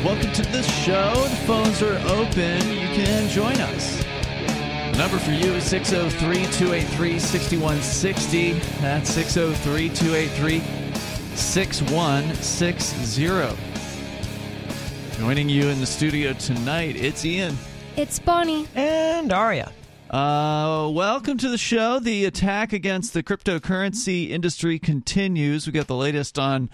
Free Talk Live. Welcome to the show. The phones are open. You can join us. The number for you is 603 283 6160. That's 603 283 6160. Joining you in the studio tonight, it's Ian. It's Bonnie. And Aria. Uh, welcome to the show. The attack against the cryptocurrency industry continues. We got the latest on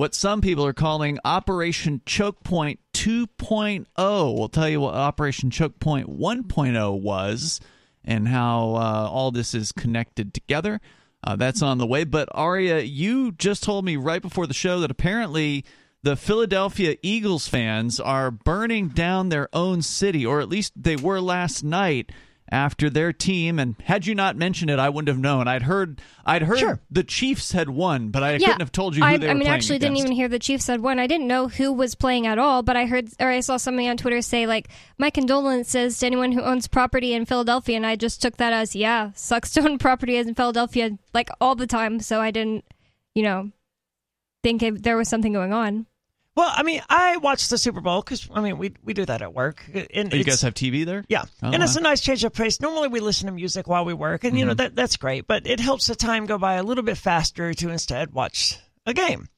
what some people are calling Operation Choke Point 2.0. We'll tell you what Operation Choke Point 1.0 was and how uh, all this is connected together. Uh, that's on the way. But Aria, you just told me right before the show that apparently the Philadelphia Eagles fans are burning down their own city, or at least they were last night after their team and had you not mentioned it I wouldn't have known. I'd heard I'd heard sure. the Chiefs had won, but I yeah, couldn't have told you who I, they I were mean, playing actually, didn't even hear the Chiefs had won. I didn't know who was playing at all, but I heard or I saw somebody on Twitter say like, "My condolences to anyone who owns property in Philadelphia," and I just took that as, "Yeah, sucks to own property in Philadelphia like all the time." So I didn't, you know, think it, there was something going on. Well, I mean, I watch the Super Bowl because I mean, we we do that at work. And Oh, you guys have TV there? Yeah, Oh, and it's wow. a nice change of pace. Normally, we listen to music while we work, and you Mm-hmm. know that that's great. But it helps the time go by a little bit faster to instead watch a game.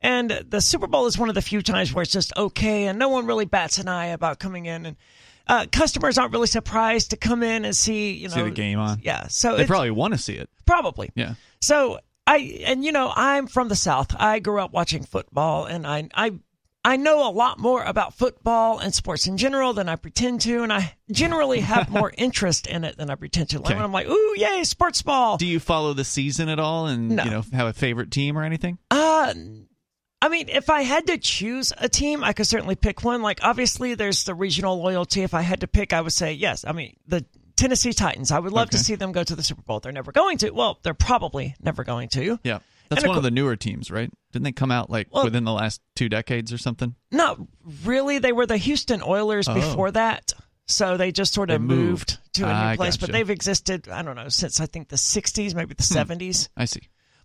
And the Super Bowl is one of the few times where it's just okay, and no one really bats an eye about coming in, and uh, customers aren't really surprised to come in and see you know See the game on. Yeah, so They probably want to see it. probably Yeah. So I and you know I'm from the South. I grew up watching football, and I I I know a lot more about football and sports in general than I pretend to, and I generally have more interest in it than I pretend to. Like Okay. when I'm like, ooh, yay, sports ball. Do you follow the season at all and No. you know have a favorite team or anything? Uh, I mean, if I had to choose a team, I could certainly pick one. Like, obviously, there's the regional loyalty. If I had to pick, I would say yes. I mean, the Tennessee Titans. I would love to see them go to the Super Bowl. They're never going to. Well, they're probably never going to. Yeah. That's And of one of the newer teams, right? Didn't they come out like Well- within the last two decades or something? Not really. They were the Houston Oilers Oh. before that. So they just sort of moved. moved. to a new I place, but they've existed, I don't know, since I think the 60s, maybe the 70s. I see.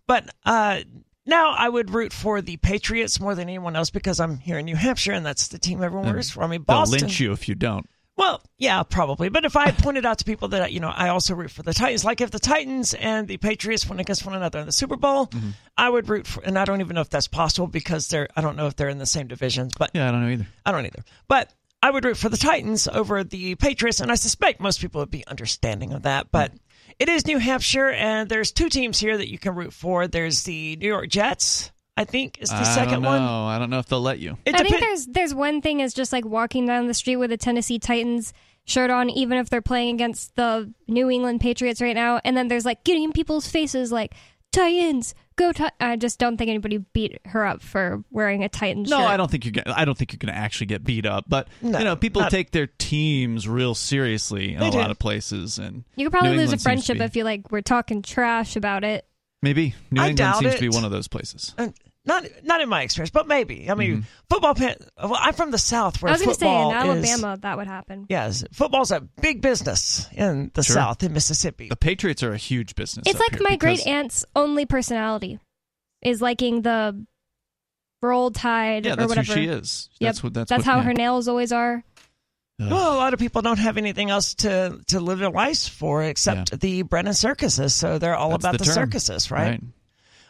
But uh, now I would root for the Patriots more than anyone else because I'm here in New Hampshire and that's the team everyone roots for. I mean, They'll Boston. lynch you if you don't. Well, yeah, probably. But if I pointed out to people that, you know, I also root for the Titans, like if the Titans and the Patriots went against one another in the Super Bowl, Mm-hmm. I would root for, and I don't even know if that's possible because they're, I don't know if they're in the same divisions, but Yeah, I don't know either. I don't either. But I would root for the Titans over the Patriots, and I suspect most people would be understanding of that. But it is New Hampshire, and there's two teams here that you can root for. There's the New York Jets, I think, is the I second don't know. one. I don't know if they'll let you. It I think there's there's one thing is just like walking down the street with a Tennessee Titans shirt on, even if they're playing against the New England Patriots right now, and then there's like getting in people's faces like Titans, go! Ti-. I just don't think anybody beat her up for wearing a Titans No, shirt. I don't think you're. Gonna, I don't think you're going to actually get beat up. But No, you know, people not- take their teams real seriously in They a do. lot of places, and You could probably New lose England a friendship be- if you like were talking trash about it. maybe New I England doubt seems to be one of those places. Uh, not not in my experience, but maybe. I mean, Mm-hmm. football. Pan- well, I'm from the South, where I was going to say in football is- Alabama that would happen. Yes, football's a big business in the Sure. South, in Mississippi. The Patriots are a huge business. It's like my great aunt's only personality is liking the roll tide Yeah, or that's whatever. who she is. Yep. That's what. That's, what, how yeah. her nails always are. Ugh. Well, a lot of people don't have anything else to, to live their lives for except the Brennan circuses, so they're all That's about the the, term. circuses, right?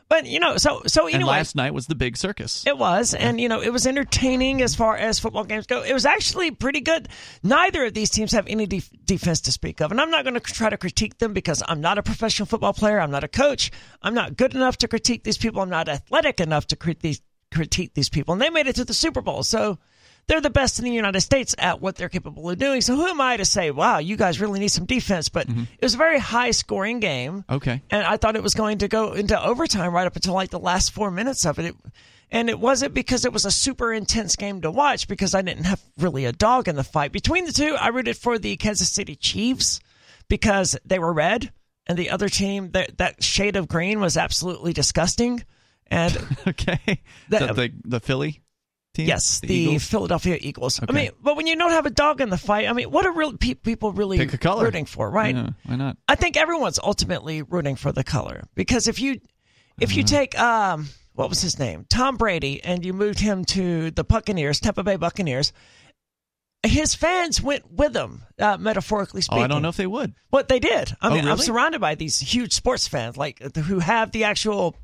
But you know, so so And anyway, last night was the big circus. it was, and you know, it was entertaining as far as football games go. It was actually pretty good. Neither of these teams have any def- defense to speak of, and I'm not going to try to critique them because I'm not a professional football player. I'm not a coach. I'm not good enough to critique these people. I'm not athletic enough to these, critique these people, and they made it to the Super Bowl, so. They're the best in the United States at what they're capable of doing. So who am I to say, wow, you guys really need some defense? But Mm-hmm. it was a very high scoring game Okay. and I thought it was going to go into overtime right up until like the last four minutes of it. it and it wasn't because it was a super intense game to watch because I didn't have really a dog in the fight. Between the two, I rooted for the Kansas City Chiefs because they were red, and the other team that that shade of green was absolutely disgusting. And Okay. That- the, the the Philly team. yes, the, Eagles? Philadelphia Eagles. I mean, but when you don't have a dog in the fight, I mean, what are real pe- people really Pick a color. rooting for, right? Yeah, why not? I think everyone's ultimately rooting for the color because if you if Uh-huh. you take um what was his name? Tom Brady, and you moved him to the Buccaneers, Tampa Bay Buccaneers, his fans went with him, uh, metaphorically speaking. Oh, I don't know if they would. What they did. I Oh, mean, I'm surrounded by these huge sports fans, like who have the actual.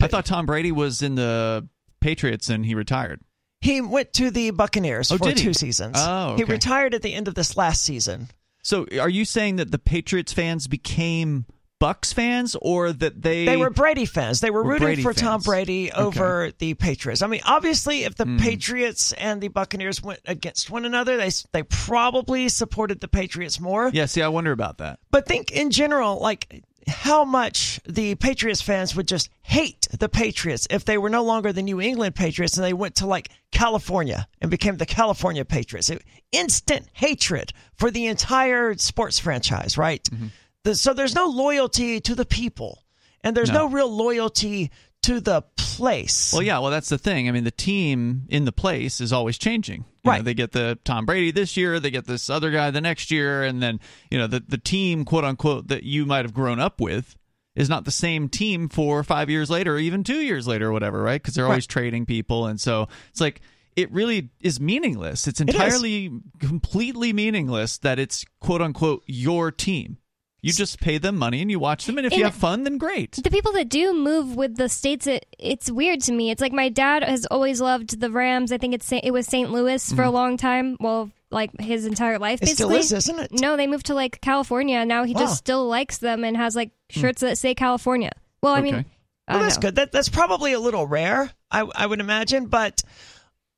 I thought Tom Brady was in the Patriots and he retired. He went to the Buccaneers Oh, for two seasons. Oh, He okay. retired at the end of this last season. So, are you saying that the Patriots fans became Bucks fans, or that they They were Brady fans. They were, Were rooting Brady for Tom. Brady over the Patriots. I mean, obviously, if the Hmm. Patriots and the Buccaneers went against one another, they they probably supported the Patriots more. Yeah. See, I wonder about that. But think in general, like how much the Patriots fans would just hate the Patriots if they were no longer the New England Patriots and they went to like California and became the California Patriots. It- instant hatred for the entire sports franchise, right? Mm-hmm. The, so there's no loyalty to the people, and there's No. no, real loyalty to the place. Well, yeah. Well, that's the thing. I mean, the team in the place is always changing. You know, Right. they get the Tom Brady this year. They get this other guy the next year, and then you know the the team, quote unquote, that you might have grown up with is not the same team four or five years later, or even two years later, or whatever, right? Because they're always trading people, and so it's like it really is meaningless. It's entirely, completely meaningless that it's quote unquote your team. You just pay them money and you watch them, and if you have fun, then great. The people that do move with the states, it, it's weird to me. It's like my dad has always loved the Rams. I think it's it was St. Louis for a long time. Well, like his entire life, Mm-hmm. it still basically. is, isn't it? No, they moved to like California. Now he Wow. just still likes them and has like shirts that say California. Well, I mean, Okay. I Well, don't that's know. good. That that's probably a little rare, I I would imagine, but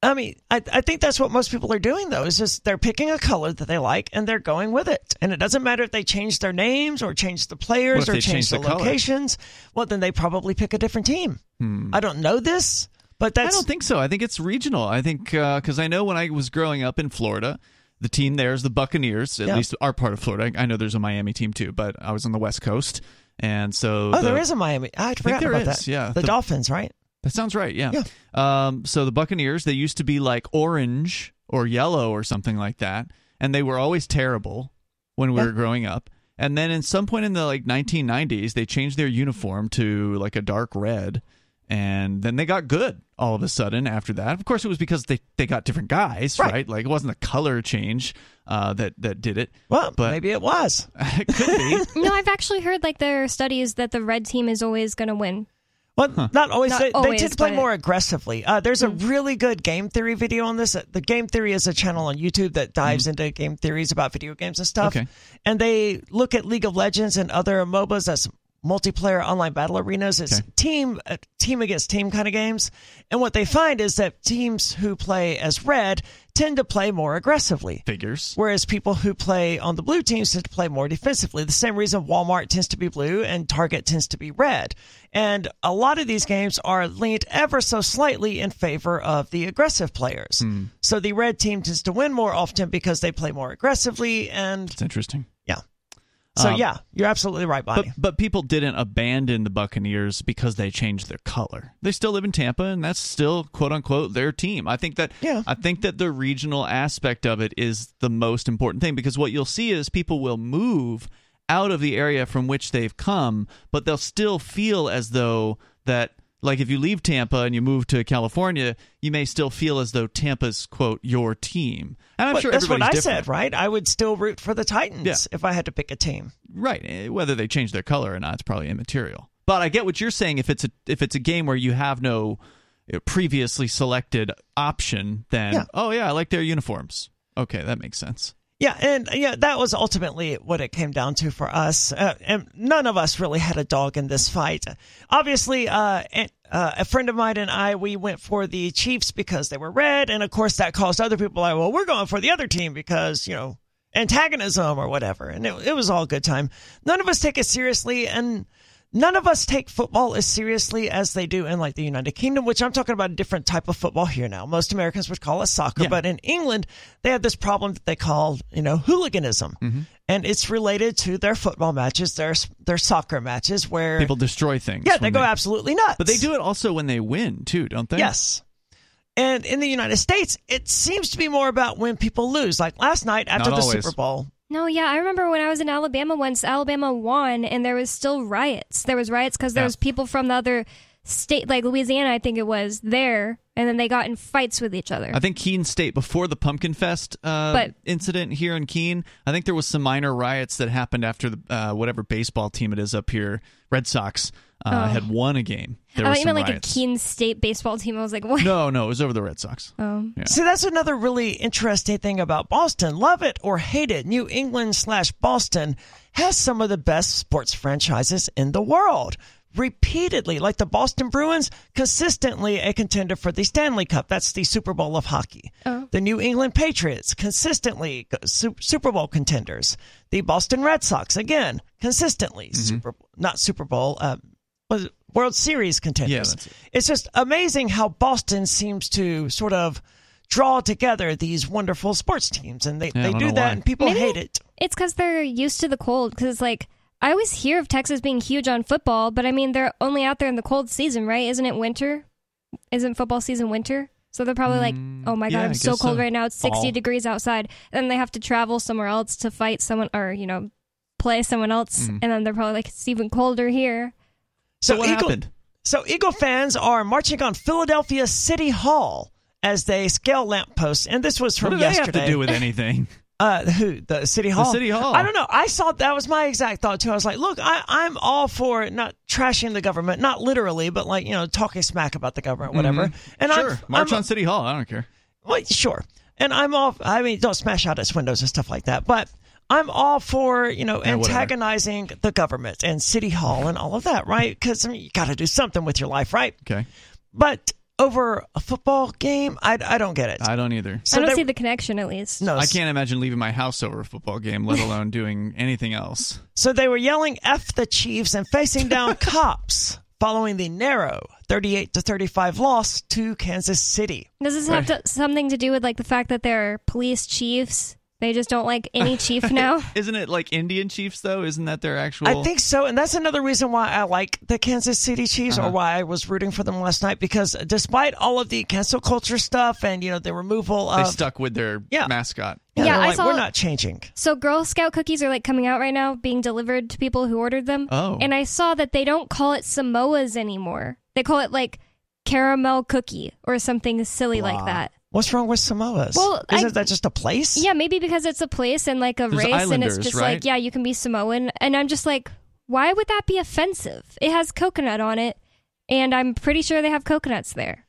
I mean, I I think that's what most people are doing though. Is just they're picking a color that they like and they're going with it. And it doesn't matter if they change their names or change the players or change change the the locations. Well, then they probably pick a different team. Hmm. I don't know this, but that's. I don't think so. I think it's regional. I think uh, because I know when I was growing up in Florida, the team there is the Buccaneers. At Yeah. least our part of Florida. I know there's a Miami team too, but I was on the West Coast, and so oh, the- there is a Miami. I forgot there about is, that. yeah. the, The- Dolphins, right? That sounds right. Yeah. Um, so the Buccaneers, they used to be like orange or yellow or something like that, and they were always terrible when we Yeah. were growing up. And then in some point in the like 1990s, they changed their uniform to like a dark red, and then they got good all of a sudden after that. Of course, it was because they, they got different guys, Right. right? Like it wasn't the color change uh, that that did it. Well, But- maybe it was. it could be. No, I've actually heard like there are studies that the red team is always going to win. Well, not always. Not they, they always, tend to play more aggressively. Uh, there's a really good game theory video on this. Uh, The game theory is a channel on YouTube that dives into game theories about video games and stuff. Okay. And they look at League of Legends and other MOBAs as multiplayer online battle arenas. It's Okay. team uh, team against team kind of games. And what they find is that teams who play as red tend to play more aggressively. Figures. Whereas people who play on the blue teams tend to play more defensively. The same reason Walmart tends to be blue and Target tends to be red. And a lot of these games are leaned ever so slightly in favor of the aggressive players. Hmm. So the red team tends to win more often because they play more aggressively. And It's interesting. So Um, yeah, you're absolutely right, But but people didn't abandon the Buccaneers because they changed their color. They still live in Tampa, and that's still quote unquote their team. I think that Yeah. I think that the regional aspect of it is the most important thing because what you'll see is people will move out of the area from which they've come, but they'll still feel as though that like if you leave Tampa and you move to California, you may still feel as though Tampa's quote your team. And I'm But sure that's what I different. said, right? I would still root for the Titans Yeah. if I had to pick a team. Right. eh, Whether they change their color or not, it's probably immaterial. But I get what you're saying. If it's a if it's a game where you have no previously selected option, then Yeah. oh yeah, I like their uniforms. Okay, that makes sense. Yeah, and yeah, that was ultimately what it came down to for us. Uh, and none of us really had a dog in this fight. Obviously, uh, and, uh, a friend of mine and I, we went for the Chiefs because they were red, and of course that caused other people like, well, we're going for the other team because you know antagonism or whatever. And it, it was all good time. None of us take it seriously, and none of us take football as seriously as they do in like the United Kingdom, which I'm talking about a different type of football here now. Most Americans would call it soccer, Yeah. but in England, they have this problem that they call, you know, hooliganism. Mm-hmm. And it's related to their football matches, their their soccer matches where People destroy things. Yeah, they go absolutely nuts. But they do it also when they win too, don't they? Yes. And in the United States, it seems to be more about when people lose. Like last night after Not the always. Super Bowl, No, yeah, I remember when I was in Alabama once. Alabama won, and there was still riots. There was riots because there Yeah. was people from the other state, like Louisiana, I think it was there, and then they got in fights with each other. I think Keene State before the Pumpkin Fest uh, But- incident here in Keene. I think there was some minor riots that happened after the uh, whatever baseball team it is up here, Red Sox, uh, had won a game. There Oh. I was thought you some meant like riots. a Keene State baseball team. I was like, what? No, no, it was over the Red Sox. Oh. Yeah. See, that's another really interesting thing about Boston. Love it or hate it, New England slash Boston has some of the best sports franchises in the world. Repeatedly, like the Boston Bruins, consistently a contender for the Stanley Cup. That's the Super Bowl of hockey. Oh. The New England Patriots, consistently Super Bowl contenders. The Boston Red Sox, again, consistently Super not Super Bowl, uh, was World Series contenders. Yeah, that's it. It's just amazing how Boston seems to sort of draw together these wonderful sports teams, and they, Yeah, they don't do know that, why. and people Maybe- hate it. It's because they're used to the cold. Because like I always hear of Texas being huge on football, but I mean they're only out there in the cold season, right? Isn't it winter? Isn't football season winter? So they're probably like, oh my god, Mm, yeah, I'm so cold so. right now. It's 60 Fall. degrees outside, and they have to travel somewhere else to fight someone or you know play someone else, Mm. and then they're probably like, it's even colder here. So, what Eagle, happened? So Eagle fans are marching on Philadelphia City Hall as they scale lampposts, and this was from What do they have to do with anything? Uh, who the city hall? The City Hall. I don't know. I saw that was my exact thought too. I was like, look, I, I'm all for not trashing the government, not literally, but like you know, talking smack about the government, whatever. And Mm-hmm. sure, I'm, march I'm, on City Hall. I don't care. Well, sure. And I'm off. I mean, don't smash out its windows and stuff like that. But I'm all for you know Yeah, whatever. antagonizing the government and city hall and all of that, right? Because I mean, you got to do something with your life, right? Okay, But over a football game, I, I don't get it. I don't either. So I don't they- see the connection at least. no, I can't imagine leaving my house over a football game, let alone doing anything else. So they were yelling "F the Chiefs" and facing down cops following the narrow 38 to 35 loss to Kansas City. Does this have to, something to do with like the fact that they're police chiefs? They just don't like any chief now. Isn't it like Indian Chiefs though? Isn't that their actual? I think so, and that's another reason why I like the Kansas City Chiefs, Uh-huh. or why I was rooting for them last night. Because despite all of the cancel culture stuff and you know the removal of, they of, stuck with their Yeah. mascot. yeah, Yeah, I like, saw- we're not changing. So Girl Scout cookies are like coming out right now, being delivered to people who ordered them. Oh. And I saw that they don't call it Samoas anymore. They call it like caramel cookie or something silly like that. What's wrong with Samoas? Well, isn't I- that just a place? Yeah, maybe because it's a place and like a There's race, and it's just right? like, yeah, you can be Samoan. And I'm just like, why would that be offensive? It has coconut on it, and I'm pretty sure they have coconuts there.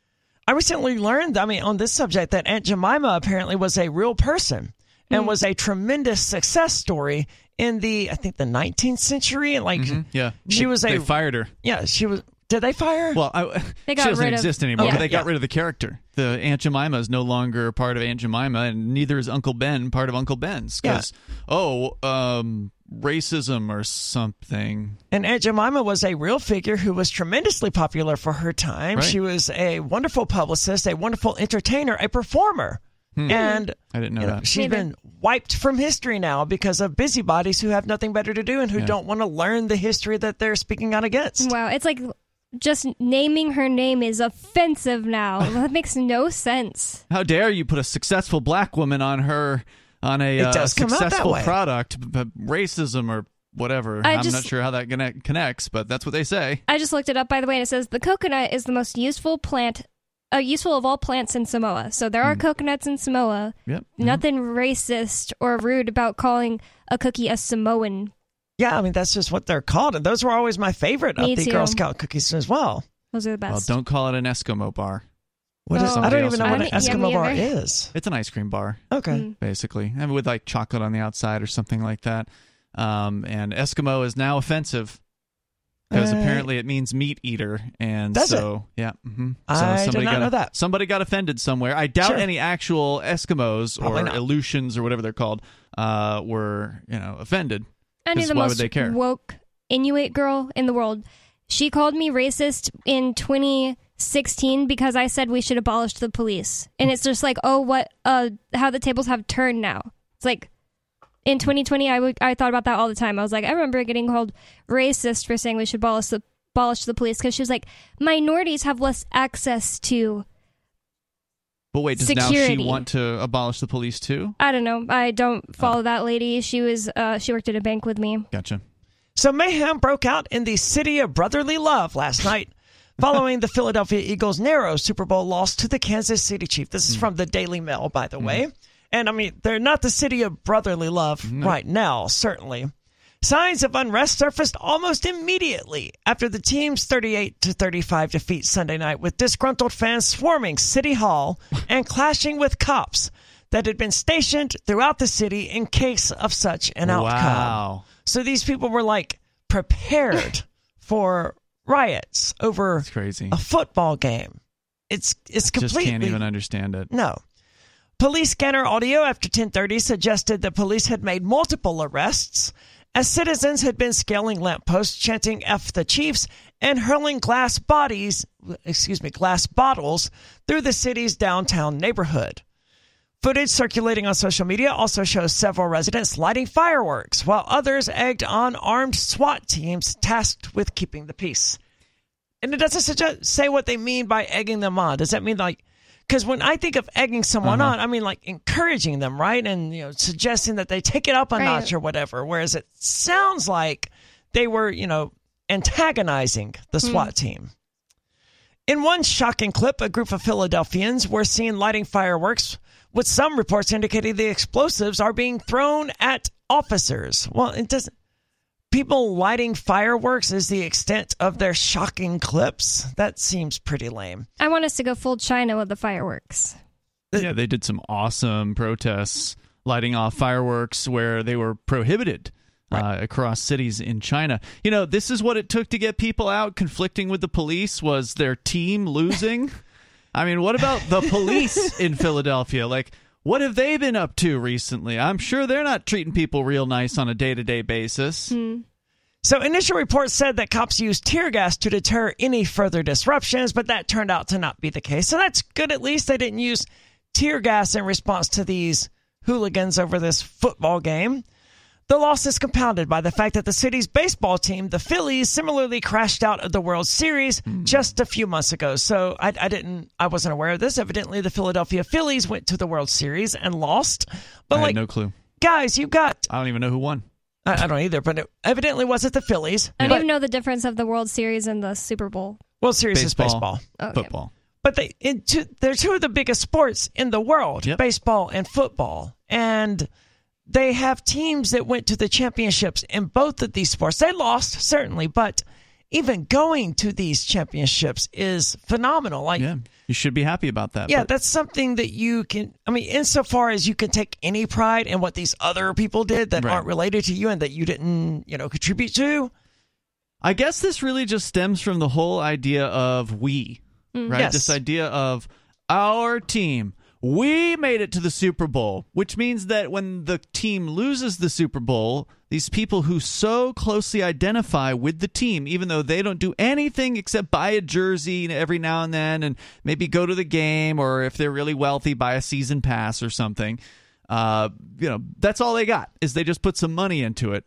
I recently learned, I mean, on this subject, that Aunt Jemima apparently was a real person and mm. was a tremendous success story in the, I think, the 19th century. And like, mm-hmm. Yeah, She was a- They fired her. yeah, she was. Did they fire? Well, I, They got she doesn't rid of- exist anymore. Okay, but they got yeah. rid of the character. The Aunt Jemima is no longer part of Aunt Jemima, and neither is Uncle Ben part of Uncle Ben's. Because oh, um, racism or something. And Aunt Jemima was a real figure who was tremendously popular for her time. Right. She was a wonderful publicist, a wonderful entertainer, a performer. And I didn't know you know, that. she's Neither. been wiped from history now because of busybodies who have nothing better to do and who Yeah. don't want to learn the history that they're speaking out against. Wow, it's like just naming her name is offensive now. that makes no sense. How dare you put a successful black woman on her on a It uh, does come out that successful way. product, b- b- racism or whatever. I I'm just- not sure how that connect- connects, but that's what they say. I just looked it up by the way, and it says the coconut is the most useful plant, uh, useful of all plants in Samoa. So there are Hmm. coconuts in Samoa. Yep. Nothing racist or rude about calling a cookie a Samoan. Yeah, I mean that's just what they're called, and those were always my favorite Me of the too. Girl Scout cookies as well. Those are the best. Well, don't call it an Eskimo bar. What is? Oh. I don't even know what an would- Yeah, Eskimo bar either. is. It's an ice cream bar. Okay. Mm. basically, and with like chocolate on the outside or something like that. Um, and Eskimo is now offensive because Uh, apparently it means meat eater, and Does so yeah. hmm So I did not got know that. somebody got offended somewhere. I doubt Sure. any actual Eskimos Probably or not. Aleutians or whatever they're called uh, were you know offended. I knew the why would most they care? woke Inuit girl in the world. She called me racist in 2016 because I said we should abolish the police. And it's just like, oh, what, uh, how the tables have turned now. It's like, in 2020, I, w- I thought about that all the time. I was like, I remember getting called racist for saying we should abolish the, abolish the police because she was like, minorities have less access to, But wait, does now she want to abolish the police too? I don't know. I Oh. don't follow that lady. She was, uh, she worked at a bank with me. Gotcha. So mayhem broke out in the city of brotherly love last night following the Philadelphia Eagles' narrow Super Bowl loss to the Kansas City Chiefs. This is Hmm. from the Daily Mail, by the way. And I mean, they're not the city of brotherly love right now, certainly. Signs of unrest surfaced almost immediately after the team's 38 to 35 defeat Sunday night, with disgruntled fans swarming City Hall and clashing with cops that had been stationed throughout the city in case of such an outcome. Wow. So these people were like prepared for riots over crazy. a football game. It's it's Just completely can't even understand it. no. Police scanner audio after 10:30 suggested that police had made multiple arrests as citizens had been scaling lampposts, chanting "F the Chiefs" and hurling glass bodies, excuse me, glass bottles through the city's downtown neighborhood. Footage circulating on social media also shows several residents lighting fireworks, while others egged on armed SWAT teams tasked with keeping the peace. And it doesn't suggest, say what they mean by egging them on. Does that mean like, because when I think of egging someone Uh-huh. on, I mean like encouraging them, right? And, you know, suggesting that they take it up a Right. notch or whatever. Whereas it sounds like they were, you know, antagonizing the SWAT team. In one shocking clip, a group of Philadelphians were seen lighting fireworks, with some reports indicating the explosives are being thrown at officers. Well, it doesn't. People lighting fireworks is the extent of their shocking clips. That seems pretty lame. I want us to go full China with the fireworks. Yeah, they did some awesome protests lighting off fireworks where they were prohibited uh, across cities in China. You know, this is what it took to get people out conflicting with the police was their team losing. I mean, what about the police in Philadelphia? Like what have they been up to recently? I'm sure they're not treating people real nice on a day-to-day basis. Hmm. So, initial reports said that cops used tear gas to deter any further disruptions, but that turned out to not be the case. So, that's good. At least they didn't use tear gas in response to these hooligans over this football game. The loss is compounded by the fact that the city's baseball team, the Phillies, similarly crashed out of the World Series hmm. just a few months ago. So I, I didn't, I wasn't aware of this. Evidently, the Philadelphia Phillies went to the World Series and lost. But I like, had no clue. guys, you got, I don't even know who won. I, I don't either, but it evidently wasn't the Phillies. I don't But even know the difference of the World Series and the Super Bowl. World Series Baseball, is baseball. Okay. football. But they, in two, they're two of the biggest sports in the world, Yep. baseball and football. And they have teams that went to the championships in both of these sports. They lost, certainly, but even going to these championships is phenomenal. Like, Yeah, you should be happy about that. yeah, but- that's something that you can, I mean, insofar as you can take any pride in what these other people did that Right. aren't related to you and that you didn't, you know, contribute to. I guess this really just stems from the whole idea of we, right? Mm-hmm. Yes. This idea of our team. We made it to the Super Bowl, which means that when the team loses the Super Bowl, these people who so closely identify with the team, even though they don't do anything except buy a jersey every now and then and maybe go to the game, or if they're really wealthy, buy a season pass or something. Uh, you know, that's all they got is they just put some money into it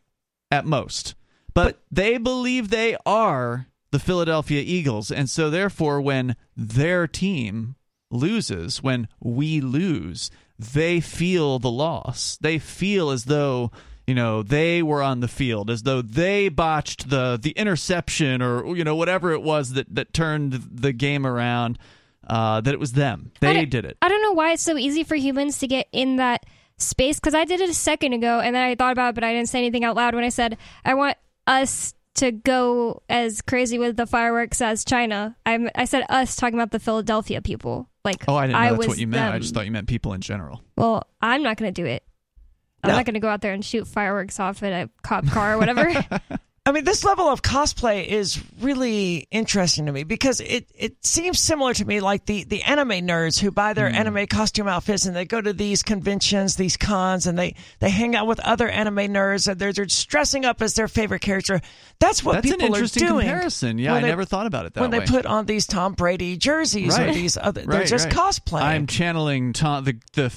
at most. But, they believe they are the Philadelphia Eagles. And so, therefore, when their team loses, when we lose, they feel the loss. They feel as though. You know, they were on the field as though they botched the the interception or you know whatever it was that that turned the game around. Uh, that it was them. They did it. I don't know why it's so easy for humans to get in that space because I did it a second ago and then I thought about it, but I didn't say anything out loud when I said I want us to go as crazy with the fireworks as China. I'm, I said us talking about the Philadelphia people. Like Oh, I didn't know that's what you meant. I just thought you meant people in general. Well, I'm not going to do it. I'm No. not going to go out there and shoot fireworks off at a cop car or whatever. I mean, this level of cosplay is really interesting to me because it, it seems similar to me like the, the anime nerds who buy their hmm. anime costume outfits and they go to these conventions, these cons, and they, they hang out with other anime nerds and they're, they're dressing up as their favorite character. That's what That's an people interesting are doing. comparison. Yeah, when I they- never thought about it that when way. they put on these Tom Brady jerseys or these other, they're Right, just right. cosplaying. I'm channeling Tom, the, the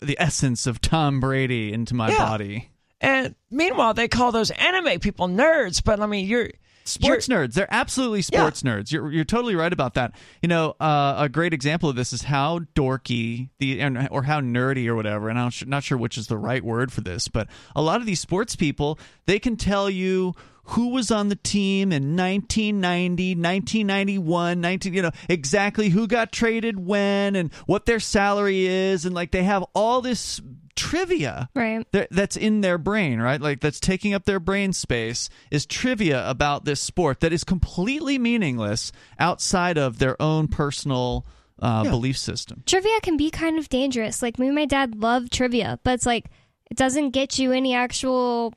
the essence of Tom Brady into my Yeah. body. And meanwhile, they call those anime people nerds. But I mean, you're sports nerds. They're absolutely sports yeah. nerds. You're you're totally right about that. You know, uh, a great example of this is how dorky the or how nerdy or whatever. And I'm not sure which is the right word for this, but a lot of these sports people they can tell you who was on the team in 1990, 1991, 19, you know, exactly who got traded when and what their salary is. And like they have all this trivia right. that's in their brain right? Like that's taking up their brain space is trivia about this sport that is completely meaningless outside of their own personal uh, yeah. belief system. Trivia can be kind of dangerous. Like me and my dad love trivia but it's like it doesn't get you any actual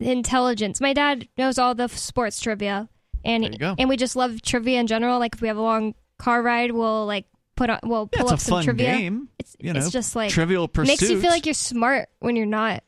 intelligence. My dad knows all the sports trivia and and we just love trivia in general. Like if we have a long car ride we'll like put on well pull yeah, up some trivia. Game. It's you know, it's just like trivial pursuit. Makes you feel like you're smart when you're not.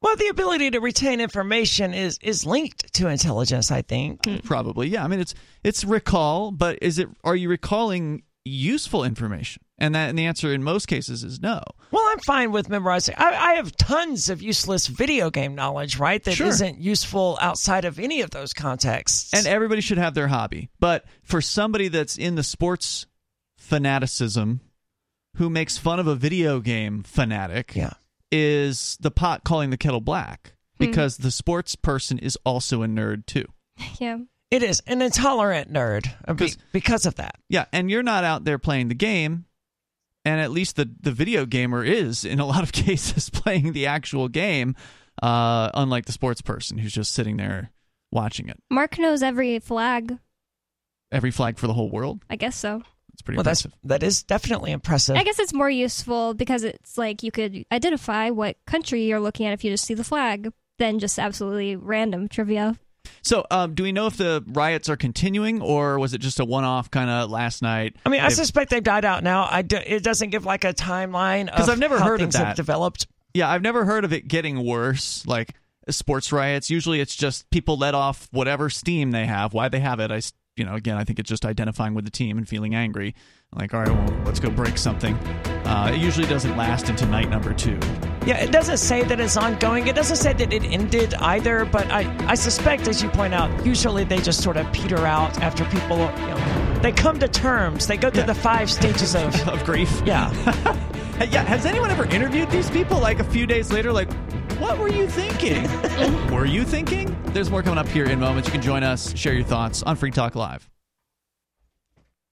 Well, the ability to retain information is is linked to intelligence, I think. Hmm. Probably, yeah. I mean, it's it's recall, but is it? Are you recalling useful information? And that, and the answer in most cases is no. Well, I'm fine with memorizing. I, I have tons of useless video game knowledge, right? That sure. not useful outside of any of those contexts. And everybody should have their hobby, but for somebody that's in the sports fanaticism who makes fun of a video game fanatic yeah. is the pot calling the kettle black hmm. because mm-hmm. the sports person is also a nerd too. Yeah. It is an intolerant nerd because, because of that. Yeah, and you're not out there playing the game, and at least the the video gamer is in a lot of cases playing the actual game, uh, unlike the sports person who's just sitting there watching it. Mark knows every flag. Every flag for the whole world. I guess so. It's pretty well, impressive. That's, that is definitely impressive. I guess it's more useful because it's like you could identify what country you're looking at if you just see the flag than just absolutely random trivia. So, um, do we know if the riots are continuing, or was it just a one-off kind of last night? I mean, I suspect they've died out now. I do, it doesn't give like a timeline because I've never heard of that developed. Yeah, I've never heard of it getting worse. Like sports riots, usually it's just people let off whatever steam they have. Why they have it, I you know, again, I think it's just identifying with the team and feeling angry. Like, all right, well, let's go break something. Uh, it usually doesn't last into night number two. Yeah, it doesn't say that it's ongoing. It doesn't say that it ended either. But I, I suspect, as you point out, usually they just sort of peter out after people, you know, they come to terms. They go through yeah. the five stages of of grief. Yeah. yeah. Has anyone ever interviewed these people? Like a few days later, like, what were you thinking? were you thinking? There's more coming up here in moments. You can join us, share your thoughts on Free Talk Live.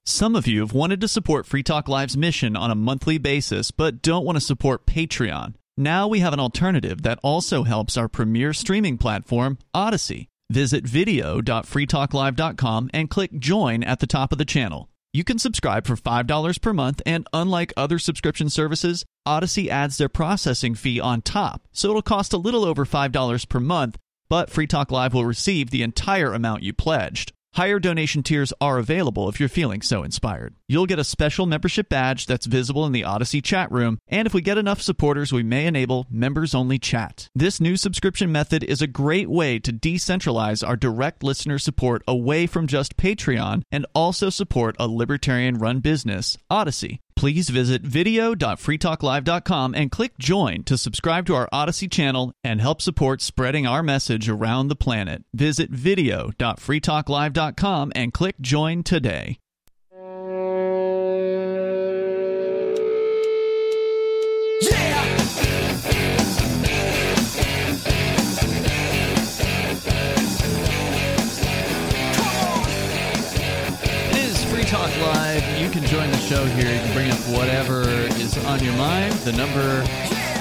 Some of you have wanted to support Free Talk Live's mission on a monthly basis, but don't want to support Patreon. Now we have an alternative that also helps our premier streaming platform, Odysee. Visit video.freetalklive.com and click join at the top of the channel. You can subscribe for $5 per month, and unlike other subscription services, Odysee adds their processing fee on top, so it'll cost a little over $5 per month, but Free Talk Live will receive the entire amount you pledged. Higher donation tiers are available if you're feeling so inspired. You'll get a special membership badge that's visible in the Odysee chat room, and if we get enough supporters, we may enable members only chat. This new subscription method is a great way to decentralize our direct listener support away from just Patreon and also support a libertarian run business, Odysee please visit video.freetalklive.com and click join to subscribe to our Odysee channel and help support spreading our message around the planet. Visit video.freetalklive.com and click join today. Talk Live. You can join the show here. You can bring up whatever is on your mind. The number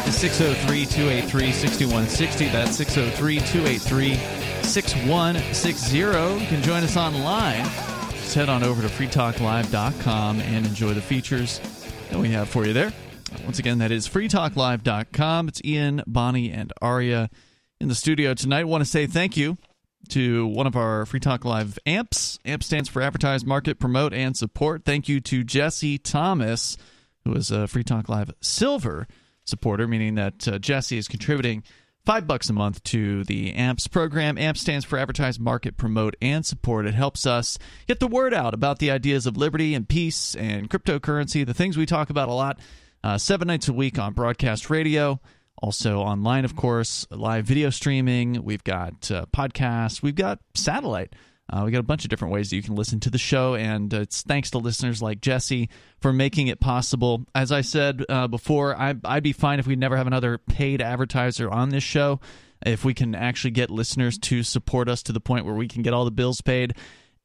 is 603 283 6160. That's 603 283 6160. You can join us online. Just head on over to freetalklive.com and enjoy the features that we have for you there. Once again, that is freetalklive.com. It's Ian, Bonnie, and Aria in the studio tonight. I want to say thank you to one of our Free Talk Live amps. AMP stands for Advertise, Market, Promote, and Support. Thank you to Jesse Thomas, who is a Free Talk Live Silver supporter, meaning that uh, Jesse is contributing five bucks a month to the AMPS program. AMP stands for Advertise, Market, Promote, and Support. It helps us get the word out about the ideas of liberty and peace and cryptocurrency, the things we talk about a lot, uh, seven nights a week on broadcast radio. Also online, of course, live video streaming. We've got uh, podcasts. We've got satellite. Uh, we got a bunch of different ways that you can listen to the show, and uh, it's thanks to listeners like Jesse for making it possible. As I said uh, before, I, I'd be fine if we never have another paid advertiser on this show. If we can actually get listeners to support us to the point where we can get all the bills paid,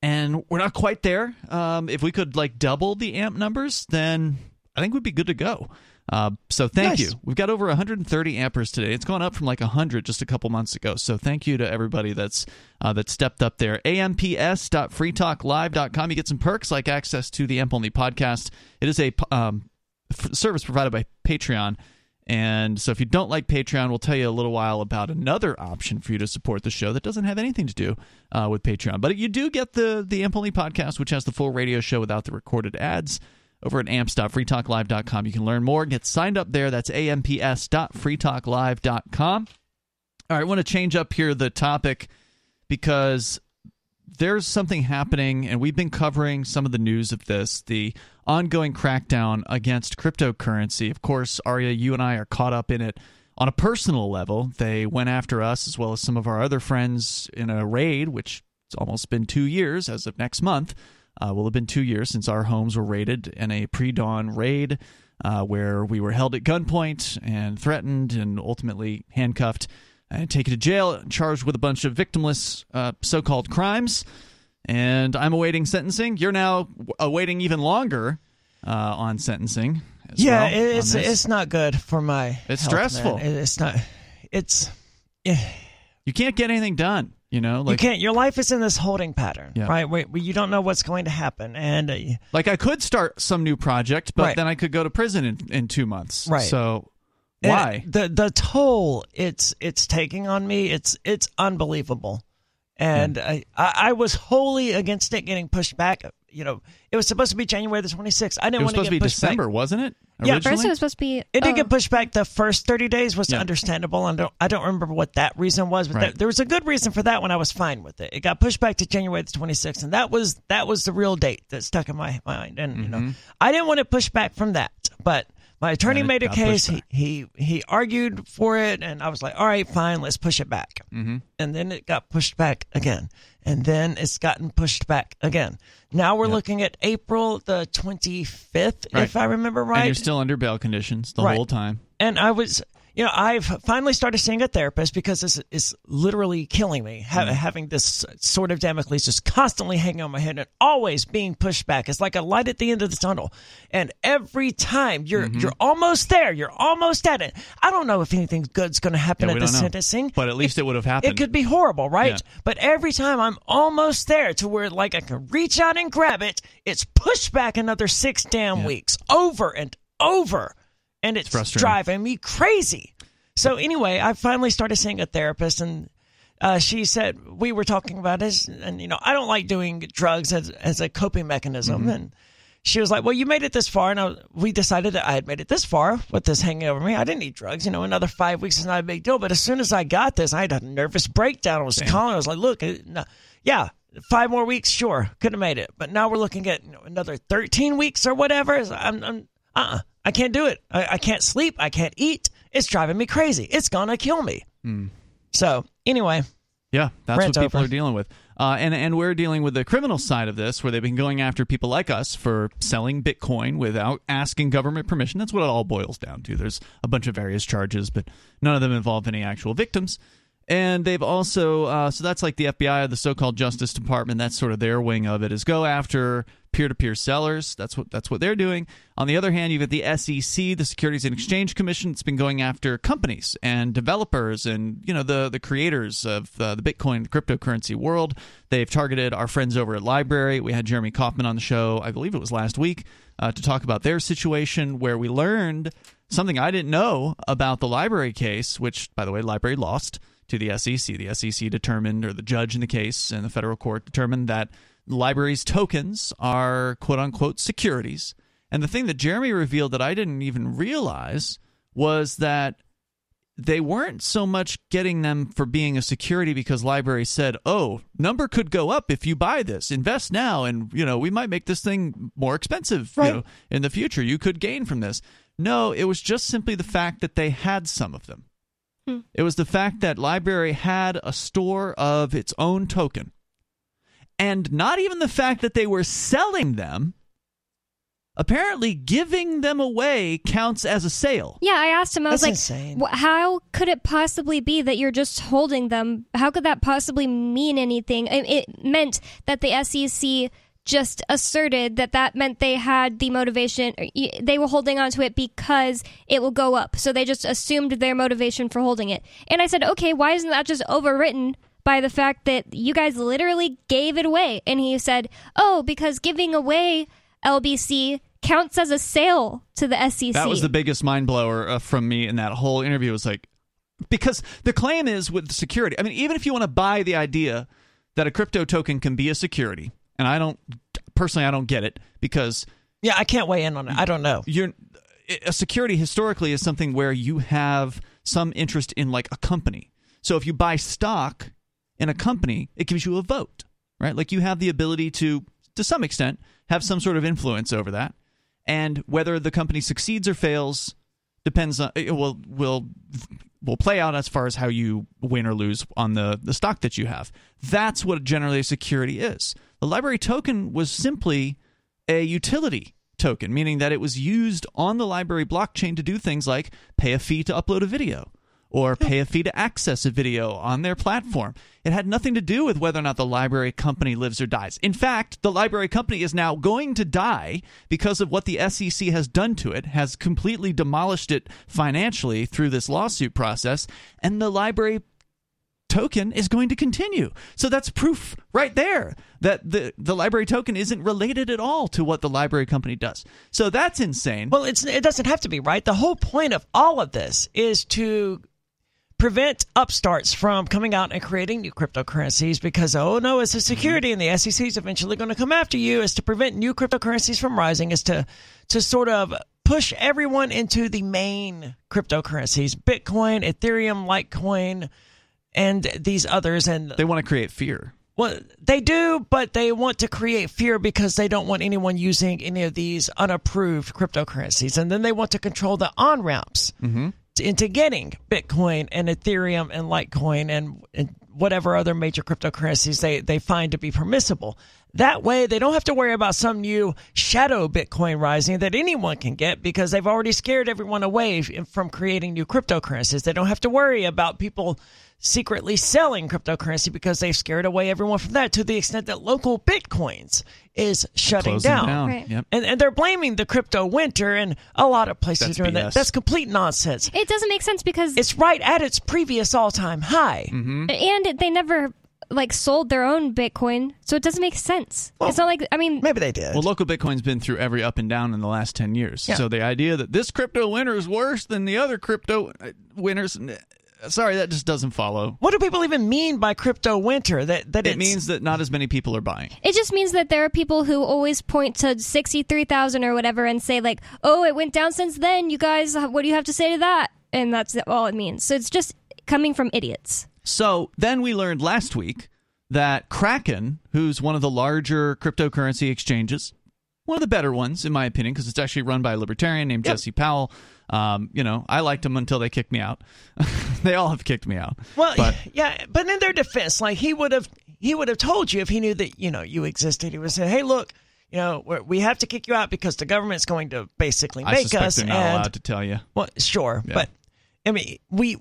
and we're not quite there. Um, if we could like double the amp numbers, then I think we'd be good to go. Uh, so thank Nice. you. We've got over 130 amperes today. It's gone up from like 100 just a couple months ago. So thank you to everybody that's uh, that stepped up there. amps.freetalklive.com. You get some perks like access to the Amp Only podcast. It is a um, f- service provided by Patreon. And so if you don't like Patreon, we'll tell you a little while about another option for you to support the show that doesn't have anything to do uh, with Patreon. But you do get the the Amp Only podcast, which has the full radio show without the recorded ads. Over at amps.freetalklive.com, you can learn more. Get signed up there. That's amps.freetalklive.com. All right, I want to change up here the topic because there's something happening, and we've been covering some of the news of this the ongoing crackdown against cryptocurrency. Of course, Aria, you and I are caught up in it on a personal level. They went after us as well as some of our other friends in a raid, which it's almost been two years as of next month. Uh, will have been two years since our homes were raided in a pre dawn raid uh, where we were held at gunpoint and threatened and ultimately handcuffed and taken to jail and charged with a bunch of victimless uh, so called crimes. And I'm awaiting sentencing. You're now awaiting even longer uh, on sentencing. as Yeah, well it's it's not good for my. It's health, stressful. man. It's not. It's. Yeah, you can't get anything done. You know, you can't. Your life is in this holding pattern, Yeah. right? Where, where you don't know what's going to happen, and uh, like I could start some new project, but Right. then I could go to prison in, in two months. Right. So and why? the the toll it's it's taking on me? It's it's unbelievable, and I, I I was wholly against it getting pushed back. You know, it was supposed to be January the 26th. I didn't want to. It was want to supposed get to be pushed back. December, wasn't it? Yeah, Originally? First, it was supposed to be. It did oh, get pushed back. The first 30 days was Yeah. understandable. I don't, I don't remember what that reason was, but Right. that, there was a good reason for that when I was fine with it. It got pushed back to January the 26th, and that was that was the real date that stuck in my mind. And you know, mm-hmm. I didn't want it pushed back from that, but my attorney made a case. He, he he argued for it, and I was like, all right, fine, let's push it back. Mm-hmm. And then it got pushed back again, and then it's gotten pushed back again. Now we're looking at April the 25th, Right. if I remember right. And you're still under bail conditions the Right. whole time. and I was, you know, I've finally started seeing a therapist because this is literally killing me. Ha- Mm-hmm. Having this sort of Damocles just constantly hanging on my head and always being pushed back. It's like a light at the end of the tunnel. And every time you're Mm-hmm. you're almost there, you're almost at it. I don't know if anything good's going to happen Yeah, at the sentencing. But at least it would have happened. It could be horrible, right? Yeah. But every time I'm almost there to where like I can reach out and grab it, it's pushed back another six damn Yeah. weeks over and over. And it's, frustrating. driving me crazy. So anyway, I finally started seeing a therapist and uh, she said we were talking about this and you know, I don't like doing drugs as as a coping mechanism Mm-hmm. and she was like, "Well, you made it this far," and I, we decided that I had made it this far with this hanging over me. I didn't need drugs. You know, another five weeks is not a big deal. But as soon as I got this, I had a nervous breakdown. I was calling. I was like, "Look, uh, no, yeah, five more weeks, sure, could have made it. But now we're looking at you know, another thirteen weeks or whatever. I'm, I'm uh, uh I can't do it. I, I can't sleep. I can't eat. It's driving me crazy. It's gonna kill me." So anyway, Yeah, that's what people over. are dealing with. Uh, and and we're dealing with the criminal side of this, where they've been going after people like us for selling Bitcoin without asking government permission. That's what it all boils down to. There's a bunch of various charges, but none of them involve any actual victims. And they've also, uh, so that's like the FBI, the so-called Justice Department. That's sort of their wing of it is go after peer-to-peer sellers. That's what that's what they're doing. On the other hand, you've got the SEC, the Securities and Exchange Commission. It's been going after companies and developers and you know the the creators of uh, the Bitcoin, the cryptocurrency world. They've targeted our friends over at LBRY. We had Jeremy Kauffman on the show, I believe it was last week, uh, to talk about their situation, where we learned something I didn't know about the LBRY case, which by the way, LBRY lost to the SEC. The SEC determined, or the judge in the case in the federal court determined that the LBRY's tokens are quote unquote securities. And the thing that Jeremy revealed that I didn't even realize was that they weren't so much getting them for being a security because library said, "Oh, number could go up if you buy this. Invest now, and you know we might make this thing more expensive Right. you know, in the future. You could gain from this." No, it was just simply the fact that they had some of them. It was the fact that LBRY had a store of its own token, And not even the fact that they were selling them. Apparently, giving them away counts as a sale. Yeah, I asked him. I was That's like, insane. "How could it possibly be that you're just holding them? How could that possibly mean anything?" It, it meant that the SEC just asserted that that meant they had the motivation. They were holding on to it because it will go up. So they just assumed their motivation for holding it. And I said, "Okay, why isn't that just overwritten?" By the fact that you guys literally gave it away. And he said, Oh, because giving away LBC counts as a sale to the SEC. That was the biggest mind blower uh, from me in that whole interview. Was like, because the claim is with security. I mean, even if you want to buy the idea that a crypto token can be a security, and I don't personally, I don't get it because Yeah, I can't weigh in on it. I don't know. you're a security historically is something where you have some interest in like a company. So if you buy stock in a company, it gives you a vote, right? Like you have the ability to to some extent have some sort of influence over that. And whether the company succeeds or fails depends on it will will will play out as far as how you win or lose on the the stock that you have. That's what generally a security is. The LBRY token was simply a utility token, meaning that it was used on the LBRY blockchain to do things like pay a fee to upload a video or pay a fee to access a video on their platform. It had nothing to do with whether or not the LBRY company lives or dies. In fact, the LBRY company is now going to die because of what the SEC has done to it, has completely demolished it financially through this lawsuit process, and the LBRY token is going to continue. So that's proof right there that the the LBRY token isn't related at all to what the LBRY company does. So that's insane. Well, it's it doesn't have to be right. The whole point of all of this is to prevent upstarts from coming out and creating new cryptocurrencies because oh no, it's a security and the SEC is eventually going to come after you. Is to prevent new cryptocurrencies from rising. Is to to sort of push everyone into the main cryptocurrencies: Bitcoin, Ethereum, Litecoin, and these others. And they want to create fear. well, they do, but they want to create fear because they don't want anyone using any of these unapproved cryptocurrencies. And then they want to control the on ramps mm-hmm. into getting Bitcoin and Ethereum and Litecoin and, and whatever other major cryptocurrencies they, they find to be permissible. That way, they don't have to worry about some new shadow Bitcoin rising that anyone can get because they've already scared everyone away from creating new cryptocurrencies. They don't have to worry about people secretly selling cryptocurrency because they've scared away everyone from that to the extent that local Bitcoins is shutting Closing down. down. Right. Yep. And, and they're blaming the crypto winter, and a lot of places That's are doing BS. that. That's complete nonsense. It doesn't make sense because It's right at its previous all time high. Mm-hmm. and they never like sold their own Bitcoin, so it doesn't make sense. it's not like I mean, Maybe they did. Well, local Bitcoin's been through every up and down in the last 10 years. Yeah. So the idea that this crypto winter is worse than the other crypto uh, winners, n- sorry, that just doesn't follow. what do people even mean by crypto winter? That that It means that not as many people are buying. it just means that there are people who always point to sixty three thousand or whatever and say like, "Oh, it went down since then." You guys, what do you have to say to that? And that's all it means. So it's just coming from idiots. So then we learned last week that Kraken, who's one of the larger cryptocurrency exchanges, one of the better ones in my opinion, because it's actually run by a libertarian named Yep. Jesse Powell. Um, you know, I liked him until they kicked me out. they all have kicked me out. well, but yeah. But in their defense, like he would have he would have told you if he knew that you know you existed. He would say, "Hey, look." You know, we're, we have to kick you out because the government's going to basically make us. they're not and allowed to tell you. Well, sure, Yeah. but I mean, we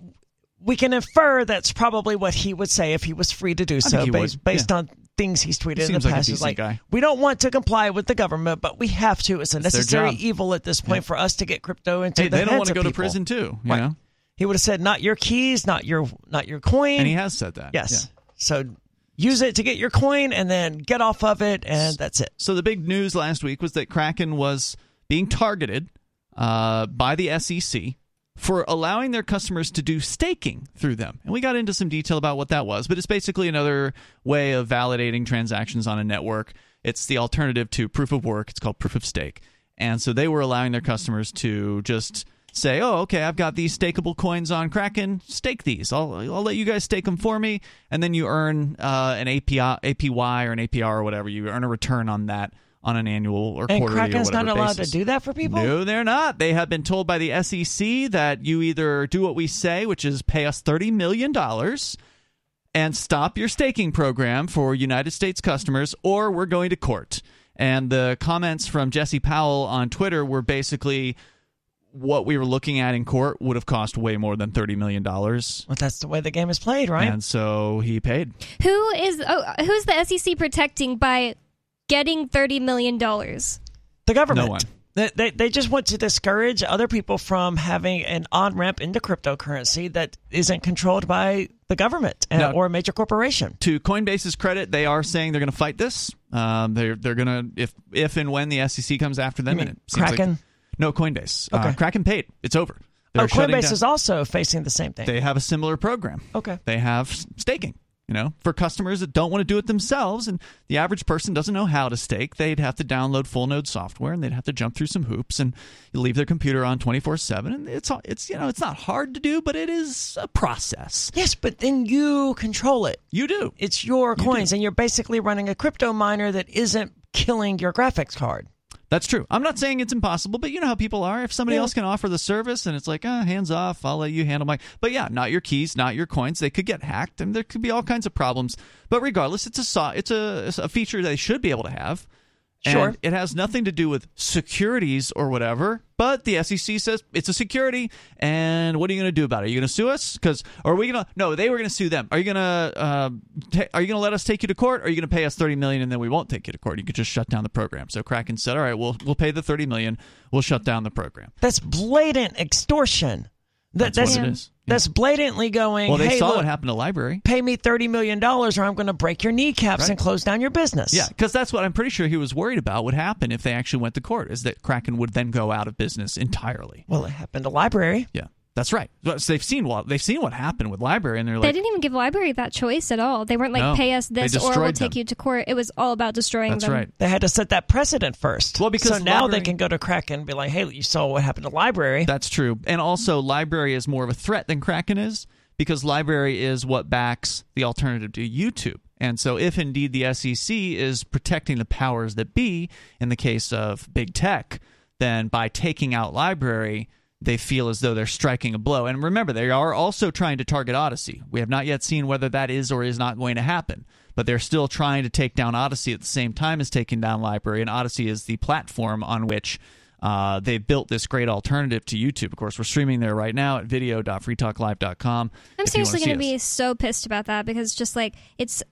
we can infer that's probably what he would say if he was free to do so, based would, based yeah. on things he's tweeted in seems the like past. It's decent like guy. we don't want to comply with the government, but we have to. It's a necessary evil at this point for us to get crypto into Hey, the they don't want to go to prison too. You Right. know, He would have said, "Not your keys, not your not your coin." and he has said that. yes. Yeah. So use it to get your coin, and then get off of it, and that's it. So the big news last week was that Kraken was being targeted uh, by the SEC for allowing their customers to do staking through them. And we got into some detail about what that was, but it's basically another way of validating transactions on a network. It's the alternative to proof of work. It's called proof of stake. And so they were allowing their customers to just say, "Oh, okay, I've got these stakeable coins on Kraken. Stake these. I'll I'll let you guys stake them for me, and then you earn uh, an API, APY or an APR or whatever. You earn a return on that on an annual or And quarterly Kraken's or whatever not allowed basis. to do that for people. No, they're not. They have been told by the SEC that you either do what we say, which is pay us thirty million dollars, and stop your staking program for United States customers, or we're going to court. And the comments from Jesse Powell on Twitter were basically what we were looking at in court would have cost way more than $30 million. Well, that's the way the game is played, right? And so he paid. Who is oh, who's the SEC protecting by getting thirty million dollars? the government. No one. They, they, they just want to discourage other people from having an on ramp into cryptocurrency that isn't controlled by the government uh, No. or a major corporation. To Coinbase's credit, they are saying they're going to fight this. Um, they're they're going to if if and when the SEC comes after them. You and mean it seems like- Kraken? no, Coinbase. Uh, Okay. Kraken paid. It's over. They're Oh, Coinbase down- is also facing the same thing. They have a similar program. okay. They have staking. You know, for customers that don't want to do it themselves, and the average person doesn't know how to stake, they'd have to download full node software, and they'd have to jump through some hoops, and leave their computer on twenty four seven. And it's all- it's you know it's not hard to do, but it is a process. Yes, but then you control it. You do. It's your coins, and you're basically running a crypto miner that isn't killing your graphics card. That's true. I'm not saying it's impossible, but you know how people are. If somebody Yeah. else can offer the service and it's like, ah, hands off, I'll let you handle my. But yeah, not your keys, not your coins. They could get hacked, and there could be all kinds of problems. But regardless, it's a so- it's a, it's a feature they should be able to have. Sure. And it has nothing to do with securities or whatever. But the SEC says it's a security, and what are you going to do about it? Are you going to sue us? Because are we going to? No, they were going to sue them. Are you going to? Uh, ta- are you going to let us take you to court? Or are you going to pay us thirty million and then we won't take you to court? You could just shut down the program. So Kraken said, all right, we'll we'll pay the thirty million. We'll shut down the program. That's blatant extortion. That, That's what it is. Yeah. That's blatantly going. Well, they hey, saw look, what happened to LBRY. pay me thirty million dollars, or I'm going to break your kneecaps Right. and close down your business. Yeah, because that's what I'm pretty sure he was worried about would happen if they actually went to court, is that Kraken would then go out of business entirely. Well, it happened to LBRY. Yeah, that's right. So they've seen what they've seen what happened with LBRY, and they're like they didn't even give LBRY that choice at all. They weren't like No, pay us this or we'll destroyed take you to court. It was all about destroying that's them. right. They had to set that precedent first. Well, because so now LBRY- they can go to Kraken and be like, "Hey, you saw what happened to LBRY." That's true. And also, LBRY is more of a threat than Kraken is because LBRY is what backs the alternative to YouTube. And so, if indeed the SEC is protecting the powers that be in the case of big tech, then by taking out LBRY, they feel as though they're striking a blow. And remember, they are also trying to target Odysee. We have not yet seen whether that is or is not going to happen. But they're still trying to take down Odysee at the same time as taking down LBRY. And Odysee is the platform on which uh, they built this great alternative to YouTube. Of course, we're streaming there right now at video.freetalklive.com. I'm if you wanna seriously going to be so pissed about that because just like it's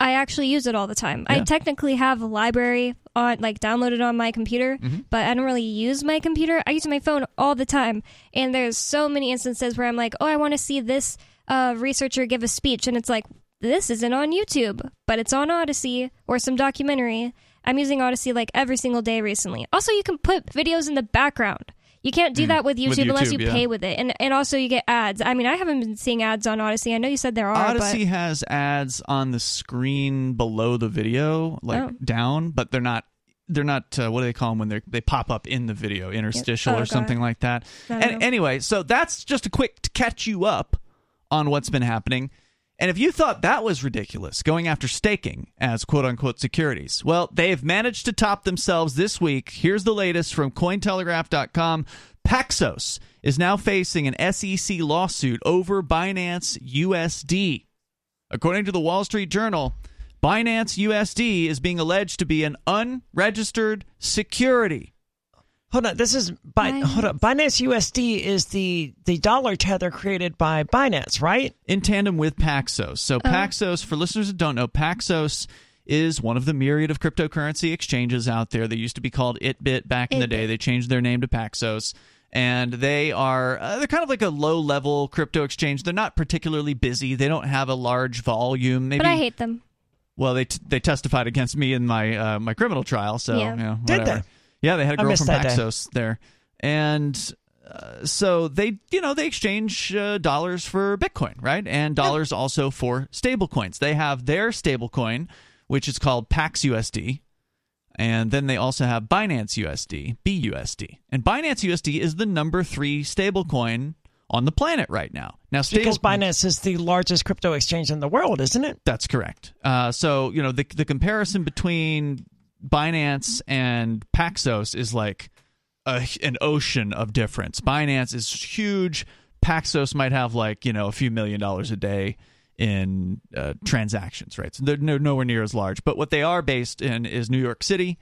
I actually use it all the time. I technically have a LBRY on like downloaded on my computer, Mm-hmm. but I don't really use my computer. I use my phone all the time. And there's so many instances where I'm like, "Oh, I want to see this uh, researcher give a speech." And it's like, "This isn't on YouTube, but it's on Odysee or some documentary." I'm using Odysee like every single day recently. Also, you can put videos in the background. You can't do that with YouTube, Mm. With unless you yeah. pay with it, and and also you get ads. I mean, I haven't been seeing ads on Odysee. I know you said there are, Odysee has ads on the screen below the video, like Oh. down, but they're not. They're not. Uh, what do they call them when they they pop up in the video, interstitial Oh, or something like that? And know. anyway, so that's just a quick to catch you up on what's been happening. And if you thought that was ridiculous, going after staking as quote unquote securities, well, they've managed to top themselves this week. Here's the latest from Cointelegraph.com. Paxos is now facing an SEC lawsuit over Binance USD. According to the Wall Street Journal, Binance USD is being alleged to be an unregistered security. Hold on, this is Bi- Binance. hold on. Binance USD is the the dollar tether created by Binance, right? in tandem with Paxos. So Paxos, for listeners that don't know, Paxos is one of the myriad of cryptocurrency exchanges out there. They used to be called ItBit back in the day. They changed their name to Paxos. And they are uh, they're kind of like a low level crypto exchange. They're not particularly busy. They don't have a large volume. Maybe but I hate them. well, they t- they testified against me in my uh, my criminal trial. So Yeah. you know, Did they? Yeah, they had a girl from that day. Paxos there, and uh, so they you know they exchange uh, dollars for Bitcoin, right? And dollars also for stable coins. They have their stable coin, which is called Pax USD. And then they also have Binance USD, BUSD. And Binance USD is the number three stablecoin on the planet right now. Now, stable, Because Binance is the largest crypto exchange in the world, isn't it? that's correct. Uh, so you know the the comparison between Binance and Paxos is like a, an ocean of difference. Binance is huge. Paxos might have like you know a few million dollars a day in uh, transactions, right? So they're no, nowhere near as large. But what they are based in is New York City,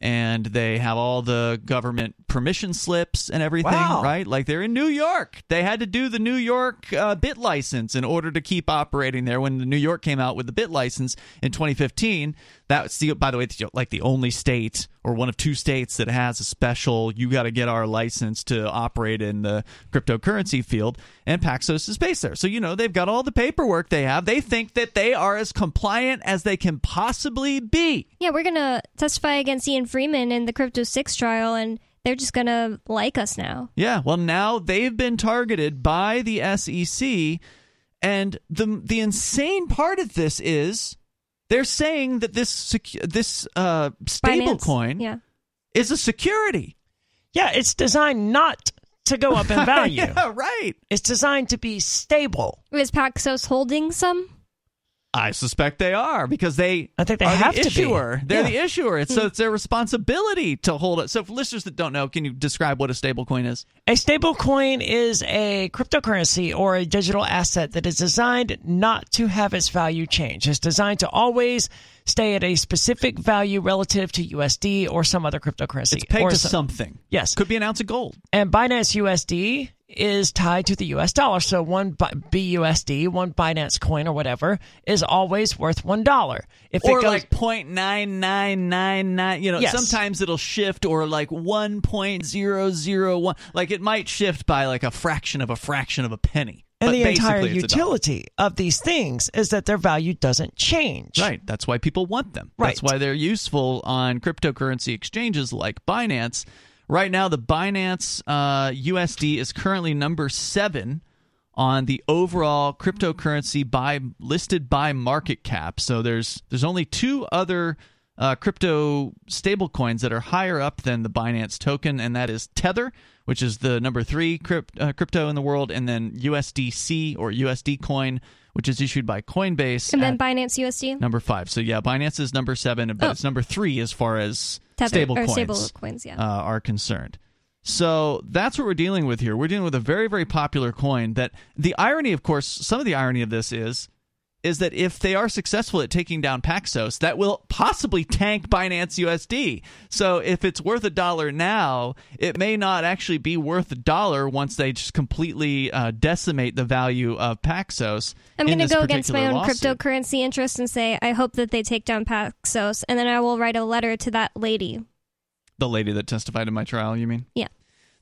and they have all the government permission slips and everything, Wow. right? Like they're in New York. They had to do the New York uh, BitLicense in order to keep operating there. When the New York came out with the BitLicense in 2015, that's the by the way, it's like the only state or one of two states that has a special. You got to get our license to operate in the cryptocurrency field, and Paxos is based there. So you know they've got all the paperwork they have. They think that they are as compliant as they can possibly be. Yeah, we're gonna testify against Ian Freeman in the Crypto Six trial, and they're just gonna like us now. Yeah, well, now they've been targeted by the SEC, and the the insane part of this is they're saying that this secu- this uh, stable Binance, coin Yeah. is a security. Yeah, it's designed not to go up in value. yeah, right. It's designed to be stable. Is Paxos holding some? I suspect they are because they I think they are have the to be. issuer. They're Yeah. the issuer. It's so hmm. it's their responsibility to hold it. So for listeners that don't know, can you describe what a stable coin is? A stablecoin is a cryptocurrency or a digital asset that is designed not to have its value change. It's designed to always stay at a specific value relative to USD or some other cryptocurrency. It's pegged or to some- something. Yes. Could be an ounce of gold. And Binance USD is tied to the US dollar. So one BUSD, one Binance coin or whatever, is always worth one dollar. If or it goes, like point nine nine nine nine. You know, Yes. sometimes it'll shift, or like one point zero zero one. Like it might shift by like a fraction of a fraction of a penny. And But the entire basically it's a dollar. utility of these things is that their value doesn't change. Right. That's why people want them. Right. That's why they're useful on cryptocurrency exchanges like Binance. Right now, the Binance uh, USD is currently number seven on the overall cryptocurrency by listed by market cap. So there's there's only two other uh, crypto stablecoins that are higher up than the Binance token, and that is Tether, which is the number three crypt, uh, crypto in the world, and then USDC or USD coin, which is issued by Coinbase. And then Binance USD? Number five. So yeah, Binance is number seven, but Oh. it's number three as far as Tether, stable coins stable coins, yeah. uh, are concerned. So that's what we're dealing with here. We're dealing with a very, very popular coin. That the irony, of course, some of the irony of this is, is that if they are successful at taking down Paxos, that will possibly tank Binance USD. So if it's worth a dollar now, it may not actually be worth a dollar once they just completely uh, decimate the value of Paxos. I'm going to go against my own lawsuit. cryptocurrency interest and say, I hope that they take down Paxos, and then I will write a letter to that lady. The lady that testified in my trial, you mean? Yeah.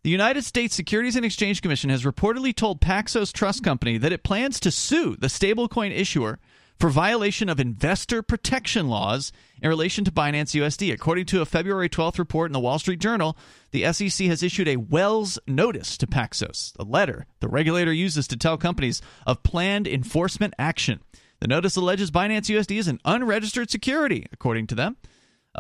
The United States Securities and Exchange Commission has reportedly told Paxos Trust Company that it plans to sue the stablecoin issuer for violation of investor protection laws in relation to Binance USD. According to a February 12th report in the Wall Street Journal, the SEC has issued a Wells notice to Paxos, a letter the regulator uses to tell companies of planned enforcement action. The notice alleges Binance USD is an unregistered security, according to them.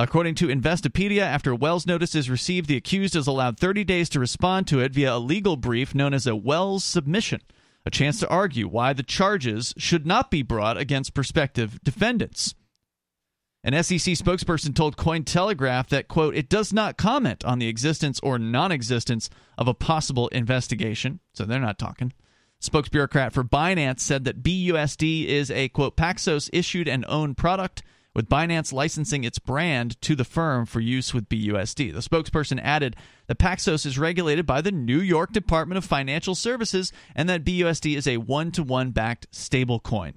According to Investopedia, after Wells notice is received, the accused is allowed 30 days to respond to it via a legal brief known as a Wells submission, a chance to argue why the charges should not be brought against prospective defendants. An SEC spokesperson told Cointelegraph that, quote, it does not comment on the existence or non existence of a possible investigation. So they're not talking. Spokesbureaucrat for Binance said that BUSD is a, quote, Paxos issued and owned product, with Binance licensing its brand to the firm for use with BUSD. The spokesperson added that Paxos is regulated by the New York Department of Financial Services and that BUSD is a one to one backed stablecoin.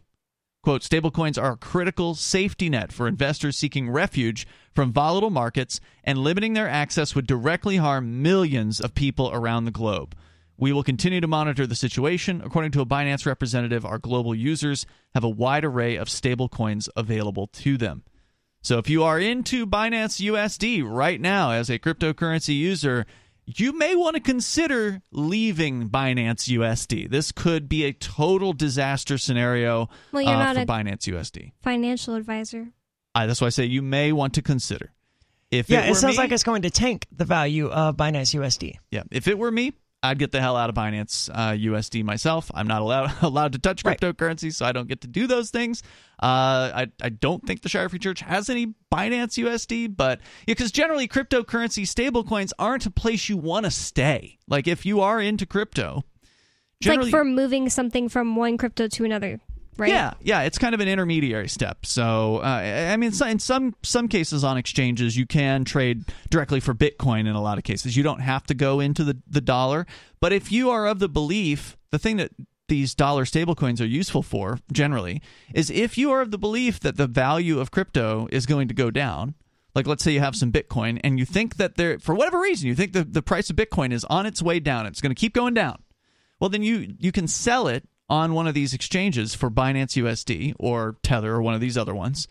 Quote, stablecoins are a critical safety net for investors seeking refuge from volatile markets, and limiting their access would directly harm millions of people around the globe. We will continue to monitor the situation. According to a Binance representative, our global users have a wide array of stablecoins available to them. So if you are into Binance USD right now as a cryptocurrency user, you may want to consider leaving Binance USD. This could be a total disaster scenario Well, you're uh, not for a- Binance USD. Financial advisor. Uh, that's why I say you may want to consider. If Yeah, it, it, sounds me, like it's going to tank the value of Binance USD. yeah, if it were me, I'd get the hell out of Binance uh, USD myself. I'm not allowed allowed to touch Right. cryptocurrency, so I don't get to do those things. Uh, I I don't think the Shire Free Church has any Binance USD, but because generally cryptocurrency stablecoins aren't a place you want to stay. Like if you are into crypto, It's like for moving something from one crypto to another. Right? Yeah, yeah, it's kind of an intermediary step. So, uh, I mean, in some some cases on exchanges, you can trade directly for Bitcoin. In a lot of cases, you don't have to go into the the dollar. But if you are of the belief, the thing that these dollar stablecoins are useful for generally is if you are of the belief that the value of crypto is going to go down like let's say you have some bitcoin and you think that there for whatever reason you think the, the price of bitcoin is on its way down it's going to keep going down well then you you can sell it on one of these exchanges for binance usd or tether or one of these other ones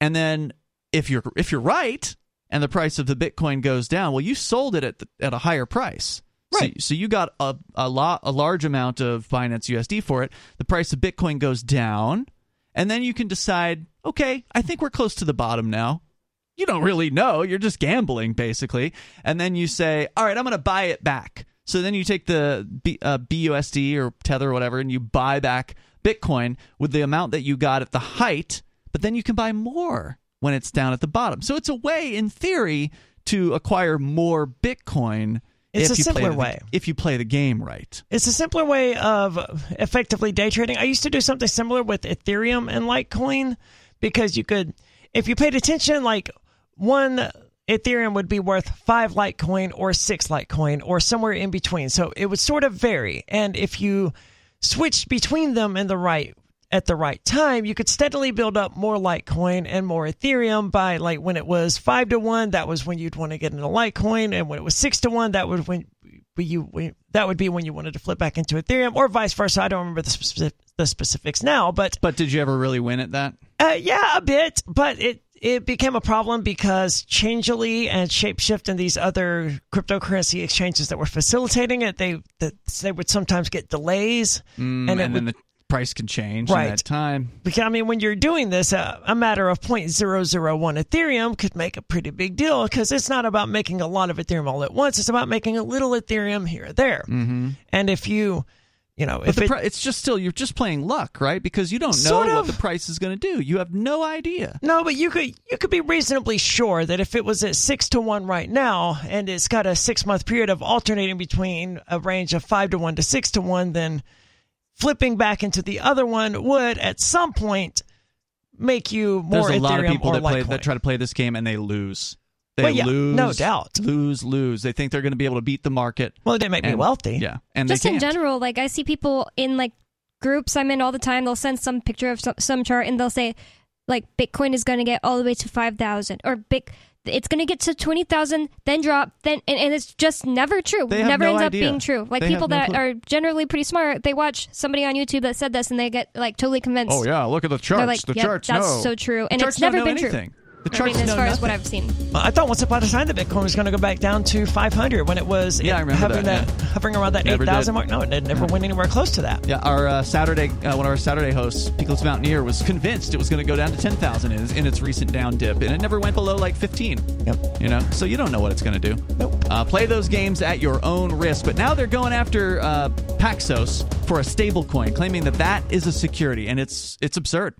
and then if you're if you're right and the price of the bitcoin goes down well you sold it at the, at a higher price Right. So, so you got a a lot a large amount of Binance USD for it. The price of Bitcoin goes down, and then you can decide, okay, I think we're close to the bottom now. You don't really know. You're just gambling basically, and then you say, all right, I'm going to buy it back. So then you take the B, uh, BUSD or Tether or whatever, and you buy back Bitcoin with the amount that you got at the height, but then you can buy more when it's down at the bottom. So it's a way, in theory, to acquire more Bitcoin it's if a you simpler play the, way. If you play the game right. It's a simpler way of effectively day trading. I used to do something similar with Ethereum and Litecoin because you could, if you paid attention, like one Ethereum would be worth five Litecoin or six Litecoin or somewhere in between. So it would sort of vary. And if you switched between them in the right at the right time, you could steadily build up more Litecoin and more Ethereum by like when it was five to one, that was when you'd want to get into Litecoin, and when it was six to one, that was when you when, that would be when you wanted to flip back into Ethereum, or vice versa. I don't remember the, specific, the specifics now, but but did you ever really win at that? Uh, yeah, a bit, but it it became a problem because Changelly and Shapeshift and these other cryptocurrency exchanges that were facilitating it, they that they would sometimes get delays, mm, and, and then the price can change right. in that time. Because I mean, when you're doing this, uh, a matter of 0.001 Ethereum could make a pretty big deal because it's not about making a lot of Ethereum all at once. It's about making a little Ethereum here or there. Mm-hmm. And if you, you know, if it, it's just still you're just playing luck, right? Because you don't know of, what the price is going to do. You have no idea. No, but you could you could be reasonably sure that if it was at six to one right now, and it's got a six month period of alternating between a range of five to one to six to one, then flipping back into the other one would at some point make you more There's a Ethereum lot of people that play that try to play this game and they lose. They well, yeah, lose, no doubt. Lose, lose. They think they're going to be able to beat the market. Well, it didn't make and, me wealthy. Yeah, and just they in can't. general, like I see people in like groups I'm in all the time. They'll send some picture of some, some chart and they'll say like Bitcoin is going to get all the way to five thousand or big. It's going to get to twenty thousand, then drop, then and, and, it's just never true. They have never no ends idea. up being true. Like They people no that clue. are generally pretty smart, they watch somebody on YouTube that said this and they get like totally convinced. Oh yeah, look at the charts. Like, the yep, charts that's know. so true, and it's never been anything. true. The I mean, as know far as what. I've seen. I thought once upon a time the Bitcoin was going to go back down to 500 when it was Yeah, I remember hovering that, hovering around that Never 8,000 mark. No, it never went anywhere close to that. Yeah, our uh, Saturday, uh, one of our Saturday hosts, Peakless Mountaineer, was convinced it was going to go down to ten thousand in, in its recent down dip, and it never went below like fifteen. Yep. You know, so you don't know what it's going to do. Nope. Uh, play those games at your own risk. But now they're going after uh, Paxos for a stable coin, claiming that that is a security, and it's it's absurd.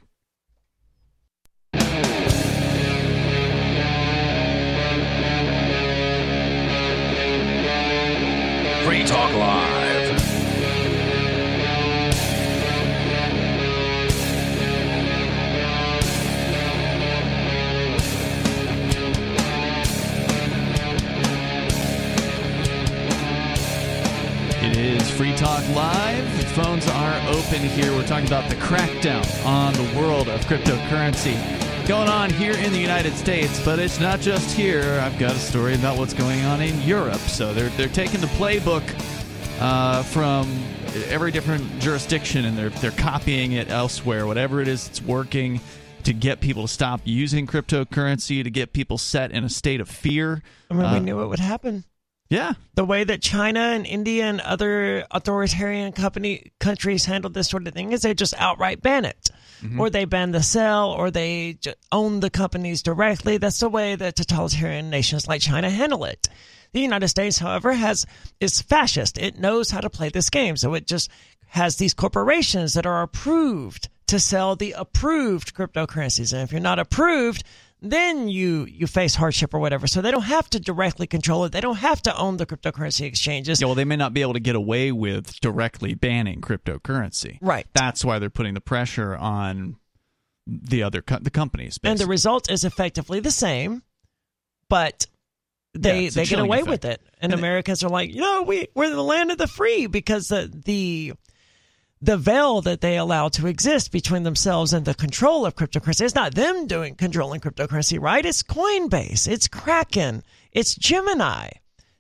Talk Live. It is Free Talk Live. The phones are open here. We're talking about the crackdown on the world of cryptocurrency going on here in the United States, but it's not just here. I've got a story about what's going on in Europe. So they're they're taking the playbook uh, from every different jurisdiction and they're they're copying it elsewhere. Whatever it is, it's working to get people to stop using cryptocurrency, to get people set in a state of fear. I mean, Uh, we knew it would happen. Yeah, The way that China and India and other authoritarian company countries handled this sort of thing is they just outright ban it, Mm-hmm. or they ban the sale, or they own the companies directly. That's the way that totalitarian nations like China handle it. The United States, however, has is fascist. It knows how to play this game, so it just has these corporations that are approved to sell the approved cryptocurrencies. And if you're not approved, then you you face hardship or whatever. So they don't have to directly control it. They don't have to own the cryptocurrency exchanges. Yeah, well, they may not be able to get away with directly banning cryptocurrency. Right. That's why they're putting the pressure on the other co- the companies. and the result is effectively the same, but they Yeah, they get away effect. with it. And, And it- Americans are like, you know, we we're the land of the free because the the the veil that they allow to exist between themselves and the control of cryptocurrency. It's not them doing controlling cryptocurrency, right? It's Coinbase, it's Kraken, it's Gemini.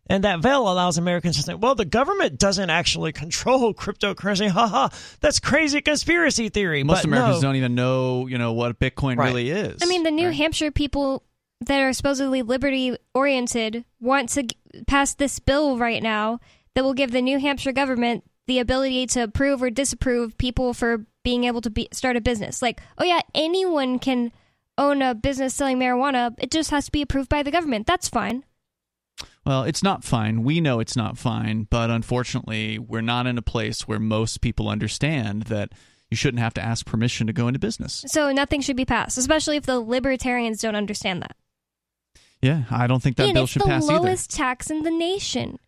And that veil allows Americans to think, well, the government doesn't actually control cryptocurrency. Ha ha. That's crazy conspiracy theory. most but Americans no. don't even know, you know, what Bitcoin Right. really is. I mean, the New right? Hampshire people that are supposedly liberty oriented want to g- pass this bill right now that will give the New Hampshire government the ability to approve or disapprove people for being able to be, start a business. Like, oh yeah, anyone can own a business selling marijuana. It just has to be approved by the government. That's fine. Well, it's not fine. We know it's not fine, but unfortunately, we're not in a place where most people understand that you shouldn't have to ask permission to go into business. So nothing should be passed, especially if the libertarians don't understand that. Yeah, I don't think that bill it's should pass either. the lowest tax in the nation.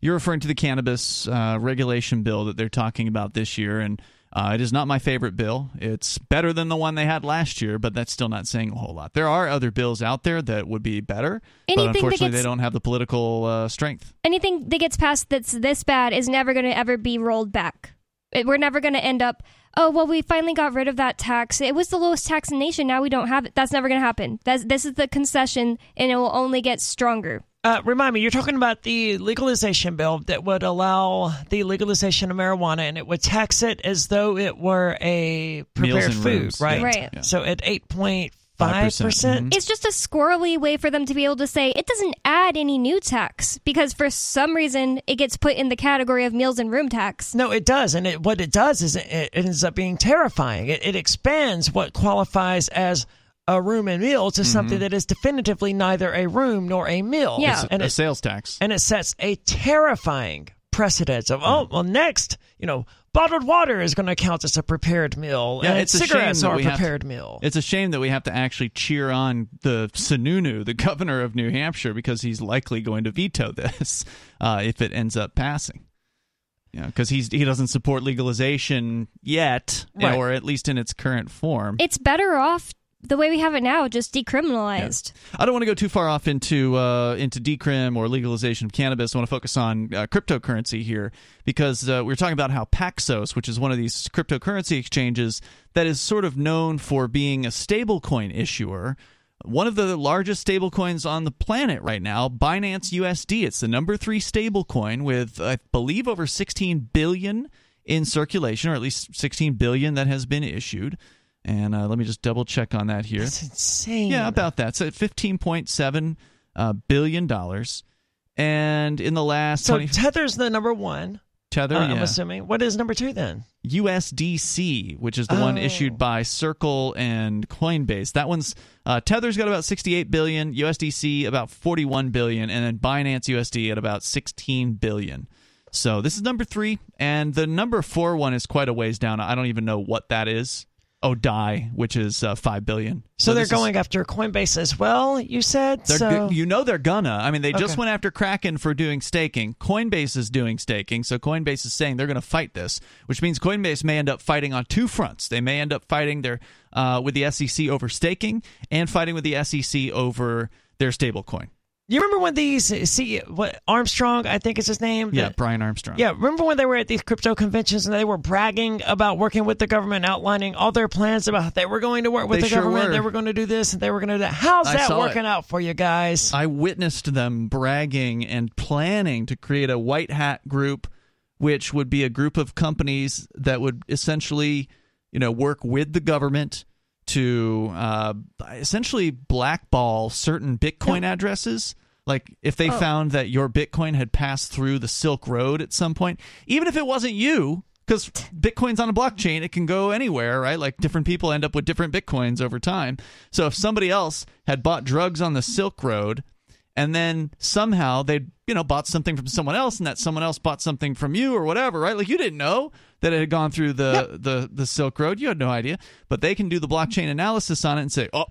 You're referring to the cannabis uh, regulation bill that they're talking about this year, and uh, it is not my favorite bill. It's better than the one they had last year, but that's still not saying a whole lot. There are other bills out there that would be better, Anything but unfortunately, gets- they don't have the political uh, strength. anything that gets passed that's this bad is never going to ever be rolled back. It, we're never going to end up, oh, well, we finally got rid of that tax. It was the lowest tax in the nation. Now we don't have it. That's never going to happen. That's, this is the concession, and it will only get stronger. Uh, remind me, you're talking about the legalization bill that would allow the legalization of marijuana and it would tax it as though it were a prepared in food, rooms, right? Right. Yeah. So at 8.5%. 5%, It's just a squirrely way for them to be able to say it doesn't add any new tax because for some reason it gets put in the category of meals and room tax. No, it does. And it, what it does is it, it ends up being terrifying. It, it expands what qualifies as a room and meal to something that is definitively neither a room nor a meal. Yeah. It's And a it, sales tax. and it sets a terrifying precedent of, oh, well, next, you know, bottled water is going to count as a prepared meal. Yeah, and it's a shame cigarettes that are a we have to- prepared meal. It's a shame that we have to actually cheer on the Sununu, the governor of New Hampshire, because he's likely going to veto this uh, if it ends up passing. You know, because he's he doesn't support legalization yet, Right. or at least in its current form. It's better off the way we have it now, just decriminalized. I don't want to go too far off into uh, into decrim or legalization of cannabis. I want to focus on uh, cryptocurrency here because uh, we are talking about how Paxos, which is one of these cryptocurrency exchanges that is sort of known for being a stablecoin issuer. One of the largest stablecoins on the planet right now, Binance USD. It's the number three stablecoin with, I believe, over 16 billion in circulation, or at least 16 billion that has been issued. And uh, let me just double check on that here. It's insane. Yeah, about that. So fifteen point seven uh, billion dollars, and in the last So 20 Tether's the number one. tether, uh, I'm assuming. What is number two then? USDC, which is the one Oh. issued by Circle and Coinbase. That one's uh, Tether's got about sixty eight billion, USDC about forty one billion, and then Binance USD at about sixteen billion. So this is number three, and the number four one is quite a ways down. I don't even know what that is. Odai, which is uh, five billion. So, they're this is- going after Coinbase as well, you said? So go- you know they're gonna. I mean, they just Okay. went after Kraken for doing staking. Coinbase is doing staking, so Coinbase is saying they're going to fight this, which means Coinbase may end up fighting on two fronts. They may end up fighting their uh, with the SEC over staking and fighting with the SEC over their stablecoin. You remember when these see what Armstrong, I think is his name? Yeah, Brian Armstrong. Yeah, remember when they were at these crypto conventions and they were bragging about working with the government, outlining all their plans about how they were going to work with They the sure government, were. they were going to do this and they were going to do that. How's I that working it. out for you guys? I witnessed them bragging and planning to create a white hat group, which would be a group of companies that would essentially, you know, work with the government to uh, essentially blackball certain Bitcoin addresses. Like if they found that your Bitcoin had passed through the Silk Road at some point, even if it wasn't you, because Bitcoin's on a blockchain, it can go anywhere, right? Like different people end up with different Bitcoins over time. So if somebody else had bought drugs on the Silk Road and then somehow they you know bought something from someone else and that someone else bought something from you or whatever right like you didn't know that it had gone through the the the silk road you had no idea but they can do the blockchain analysis on it and say oh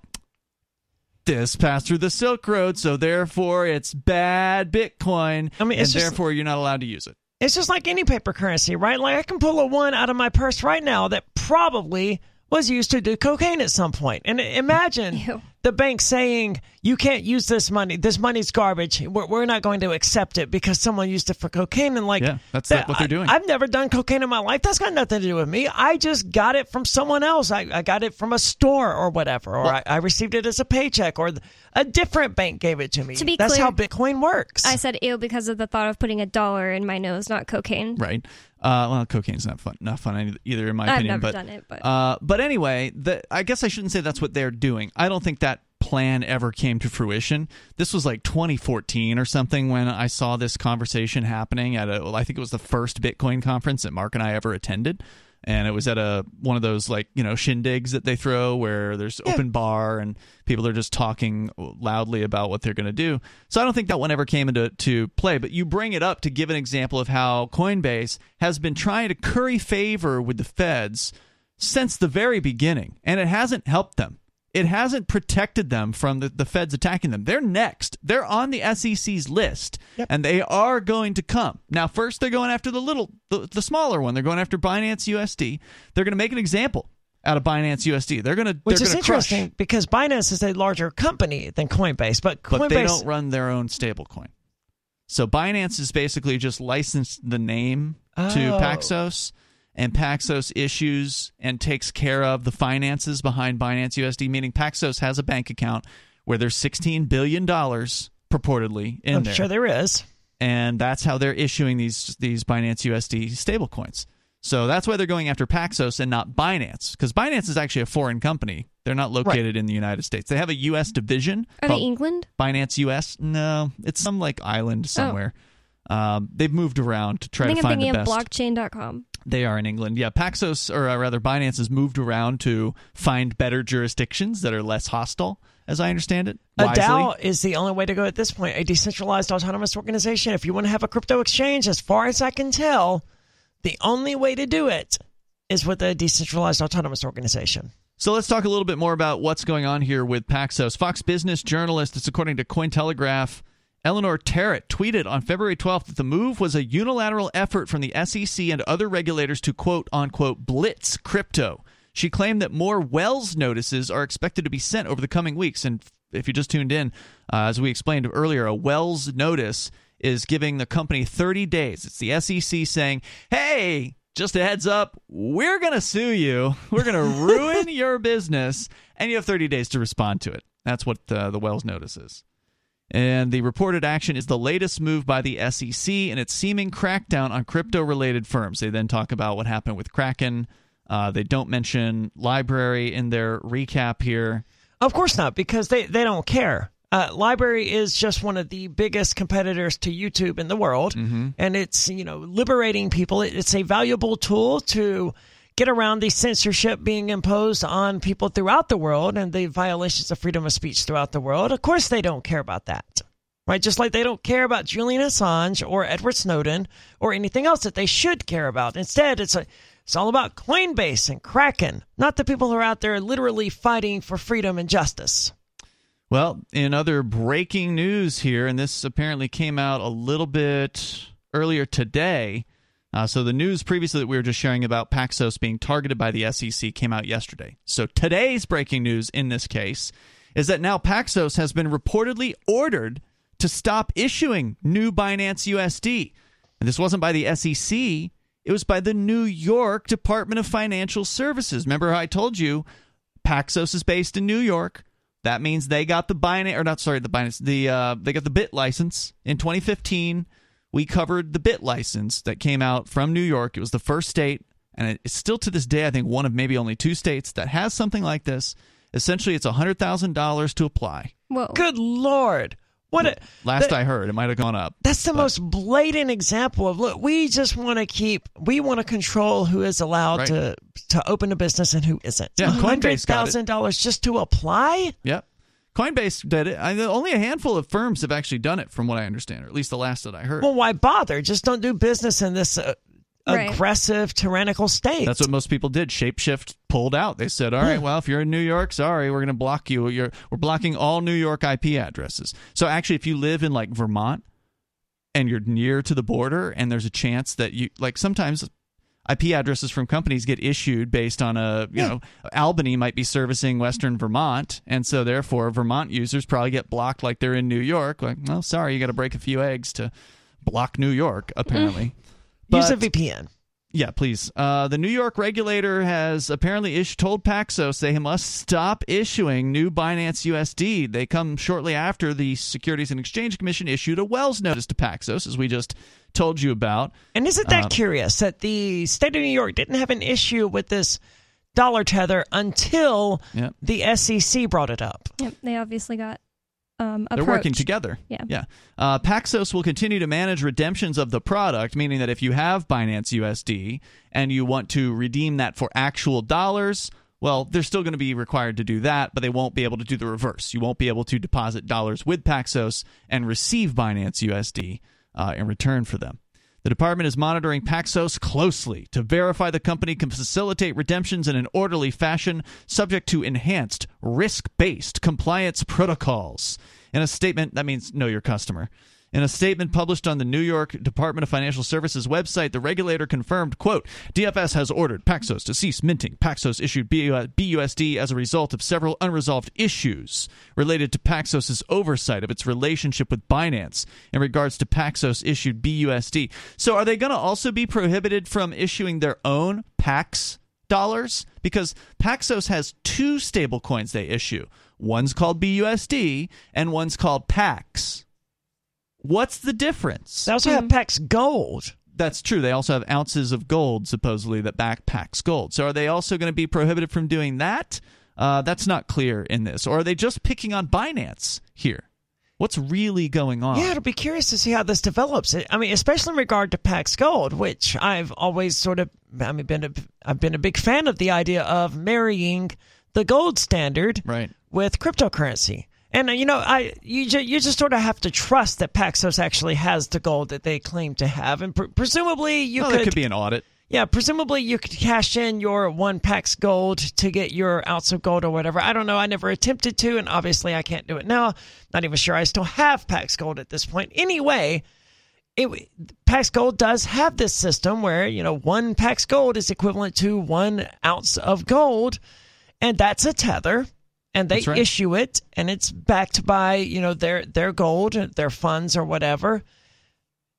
this passed through the Silk Road, so therefore it's bad Bitcoin, I mean, and just- therefore you're not allowed to use it. It's just like any paper currency, right? Like I can pull a one out of my purse right now that probably was used to do cocaine at some point. And imagine Ew. the bank saying, you can't use this money. This money's garbage. We're, we're not going to accept it because someone used it for cocaine. And like, Yeah, that's that- what they're doing. I, have never done cocaine in my life. That's got nothing to do with me. I just got it from someone else. I, I got it from a store or whatever, or I, I received it as a paycheck, or a different bank gave it to me. To be That's clear- how Bitcoin works. I said ew because of the thought of putting a dollar in my nose, not cocaine. Right. Uh, well, cocaine's not fun, not fun either, in my I've opinion. never but, done it, but- uh, but anyway, the, I guess I shouldn't say that's what they're doing. I don't think that plan ever came to fruition. This was like 2014 or something when I saw this conversation happening at a. Well, I think it was the first Bitcoin conference that Mark and I ever attended. And it was at a one of those like you know shindigs that they throw where there's open bar and people are just talking loudly about what they're going to do. So I don't think that one ever came into to play. But you bring it up to give an example of how Coinbase has been trying to curry favor with the Feds since the very beginning, and it hasn't helped them. It hasn't protected them from the, the feds attacking them. They're next. They're on the SEC's list, and they are going to come. Now, first, they're going after the little, the, the smaller one. They're going after Binance USD. They're going to make an example out of Binance USD. They're going to, Which they're is to crush, interesting because Binance is a larger company than Coinbase, but Coinbase but they don't run their own stablecoin. So Binance is basically just licensed the name to Oh. Paxos, and Paxos issues and takes care of the finances behind Binance USD. Meaning Paxos has a bank account where there's 16 billion dollars purportedly in I'm there, sure there is. and that's how they're issuing these these Binance USD stablecoins. So that's why they're going after Paxos and not Binance, because Binance is actually a foreign company. They're not located in the United States. They have a U.S. division. Are they England? Binance US? No, it's some like island somewhere. Um, they've moved around to try I think to I'm find the thinking of blockchain.com. They are in England. Yeah, Paxos, or uh, rather, Binance has moved around to find better jurisdictions that are less hostile, as I understand it. A DAO is the only way to go at this point. A decentralized autonomous organization. If you want to have a crypto exchange, as far as I can tell, the only way to do it is with a decentralized autonomous organization. So let's talk a little bit more about what's going on here with Paxos. Fox Business journalist, it's according to Cointelegraph, Eleanor Terrett tweeted on February 12th that the move was a unilateral effort from the SEC and other regulators to quote unquote blitz crypto. She claimed that more Wells notices are expected to be sent over the coming weeks. And if you just tuned in, uh, as we explained earlier, a Wells notice is giving the company 30 days. It's the SEC saying, hey, just a heads up, we're going to sue you. We're going to ruin your business, and you have 30 days to respond to it. That's what uh, the Wells notice is. And the reported action is the latest move by the SEC in its seeming crackdown on crypto related firms. They then talk about what happened with Kraken. Uh, they don't mention LBRY in their recap here. Of course not, because they, they don't care. Uh, LBRY is just one of the biggest competitors to YouTube in the world, and it's you know liberating people. It's a valuable tool to get around the censorship being imposed on people throughout the world and the violations of freedom of speech throughout the world. Of course, they don't care about that, right? Just like they don't care about Julian Assange or Edward Snowden or anything else that they should care about. Instead, it's a it's all about Coinbase and Kraken, not the people who are out there literally fighting for freedom and justice. Well, in other breaking news here, and this apparently came out a little bit earlier today. Uh, so the news previously that we were just sharing about Paxos being targeted by the SEC came out yesterday. So today's breaking news in this case is that now Paxos has been reportedly ordered to stop issuing new Binance USD. And this wasn't by the SEC, it was by the New York Department of Financial Services. Remember how I told you Paxos is based in New York. That means they got the Binance, or not sorry, the Binance, the uh, they got the BitLicense in 2015. We covered the BitLicense that came out from New York. It was the first state, and it's still to this day, I think, one of maybe only two states that has something like this. Essentially, it's hundred thousand dollars to apply. Whoa. Good lord. What a, Last that- I heard, it might have gone up. that's the most blatant example of look, we just want to keep we want to control who is allowed Right. to to open a business and who isn't. Yeah, hundred Coinbase got it. thousand dollars just to apply? Yep. Coinbase did it. I, only a handful of firms have actually done it, from what I understand, or at least the last that I heard. Well, why bother? Just don't do business in this uh, Right. aggressive, tyrannical state. That's what most people did. Shapeshift pulled out. They said, "All right, well, if you're in New York, sorry, we're going to block you. You're, we're blocking all New York IP addresses." So actually, if you live in like Vermont and you're near to the border, and there's a chance that you like sometimes IP addresses from companies get issued based on a you know Albany might be servicing Western Vermont, and so therefore Vermont users probably get blocked like they're in New York. Like, well, sorry, you got to break a few eggs to block New York, apparently. Use a VPN. yeah, please. Uh, the New York regulator has apparently ish- told Paxos they must stop issuing new Binance USD. They come shortly after the Securities and Exchange Commission issued a Wells notice to Paxos, as we just told you about. And isn't that Um, curious that the state of New York didn't have an issue with this dollar tether until Yep. the SEC brought it up? Yep, they obviously got um, They're working together. Yeah. Yeah. Uh, Paxos will continue to manage redemptions of the product, meaning that if you have Binance USD and you want to redeem that for actual dollars, well, they're still going to be required to do that, but they won't be able to do the reverse. You won't be able to deposit dollars with Paxos and receive Binance USD uh, in return for them. The department is monitoring Paxos closely to verify the company can facilitate redemptions in an orderly fashion, subject to enhanced risk based compliance protocols. In a statement, that means know your customer. In a statement published on the New York Department of Financial Services website, the regulator confirmed, quote, DFS has ordered Paxos to cease minting Paxos issued BUSD as a result of several unresolved issues related to Paxos' oversight of its relationship with Binance in regards to Paxos issued BUSD. So are they going to also be prohibited from issuing their own Pax dollars? Because Paxos has two stablecoins they issue. One's called BUSD and one's called Pax. What's the difference? They also have Pax Gold. That's true. They also have ounces of gold, supposedly, that back Pax gold. So are they also going to be prohibited from doing that? Uh, that's not clear in this. Or are they just picking on Binance here? What's really going on? Yeah, it'll be curious to see how this develops. I mean, especially in regard to Pax Gold, which I've always sort of, I mean, been a, I've been a big fan of the idea of marrying the gold standard Right. with cryptocurrency. And uh, you know, I you ju- you just sort of have to trust that Paxos actually has the gold that they claim to have, and pre- presumably you Well, could, there could be an audit. yeah, presumably you could cash in your one Pax gold to get your ounce of gold or whatever. I don't know. I never attempted to, and obviously I can't do it now. Not even sure I still have Pax gold at this point. Anyway, it, Pax Gold does have this system where you know one Pax Gold is equivalent to one ounce of gold, and that's a tether. And they right. issue it, and it's backed by you know their their gold, their funds, or whatever.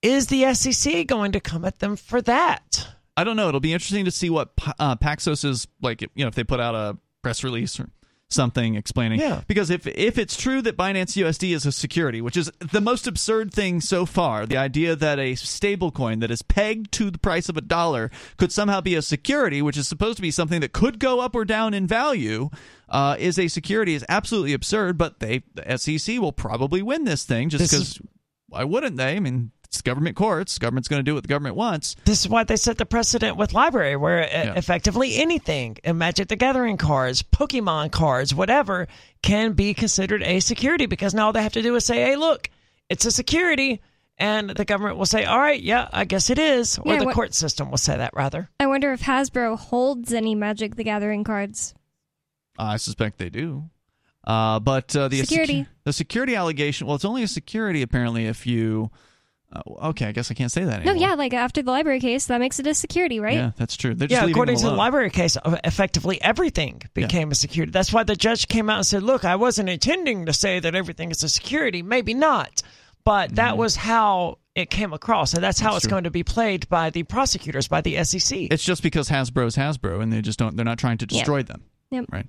Is the SEC going to come at them for that? I don't know. It'll be interesting to see what uh, Paxos is like. You know, if they put out a press release or something explaining. Yeah. Because if if it's true that Binance USD is a security, which is the most absurd thing so far, the idea that a stablecoin that is pegged to the price of a dollar could somehow be a security, which is supposed to be something that could go up or down in value, uh, is a security is absolutely absurd. But they, the SEC, will probably win this thing just is- because. Why wouldn't they? I mean, it's government courts. Government's going to do what the government wants. This is why they set the precedent with LBRY, where uh, Yeah. effectively anything, uh, Magic the Gathering cards, Pokemon cards, whatever, can be considered a security because now all they have to do is say, "Hey, look, it's a security," and the government will say, "All right, yeah, I guess it is," or Yeah, the what- court system will say that rather. I wonder if Hasbro holds any Magic the Gathering cards. I suspect they do. Uh, but uh, the Security. secu- the security allegation. Well, it's only a security apparently if you. Uh, okay, I guess I can't say that No, yeah, like after the LBRY case, that makes it a security, right? Yeah, that's true. They're just Yeah, according to the LBRY case, uh, effectively everything became a security. That's why the judge came out and said, "Look, I wasn't intending to say that everything is a security. Maybe not, but that was how it came across, and that's how. That's it's true. going to be played by the prosecutors, by the SEC." It's just because Hasbro's Hasbro, and they just don't. They're not trying to Yeah. destroy them. Yep. Right.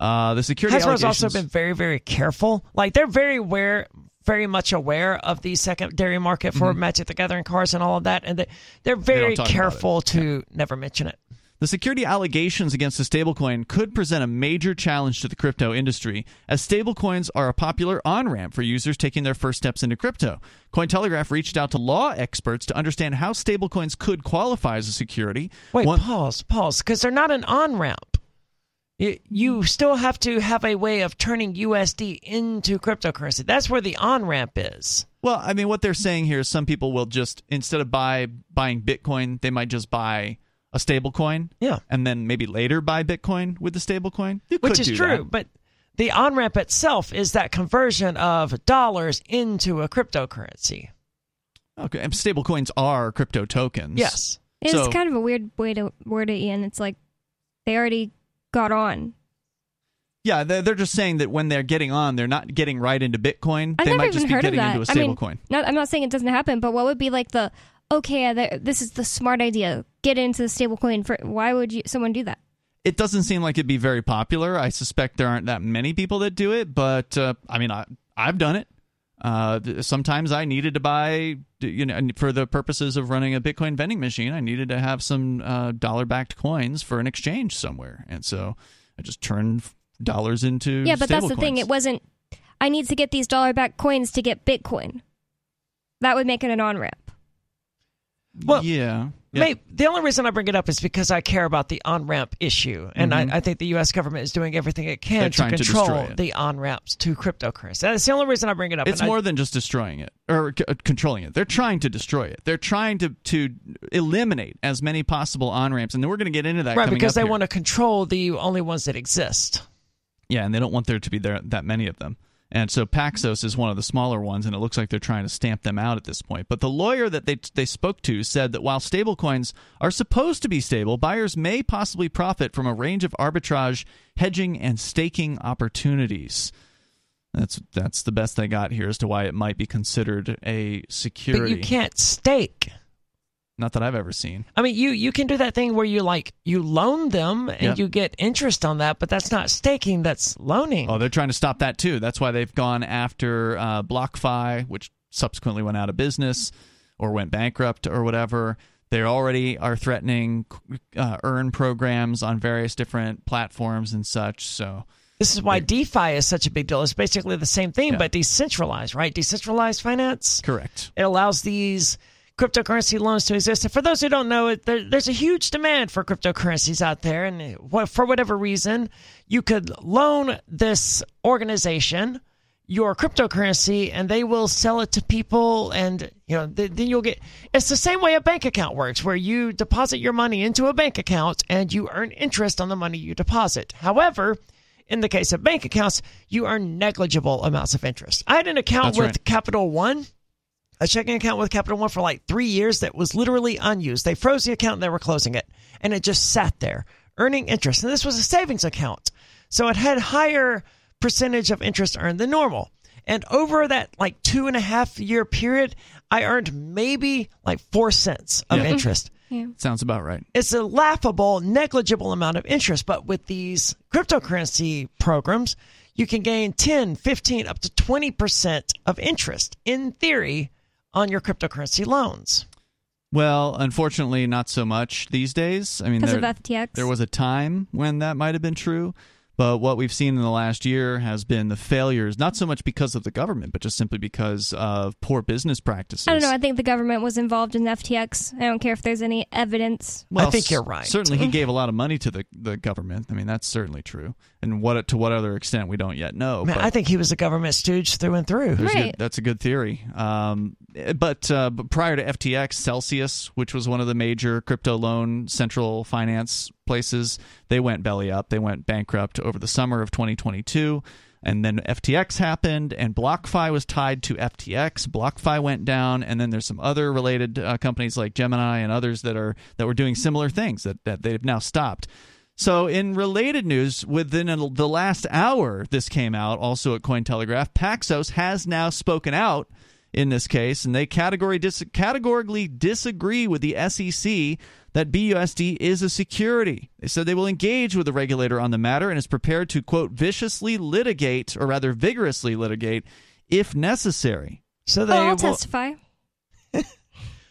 Uh, the security Hasbro's allegations. also been very, very careful. Like they're very aware, very much aware of the secondary market for mm-hmm. Magic the Gathering cards and all of that, and they, they're very about careful to never mention it. The security allegations against the stablecoin could present a major challenge to the crypto industry, as stablecoins are a popular on ramp for users taking their first steps into crypto. Cointelegraph reached out to law experts to understand how stablecoins could qualify as a security. Wait, One- pause, pause, because they're not an on ramp. You, you still have to have a way of turning USD into cryptocurrency. That's where the on ramp is. Well, I mean, what they're saying here is some people will just instead of buy buying Bitcoin, they might just buy a stable coin. Yeah. And then maybe later buy Bitcoin with the stable coin. You Which is true, that. but the on ramp itself is that conversion of dollars into a cryptocurrency. Okay. And stable coins are crypto tokens. Yes. It's So- kind of a weird way to word it, Ian. It's like they already got on. Yeah, they're, they're just saying that when they're getting on, they're not getting right into Bitcoin. I've they never might even just be getting into a I stable mean, coin. not, I'm not saying it doesn't happen, but what would be like the okay? uh, This is the smart idea. Get into the stable coin. For why would you someone do that? It doesn't seem like it'd be very popular. I suspect there aren't that many people that do it, but uh, I mean, I, I've done it. Uh, sometimes I needed to buy, you know, for the purposes of running a Bitcoin vending machine, I needed to have some uh, dollar-backed coins for an exchange somewhere, and so I just turned dollars into Yeah, but that's the stable thing. It wasn't. I need to get these dollar backed coins to get Bitcoin. That would make it an on ramp. Well, yeah, yeah. May, the only reason I bring it up is because I care about the on ramp issue, and Mhm. I, I think the U.S. government is doing everything it can to trying to control the on ramps to cryptocurrency. That's the only reason I bring it up. It's and I- more than just destroying it or c- uh, controlling it. They're trying to destroy it. They're trying to to eliminate as many possible on ramps, and we're going to get into that right because they here. want to control the only ones that exist. Yeah, and they don't want there to be there that many of them. And so Paxos is one of the smaller ones, and it looks like they're trying to stamp them out at this point. But the lawyer that they they spoke to said that while stablecoins are supposed to be stable, buyers may possibly profit from a range of arbitrage, hedging, and staking opportunities. That's that's the best they got here as to why it might be considered a security. But you can't stake. Not that I've ever seen. I mean, you you can do that thing where you like you loan them and Yeah. you get interest on that, but that's not staking. That's loaning. Oh, they're trying to stop that too. That's why they've gone after uh, BlockFi, which subsequently went out of business or went bankrupt or whatever. They already are threatening uh, earn programs on various different platforms and such. So This is why DeFi is such a big deal. It's basically the same thing, Yeah. but decentralized, right? Decentralized finance. correct. It allows these cryptocurrency loans to exist. And for those who don't know, it there, there's a huge demand for cryptocurrencies out there, and for whatever reason, you could loan this organization your cryptocurrency and they will sell it to people. And you know th- then you'll get it's the same way a bank account works where you deposit your money into a bank account and you earn interest on the money you deposit. However in the case of bank accounts you earn negligible amounts of interest. I had an account That's with right. Capital One a checking account with Capital One for like three years that was literally unused. They froze the account and they were closing it, and it just sat there earning interest. And this was a savings account, so it had higher percentage of interest earned than normal. And over that like two and a half year period, I earned maybe like four cents of Yeah. interest. Mm-hmm. Sounds about right. It's a laughable, negligible amount of interest, but with these cryptocurrency programs, you can gain 10, 15, up to 20% of interest in theory on your cryptocurrency loans. Well, unfortunately, not so much these days. I mean, Because of there, FTX. there was a time when that might have been true. But what we've seen in the last year has been the failures, not so much because of the government, but just simply because of poor business practices. I don't know. I think the government was involved in FTX. I don't care if there's any evidence. Well, I think you're right. Certainly, he gave a lot of money to the, the government. I mean, that's certainly true. And what to what other extent we don't yet know. Man, but I think he was a government stooge through and through. Right. good, that's a good theory. Um, but, uh, but prior to FTX, Celsius, which was one of the major crypto loan central finance places, they went belly up. They went bankrupt over the summer of 2022. And then FTX happened, and BlockFi was tied to FTX. BlockFi went down, and then there's some other related uh, companies like Gemini and others that are that were doing similar things that, that they've now stopped. So, in related news, within the last hour, this came out also at Cointelegraph. Paxos has now spoken out in this case, and they category dis- categorically disagree with the SEC that BUSD is a security. They said they will engage with the regulator on the matter and is prepared to, quote, viciously litigate, or rather vigorously litigate, if necessary. So they I'll will, testify.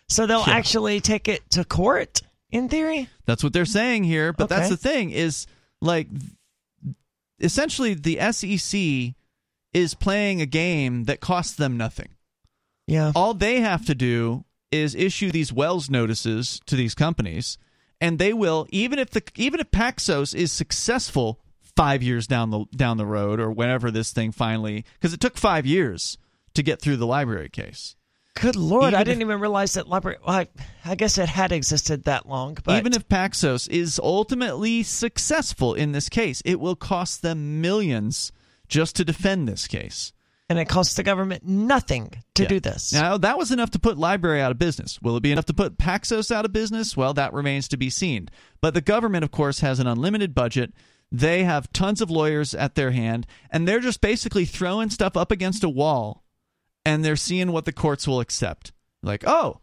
so they'll Yeah. actually take it to court in theory. That's what they're saying here. But that's the thing is like essentially the SEC is playing a game that costs them nothing. Yeah. All they have to do is issue these Wells notices to these companies, and they will even if the even if Paxos is successful five years down the down the road or whenever this thing finally because it took five years to get through the LBRY case. Good lord, Even I didn't even realize that LBRY. Well, I, I guess it had existed that long, but Even if Paxos is ultimately successful in this case, it will cost them millions just to defend this case. and it costs the government nothing to Yeah. do this. Now, that was enough to put LBRY out of business. Will it be enough to put Paxos out of business? Well, that remains to be seen. But the government, of course, has an unlimited budget. They have tons of lawyers at their hand, and they're just basically throwing stuff up against a wall and they're seeing what the courts will accept. Like, oh,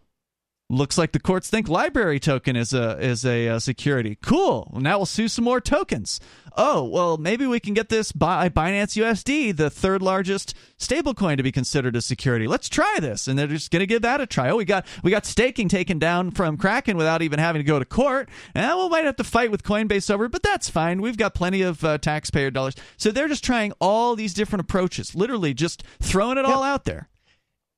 looks like the courts think LBRY token is a is a, uh security. Cool. Now we'll sue some more tokens. Oh, well, maybe we can get this by Binance USD, the third largest stablecoin, to be considered a security. Let's try this, and they're just going to give that a try. Oh, we got we got staking taken down from Kraken without even having to go to court. And we might have to fight with Coinbase over, but that's fine. We've got plenty of uh, taxpayer dollars. So they're just trying all these different approaches, literally just throwing it all out there.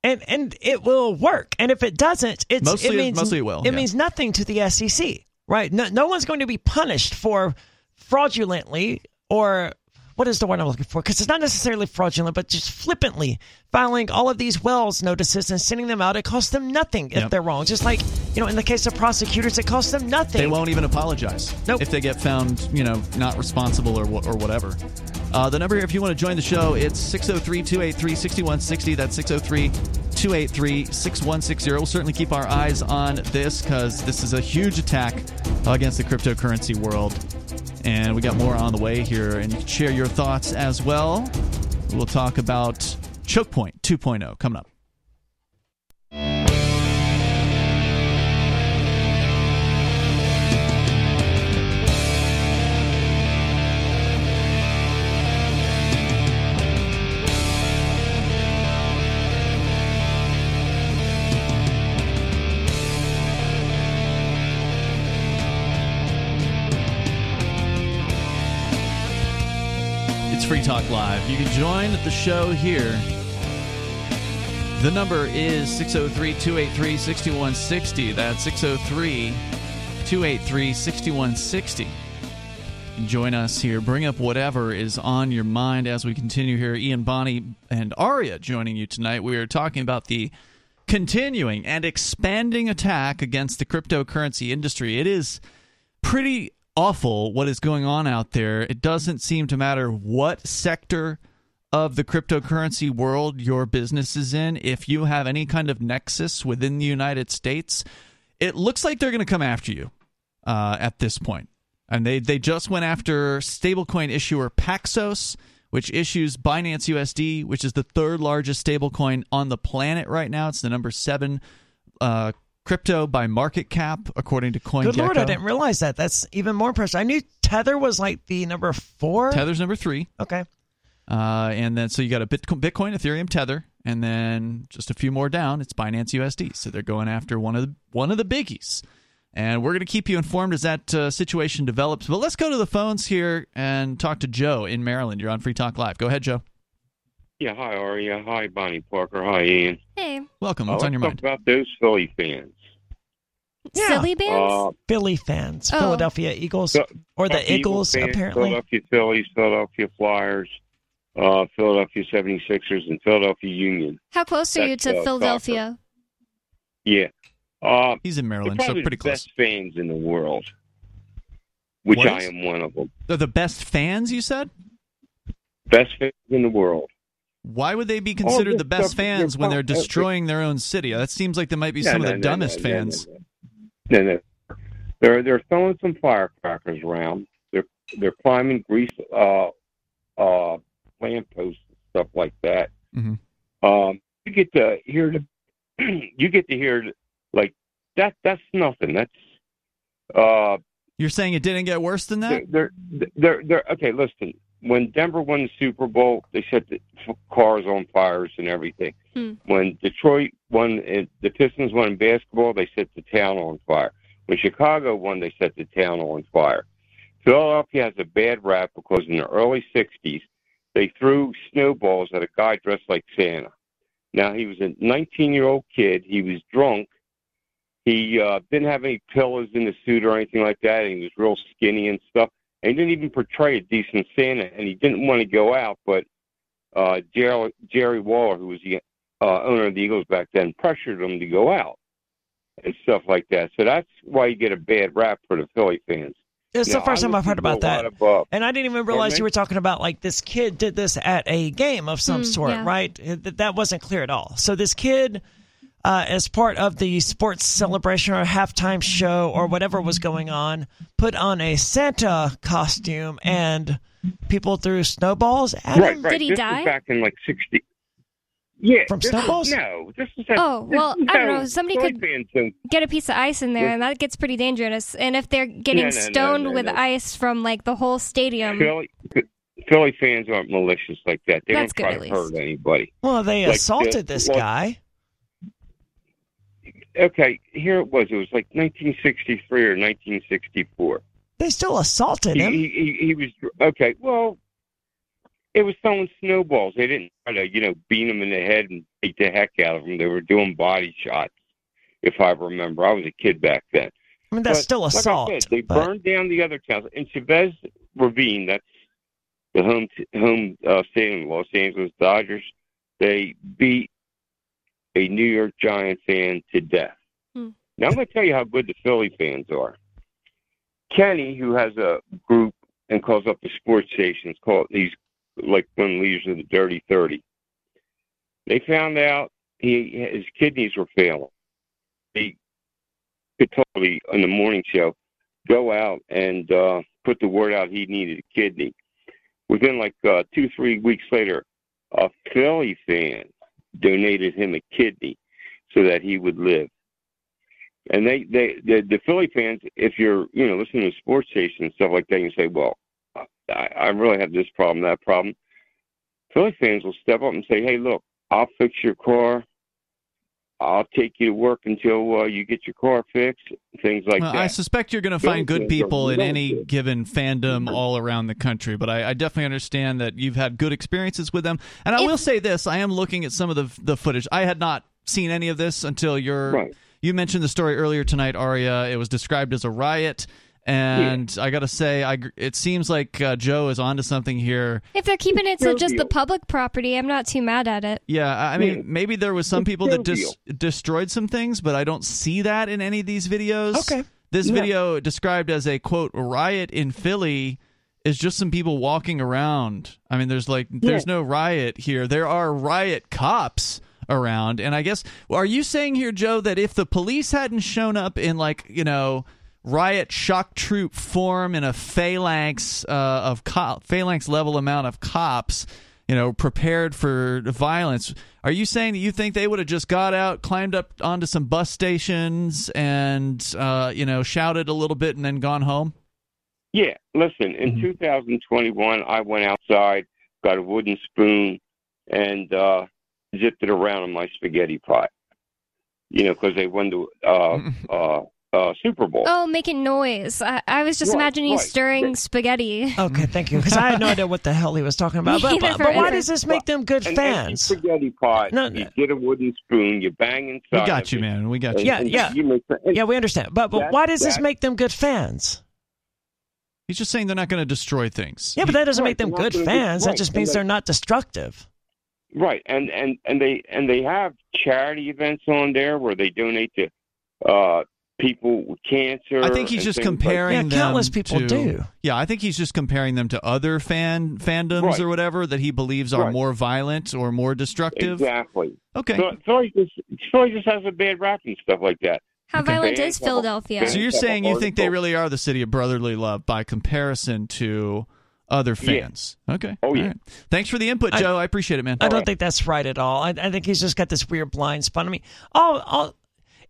And and it will work. And if it doesn't, it's Mostly- it means mostly it will, It yeah. means nothing to the SEC, right? No, no one's going to be punished for fraudulently or what is the word I'm looking for? Because it's not necessarily fraudulent, but just flippantly filing all of these Wells notices and sending them out. It costs them nothing if Yep. they're wrong. Just like you know, in the case of prosecutors, it costs them nothing. They won't even apologize Nope. if they get found, you know, not responsible or or whatever. Uh, the number here, if you want to join the show, it's 603 283 6160. That's 603 283 6160. We'll certainly keep our eyes on this because this is a huge attack against the cryptocurrency world. And we got more on the way here, and you can share your thoughts as well. We'll talk about Choke Point 2.0 coming up. Free Talk Live. You can join the show here. The number is 603 283 6160. That's 603 283 6160. Join us here. Bring up whatever is on your mind as we continue here. Ian Bonnie and Aria joining you tonight. We are talking about the continuing and expanding attack against the cryptocurrency industry. It is pretty awful what is going on out there. It doesn't seem to matter what sector of the cryptocurrency world your business is in. If you have any kind of nexus within the United States, it looks like they're going to come after you uh, at this point. And they, they just went after stablecoin issuer Paxos, which issues Binance USD, which is the third largest stablecoin on the planet right now. It's the number seven uh, crypto by market cap, according to CoinGecko. Good lord, I didn't realize that. That's even more impressive. I knew Tether was like the number four. Tether's number three. Okay. Uh, and then so you got a Bitcoin, Bitcoin, Ethereum, Tether, and then just a few more down, it's Binance USD. So they're going after one of the one of the biggies. And we're going to keep you informed as that uh, situation develops. But let's go to the phones here and talk to Joe in Maryland. You're on Free Talk Live. Go ahead, Joe. Yeah, hi Aria. Hi Bonnie Parker. Hi Ian. Hey, Welcome. Uh, What's on your let's mind? talk about those Philly fans. Yeah. silly bands. Uh, Philly fans, Oh. Philadelphia Eagles, Phil- or the Philadelphia Eagles, fans, apparently. Philadelphia Phillies, Philadelphia Flyers, uh, Philadelphia 76ers, and Philadelphia Union. How close are you to uh, Philadelphia? Yeah. Uh, He's in Maryland, so pretty the close. best fans in the world, which What I am one of them. They're the best fans, you said? Best fans in the world. Why would they be considered Oh, the best they're- fans when they're they're- destroying their own city? That seems like they might be No, some no, of the no, dumbest no, no, fans. No. no. They're they're throwing some firecrackers around. They're they're climbing grease uh uh lampposts and stuff like that. Mhm. Um, you get to hear the you get to hear like that. That's nothing. That's uh You're saying it didn't get worse than that? they're, they're they're they're okay. Listen, when Denver won the Super Bowl, they set the cars on fires and everything. Hmm. When Detroit won, uh, the Pistons won in basketball, they set the town on fire. When Chicago won, they set the town on fire. Philadelphia has a bad rap because in the early '60s they threw snowballs at a guy dressed like Santa. Now he was a 19-year-old kid. He was drunk. He uh, didn't have any pillows in the suit or anything like that. And he was real skinny and stuff. And he didn't even portray a decent Santa. And he didn't want to go out. But uh, Jerry, Jerry Wolman, who was the uh, owner of the Eagles back then pressured him to go out and stuff like that. So that's why you get a bad rap for the Philly fans. It's the first I time I've heard about that. of, uh, And I didn't even realize you were talking about like this kid did this at a game of some Mm, sort, yeah. right? That that wasn't clear at all. So this kid, uh, as part of the sports celebration or halftime show or whatever was going on, put on a Santa costume and people threw snowballs at right, him. right. Did he this die? Was back in like sixty. Yeah, From snowballs? No, this is. Oh, this- well, I don't know. Somebody could- fans Get a piece of ice in there, and that gets pretty dangerous. And if they're getting No, no, no, stoned no, with no. ice from like the whole stadium, Philly, Philly fans aren't malicious like that. They That's don't try good, to hurt anybody. Well, they Like, assaulted the- this well- guy. Okay, here it was. It was like 1963 or 1964. They still assaulted him. he, he, he was okay. Well, it was throwing snowballs. They didn't try to, you know, beat him in the head and beat the heck out of him. They were doing body shots, if I remember. I was a kid back then. I mean, that's But still like assault. said, they but- burned down the other towns. In Chavez Ravine, that's the home home uh, stadium, Los Angeles Dodgers. They beat a New York Giant fan to death. Hmm. Now I'm going to tell you how good the Philly fans are. Kenny, who has a group and calls up the sports stations, called these like one leaders of the Dirty Thirty. They found out he his kidneys were failing. He could totally on the morning show go out and uh, put the word out he needed a kidney. Within like uh, two three weeks later, a Philly fan donated him a kidney so that he would live. And they, they, the, the Philly fans, if you're, you know, listening to sports stations and stuff like that, you say, well, I, I really have this problem, that problem. Philly fans will step up and say, hey, look, I'll fix your car. I'll take you to work until uh, you get your car fixed. Things like Well, that. I suspect you're going to find good people in any given fandom all around the country, but I, I definitely understand that you've had good experiences with them. And I If- will say this: I am looking at some of the the footage. I had not seen any of this until your Right. you mentioned the story earlier tonight, Aria. It was described as a riot. And I got to say, I, it seems like uh, Joe is onto something here. if they're keeping it to Fair just the public property, I'm not too mad at it. Yeah, I I mean, Yeah. maybe there was some It's people that dis- destroyed some things, but I don't see that in any of these videos. Okay. This Yeah. video described as a quote riot in Philly is just some people walking around. I mean, there's like there's no riot here. There are riot cops around, and I guess are you saying here, Joe, that if the police hadn't shown up in like you know riot shock troop form in a phalanx uh, of phalanx level amount of cops, you know, prepared for violence. Are you saying that you think they would have just got out, climbed up onto some bus stations, and uh, you know, shouted a little bit and then gone home? Yeah, listen, in Mhm. 2021, I went outside, got a wooden spoon, and uh, zipped it around in my spaghetti pot. You know, because they won the uh, Super Bowl. Oh, making noise. I, I was just Right, imagining right. stirring spaghetti. Okay, thank you. Because I had no idea what the hell he was talking about. But, but, but why does this make them good An empty fans? spaghetti pot. No, you get a wooden spoon. You bang inside. We got you, it, man. We got and- you. Yeah, and yeah. You make, and Yeah, we understand. But but That- why does this make them good fans? He's just saying they're not going to destroy things. Yeah, but that doesn't Right, make them good gonna fans. That just means they- they're not destructive. Right, and and and they and they have charity events on there where they donate to uh, people with cancer. I think he's just things like comparing Yeah, them. countless people to- do. Yeah, I think he's just comparing them to other fan fandoms Right. or whatever that he believes are Right. more violent or more destructive. Exactly. Okay. So Philly just Philly just has a bad rap and stuff like that. How Okay. violent is Philadelphia? So you're saying you think they really are the city of brotherly love by comparison to other Yeah. fans? Okay. Oh, yeah. right. Thanks for the input, I- Joe. I appreciate it, man. I don't right. think that's right at all. I, I think he's just got this weird blind spot. I mean, all, all,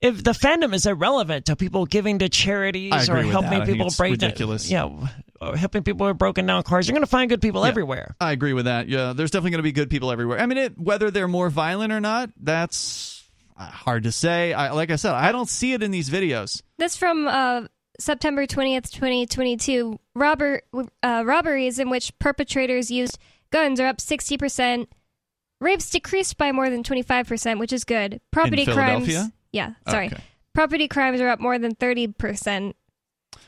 if the fandom is irrelevant to people giving to charities or helping that. I think people it's break ridiculous. down, yeah, or helping people who are broken down cars, you're going to find good people Yeah. everywhere. I agree with that. Yeah, there's definitely going to be good people everywhere. I mean, it, whether they're more violent or not, that's uh, hard to say. I, like I said, I don't see it in these videos. This from uh, September 20th, 2022. Robber, uh, robberies in which perpetrators used guns are up 60%. Rapes decreased by more than 25%, which is good. Property crimes. Yeah, sorry. Okay. Property crimes are up more than 30%.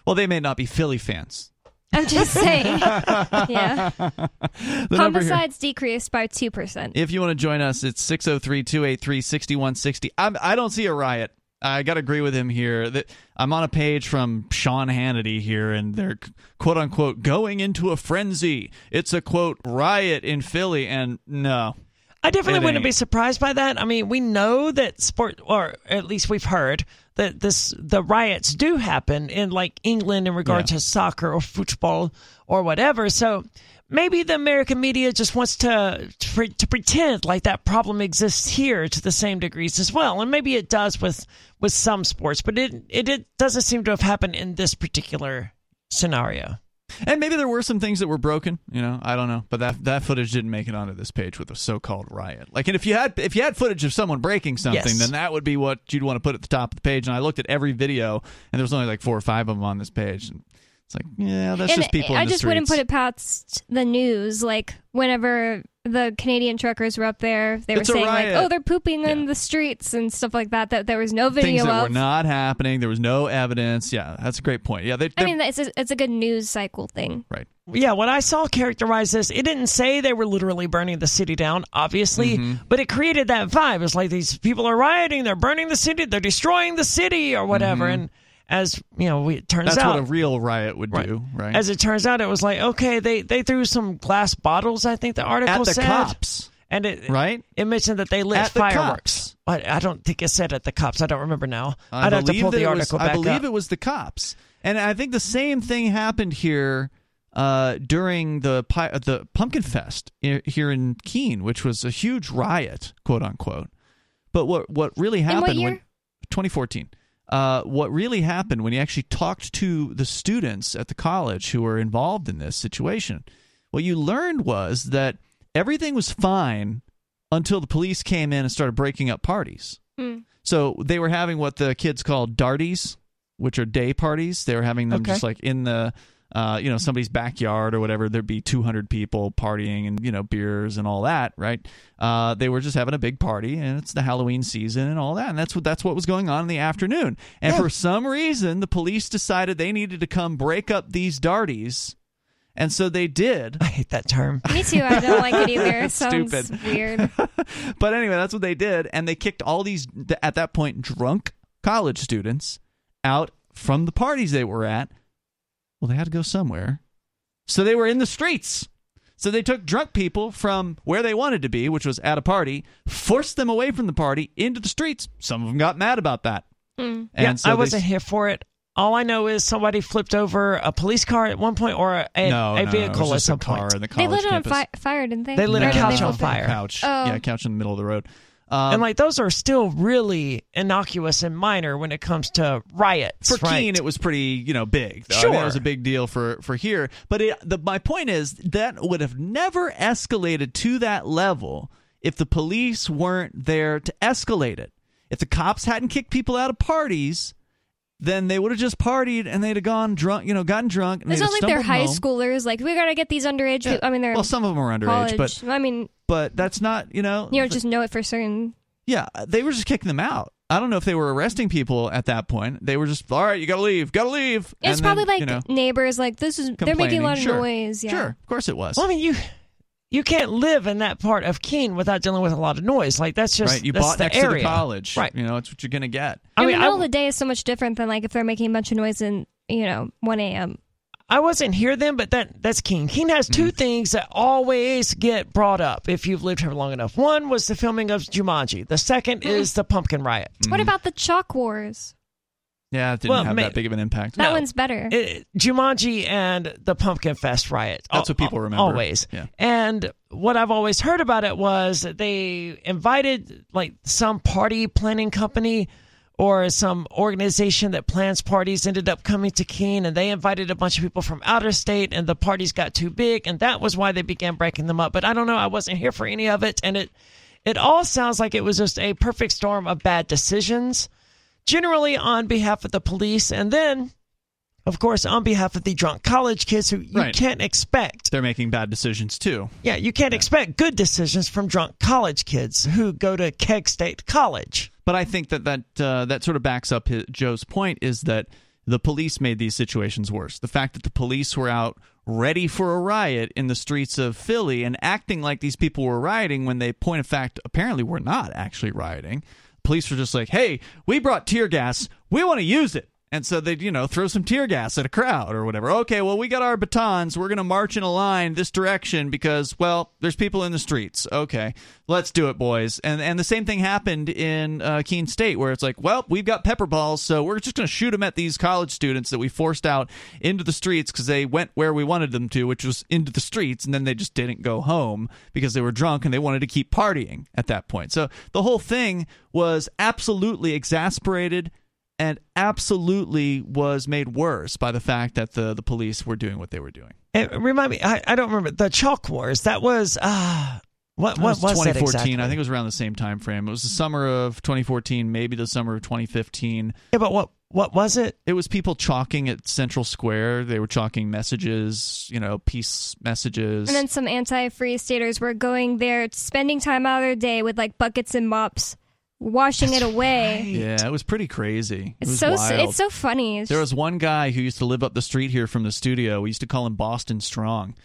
Well, they may not be Philly fans. I'm just saying. yeah. The Homicides decreased by 2%. If you want to join us, it's 603 283 6160. I don't see a riot. I got to agree with him here. I'm on a page from Sean Hannity here, and they're quote unquote going into a frenzy. It's a quote riot in Philly, and no, I definitely wouldn't be surprised by that. I mean, we know that sport, or at least we've heard that this the riots do happen in like England in regard Yeah. to soccer or football or whatever. So maybe the American media just wants to to, to pretend like that problem exists here to the same degrees as well, and maybe it does with with some sports, but it it, it doesn't seem to have happened in this particular scenario. And maybe there were some things that were broken, you know, I don't know, but that that footage didn't make it onto this page with a so-called riot. Like, and if you had if you had footage of someone breaking something, Yes. then that would be what you'd want to put at the top of the page. And I looked at every video, and there was only like four or five of them on this page, and it's like, yeah, that's and just people. I in the just wouldn't put it past the news. Like whenever the Canadian truckers were up there, they were It's a saying like, "Oh, they're pooping in the streets and stuff like that." That there was no video things that of. were not happening. There was no evidence. Yeah, that's a great point. Yeah, they, I mean, it's a, it's a good news cycle thing. right. Yeah, what I saw characterize this, it didn't say they were literally burning the city down, obviously, Mm-hmm. but it created that vibe. It's like these people are rioting, they're burning the city, they're destroying the city, or whatever. And as you know, we, it turns. That's out, what a real riot would do, right? as it turns out, it was like okay, they they threw some glass bottles. I think the article At the said, cops, and it right? it mentioned that they lit At the fireworks. But I don't think it said at the cops. I don't remember now. I would have to believe pull the it article was, back I believe up. it was the cops, and I think the same thing happened here uh, during the pi- the Pumpkin Fest i- here in Keene, which was a huge riot, quote unquote. But what what really what happened when year? 2014? Uh, what really happened when he actually talked to the students at the college who were involved in this situation? What you learned was that everything was fine until the police came in and started breaking up parties. Hmm. So they were having what the kids call darties, which are day parties. They were having them Okay. just like in the, uh, you know, somebody's backyard or whatever. There'd be 200 people partying and you know beers and all that, right? Uh, they were just having a big party, and it's the Halloween season and all that, and that's what that's what was going on in the afternoon. And for some reason, the police decided they needed to come break up these darties, and so they did. I hate that term. Me too. I don't like it either. It sounds Stupid. weird. but anyway, that's what they did, and they kicked all these at that point drunk college students out from the parties they were at. Well, they had to go somewhere, so they were in the streets. So they took drunk people from where they wanted to be, which was at a party, forced them away from the party into the streets. Some of them got mad about that. Mm. And yeah, so I wasn't here for it. All I know is somebody flipped over a police car at one point, or a, no, a no, vehicle it was at some a car point. in the They lit it on fi- fire, didn't they? They lit a couch they on fire. Couch, Oh. yeah, couch in the middle of the road. Um, and like those are still really innocuous and minor when it comes to riots. for right? Keene, it was pretty, you know, big. Though. I mean, it was a big deal for for here. But it, the, my point is that would have never escalated to that level if the police weren't there to escalate it. If the cops hadn't kicked people out of parties, then they would have just partied and they'd have gone drunk, you know, gotten drunk. And It's they'd not like they're high home. schoolers. Like we gotta get these underage. Yeah. I mean, they're well, some of them are underage, college. but I mean, but that's not, you know, you don't just know it for certain. Yeah, uh, they were just kicking them out. I don't know if they were arresting people at that point. They were just, all right, you got to leave, got to leave. It's And probably then, like you know, neighbors. Like this is they're making a lot of complaining. noise. Yeah. Sure, of course it was. Well, I mean, you you can't live in that part of Keene without dealing with a lot of noise. Like that's just right, you that's bought the next area. to the college. Right. You know, it's what you're going to get. I in mean, the middle I, of the day is so much different than like if they're making a bunch of noise in you know 1 a.m. I wasn't here then, but that that's Keene. Keene has 2 Mm-hmm. things that always get brought up if you've lived here long enough. One was the filming of Jumanji. The second is the Pumpkin Riot. Mm-hmm. What about the chalk wars? Yeah, it didn't Well, have ma- that big of an impact. That No. one's better. It, Jumanji and the Pumpkin Fest riot. That's what people Al- remember. Always. Yeah. And what I've always heard about it was they invited like some party planning company or some organization that plans parties ended up coming to Keene and they invited a bunch of people from outer state and the parties got too big and that was why they began breaking them up. But I don't know, I wasn't here for any of it and it it all sounds like it was just a perfect storm of bad decisions, generally on behalf of the police and then of course on behalf of the drunk college kids who you Right. can't expect They're making bad decisions too. yeah, you can't expect good decisions from drunk college kids who go to Keene State College. But I think that that uh, that sort of backs up his, Joe's point is that the police made these situations worse. The fact that the police were out ready for a riot in the streets of Philly and acting like these people were rioting when they, point of fact, apparently were not actually rioting. Police were just like, hey, we brought tear gas. We want to use it. And so they'd, you know, throw some tear gas at a crowd or whatever. Okay, well, we got our batons. We're going to march in a line this direction because, well, there's people in the streets. Okay, let's do it, boys. And and the same thing happened in uh, Keene State where it's like, well, we've got pepper balls, so we're just going to shoot them at these college students that we forced out into the streets because they went where we wanted them to, which was into the streets, and then they just didn't go home because they were drunk and they wanted to keep partying at that point. So the whole thing was absolutely exasperated and absolutely was made worse by the fact that the, the police were doing what they were doing. And remind me, I, I don't remember the chalk wars. That was uh what what It was was, that 2014. exactly? I think it was around the same time frame. It was the summer of 2014, maybe the summer of 2015. Yeah, but what what was it? It was people chalking at Central Square. They were chalking messages, you know, peace messages. And then some anti-free staters were going there, spending time out of their day with like buckets and mops, washing it away. yeah, it was pretty crazy. It's was so wild. it's so funny. It's There was one guy who used to live up the street here from the studio. We used to call him Boston Strong,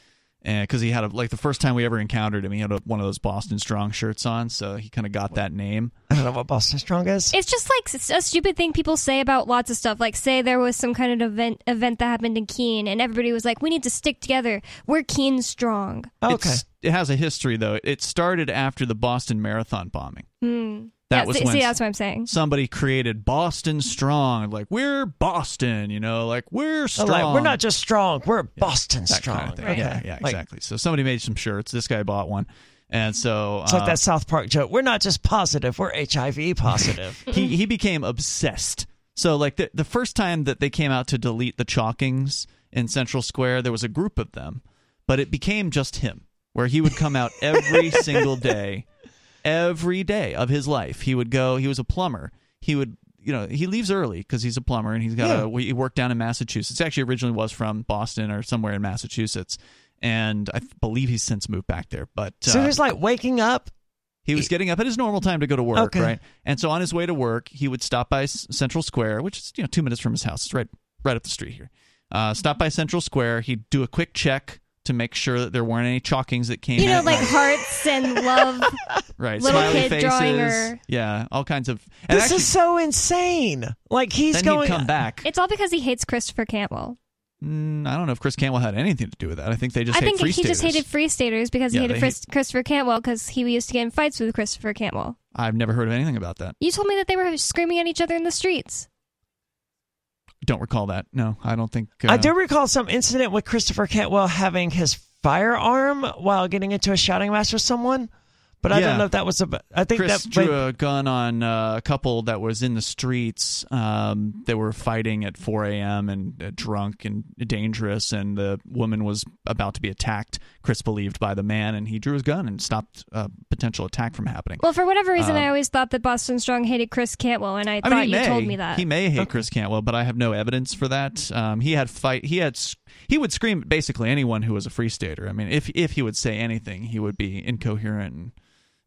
because he had a like the first time we ever encountered him, he had a, one of those Boston Strong shirts on, so he kind of got that name. I don't know what Boston Strong is. It's just like a stupid thing people say about lots of stuff. Like, say there was some kind of event event that happened in Keene, and everybody was like, "We need to stick together. We're Keene strong." okay. It's, it has a history though. It started after the Boston Marathon bombing. Hmm. That yeah, was see, when see, that's what I'm saying. somebody created Boston Strong, like we're Boston, you know, like we're Oh, strong. like, we're not just strong, we're Boston that strong. kind of thing. Okay. Yeah, yeah, Like, exactly. So somebody made some shirts. This guy bought one, and so It's like uh, that South Park joke. We're not just positive, we're HIV positive. he he became obsessed. So like the the first time that they came out to delete the chalkings in Central Square, there was a group of them, but it became just him, where he would come out every single day, every day of his life. He would go. He was a plumber. He would. You know, he leaves early because he's a plumber and he's got Yeah. a. He worked down in Massachusetts. Actually, originally was from Boston or somewhere in Massachusetts, and I believe he's since moved back there. But so uh, he's like waking up. he was getting up at his normal time to go to work, Okay. right? And so on his way to work, he would stop by Central Square, which is you know two minutes from his house. It's right right up the street here. Uh, stop by Central Square. He'd do a quick check to make sure that there weren't any chalkings that came. You know, in. like hearts and love. right, little smiley kid faces, drawing her- yeah, all kinds of. And This actually, is so insane. Like he's then going. he'd come back. It's all because he hates Christopher Cantwell. Mm, I don't know if Chris Cantwell had anything to do with that. I think they just I hate think free he just hated free staters because Yeah, he hated they Chris- Christopher Cantwell because he used to get in fights with Christopher Cantwell. I've never heard of anything about that. You told me that they were screaming at each other in the streets. Don't recall that. No, I don't think. Uh, I do recall some incident with Christopher Cantwell having his firearm while getting into a shouting match with someone, but I Yeah. don't know if that was a. I think Chris that drew a gun on uh, a couple that was in the streets. Um, they were fighting at 4 a.m. and uh, drunk and dangerous, and the woman was about to be attacked. Chris believed by the man, and he drew his gun and stopped a potential attack from happening. Well, for whatever reason, Um, I always thought that Boston Strong hated Chris Cantwell, and I, I thought mean, you may, told me that. he may hate Chris Cantwell, but I have no evidence for that. Um, he had fight. He had. He would scream at basically anyone who was a free stater. I mean, if if he would say anything, he would be incoherent and,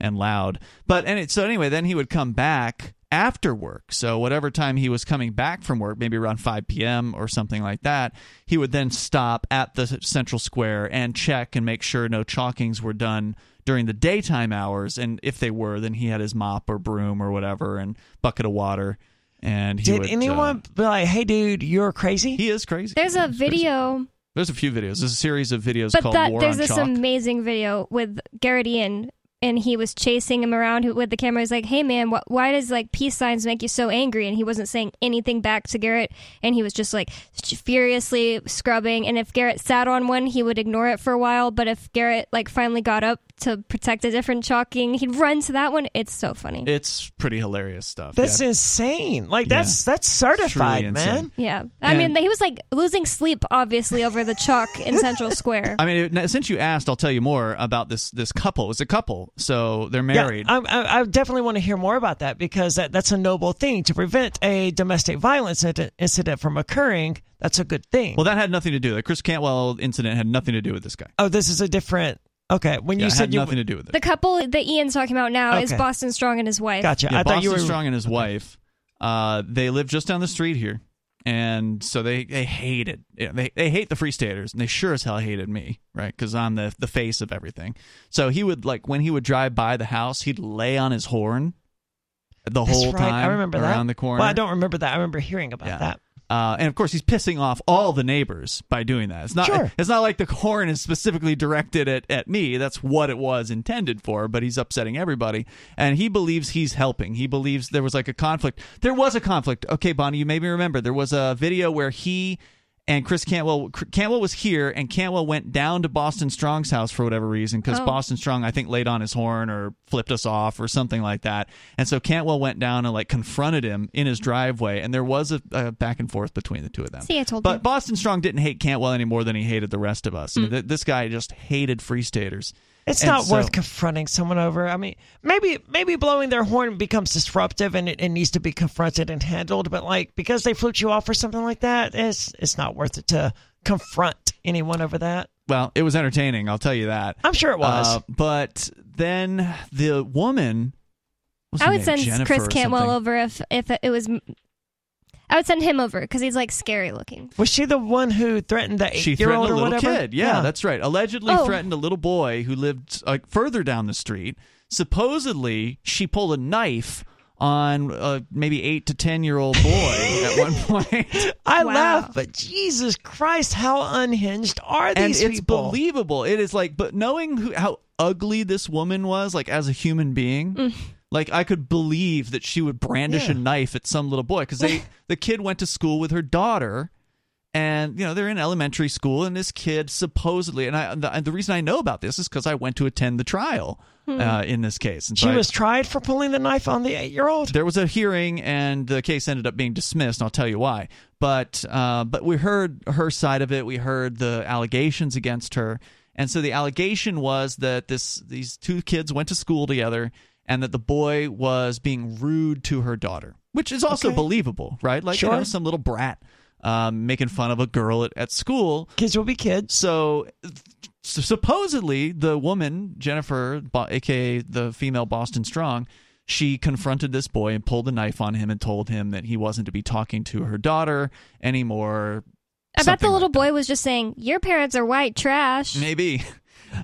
and loud. But and it, so anyway, then he would come back after work. So whatever time he was coming back from work, maybe around 5 p.m. or something like that, he would then stop at the central square and check and make sure no chalkings were done during the daytime hours. And if they were, then he had his mop or broom or whatever and bucket of water. And he did would, anyone uh, be like, "Hey, dude, you're crazy"? he is crazy. There's a He's crazy. video, There's a few videos. There's a series of videos but called that War there's on this Chalk. amazing video with Garret Ean, and he was chasing him around with the camera. He's like, "Hey, man, wh- why does like peace signs make you so angry?" And he wasn't saying anything back to Garrett, and he was just like furiously scrubbing. And if Garrett sat on one, he would ignore it for a while. But if Garrett like finally got up to protect a different chalking, he'd run to that one. It's so funny. it's pretty hilarious stuff. That's yeah. insane. Like Yeah. that's that's certified, Truly man. insane. Yeah, I And- mean, he was like losing sleep, obviously, over the chalk in Central Square. I mean, it- since you asked, I'll tell you more about this this couple. It's a couple, so they're married. Yeah, I, I, I definitely want to hear more about that because that, that's a noble thing to prevent a domestic violence incident, incident from occurring. That's a good thing. well, that had nothing to do. The Chris Cantwell incident had nothing to do with this guy. oh, this is a different. Okay, when Yeah, you it said had you nothing to do with it. The couple that Ian's talking about now is Boston Strong and his wife. gotcha, yeah, I Boston thought you were Strong and his wife. Uh, they live just down the street here. and so they they hated they they hate the Free Staters, and they sure as hell hated me, right? Because I'm the the face of everything. So he would like when he would drive by the house, he'd lay on his horn the That's whole right. time I remember around that. the corner. Well, I don't remember that. I remember hearing about Yeah. that. Uh, and of course, he's pissing off all the neighbors by doing that. It's not. Sure. It's not like the horn is specifically directed at, at me. That's what it was intended for. But he's upsetting everybody, and he believes he's helping. He believes there was like a conflict. There was a conflict. Okay, Bonnie, you maybe remember there was a video where he and Chris Cantwell. Cantwell was here, and Cantwell went down to Boston Strong's house for whatever reason because Oh. Boston Strong, I think, laid on his horn or flipped us off or something like that. And so Cantwell went down and like confronted him in his driveway, and there was a, a back and forth between the two of them. See, I told but you. Boston Strong didn't hate Cantwell any more than he hated the rest of us. I mean, th- this guy just hated Free Staters. It's And not so- worth confronting someone over. I mean, maybe maybe blowing their horn becomes disruptive and it, it needs to be confronted and handled. But like because they flipped you off or something like that, it's it's not worth it to confront anyone over that. Well, it was entertaining. I'll tell you that. I'm sure it was. Uh, but then the woman. I would name? send Jennifer Chris or Cantwell over if if it was. I would send him over because he's like scary looking. was she the one who threatened the She eight year threatened old a or little whatever? kid. Yeah, that's right. Allegedly Oh. threatened a little boy who lived like further down the street. Supposedly, she pulled a knife on a maybe eight to ten year old boy at one point. I Wow. laugh, but Jesus Christ, how unhinged are and these it's people? believable. It is like, but knowing who, how ugly this woman was, like as a human being, mm. Like I could believe that she would brandish Yeah. a knife at some little boy because they the kid went to school with her daughter. And you know they're in elementary school, and this kid supposedly, and I the, the reason I know about this is because I went to attend the trial uh, in this case. And so she I- was tried for pulling the knife on the eight year old. there was a hearing and the case ended up being dismissed and i'll tell you why but uh, but we heard her side of it we heard the allegations against her and so the allegation was that this these two kids went to school together and that the boy was being rude to her daughter which is also Okay. believable right like you know some little brat um, making fun of a girl at, at school Kids will be kids. so, so supposedly the woman Jennifer, Bo- aka the female Boston Strong, she confronted this boy and pulled a knife on him and told him that he wasn't to be talking to her daughter anymore. I bet the little like boy was just saying, "Your parents are white trash." Maybe.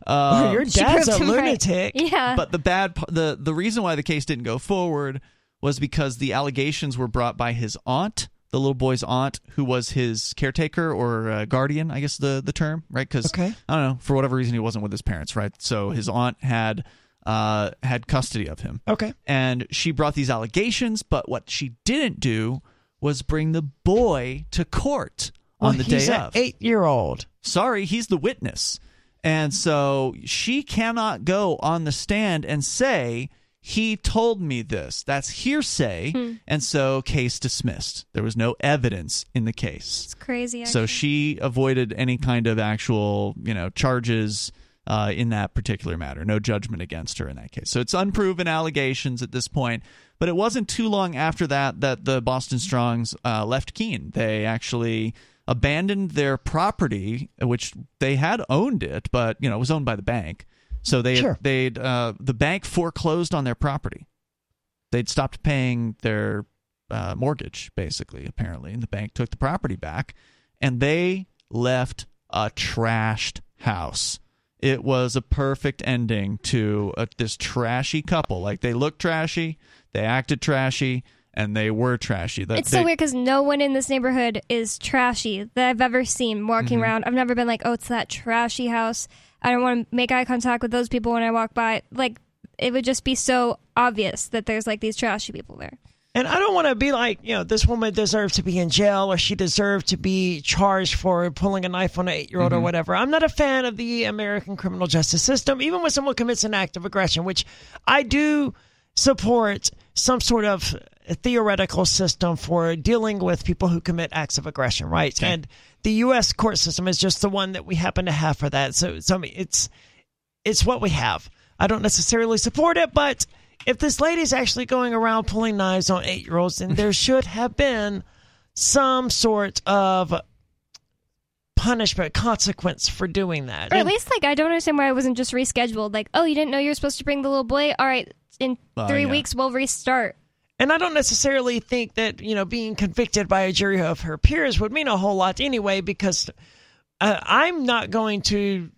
Uh, your dad's a him right. lunatic. Yeah. but the bad the the reason why the case didn't go forward was because the allegations were brought by his aunt the little boy's aunt who was his caretaker or uh, guardian i guess the the term right because Okay. i don't know for whatever reason he wasn't with his parents right so his aunt had uh had custody of him Okay. and she brought these allegations but what she didn't do was bring the boy to court on Well, the he's day an of eight year old. sorry, he's the witness. And so she cannot go on the stand and say, he told me this. That's hearsay. And so case dismissed. There was no evidence in the case. it's crazy. So she avoided any kind of actual, you know, charges uh, in that particular matter. No judgment against her in that case. So it's unproven allegations at this point. But it wasn't too long after that that the Boston Strongs uh, left Keene. They actually abandoned their property, which they had owned it, but you know it was owned by the bank. So they Sure. they'd uh, the bank foreclosed on their property. They'd stopped paying their uh, mortgage, basically. Apparently, and the bank took the property back, and they left a trashed house. It was a perfect ending to uh this trashy couple. Like they looked trashy, they acted trashy, and they were trashy. That It's they, so weird because no one in this neighborhood is trashy that I've ever seen walking Mm-hmm. around. I've never been like, oh, it's that trashy house. I don't want to make eye contact with those people when I walk by. Like, it would just be so obvious that there's like these trashy people there. And I don't want to be like, you know, this woman deserves to be in jail or she deserved to be charged for pulling a knife on an eight year old or whatever. I'm not a fan of the American criminal justice system, even when someone commits an act of aggression, which I do support some sort of theoretical system for dealing with people who commit acts of aggression, right? And the U.S. court system is just the one that we happen to have for that. So, so I mean, it's it's what we have. I don't necessarily support it, but if this lady's actually going around pulling knives on eight year olds, then there should have been some sort of punishment, consequence for doing that. Or at And- least, like, I don't understand why it wasn't just rescheduled. Like, oh, you didn't know you were supposed to bring the little boy? All right, in three yeah. weeks, we'll restart. And I don't necessarily think that, you know, being convicted by a jury of her peers would mean a whole lot anyway, because uh, I'm not going to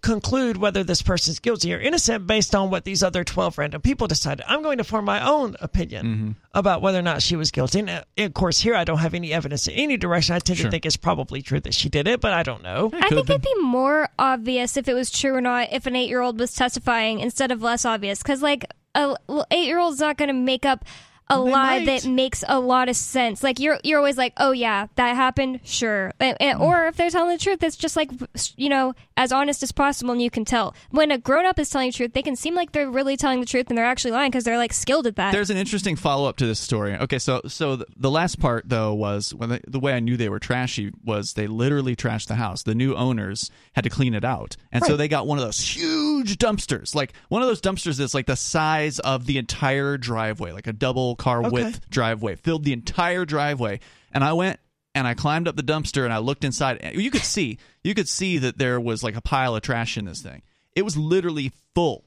conclude whether this person's guilty or innocent based on what these other 12 random people decided. I'm going to form my own opinion Mm-hmm. about whether or not she was guilty. And uh, of course, here I don't have any evidence in any direction. I tend Sure. to think it's probably true that she did it, but I don't know. I think been. it'd be more obvious if it was true or not if an eight year old was testifying instead of less obvious. Because, like, a eight year old's not going to make up a They lie might. that makes a lot of sense. Like, you're you're always like, oh, yeah, that happened, sure. And- and- mm. Or if they're telling the truth, it's just like, you know, as honest as possible and you can tell. When a grown up is telling the truth, they can seem like they're really telling the truth and they're actually lying because they're, like, skilled at that. There's an interesting follow up to this story. Okay, so so the, the last part though was when they, the way I knew they were trashy was they literally trashed the house. The new owners had to clean it out, and so they got one of those huge dumpsters, like one of those dumpsters that's like the size of the entire driveway, like a double car width driveway, filled the entire driveway. And I went and I climbed up the dumpster and I looked inside. You could see, you could see that there was like a pile of trash in this thing. It was literally full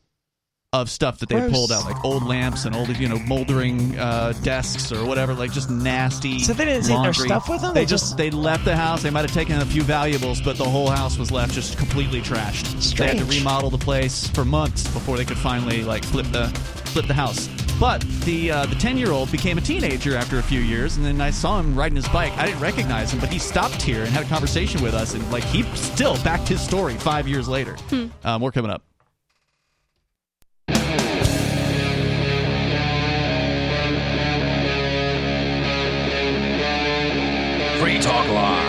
of stuff that they pulled out, like old lamps and old, you know, moldering uh, desks or whatever, like just nasty. So they didn't take their stuff with them? They just just- they left the house. They might have taken a few valuables, but the whole house was left just completely trashed. They had to remodel the place for months before they could finally like flip the flip the house. But the uh, the ten year old became a teenager after a few years, and then I saw him riding his bike. I didn't recognize him, but he stopped here and had a conversation with us, and like he still backed his story five years later. Uh, more coming up. Free Talk Live.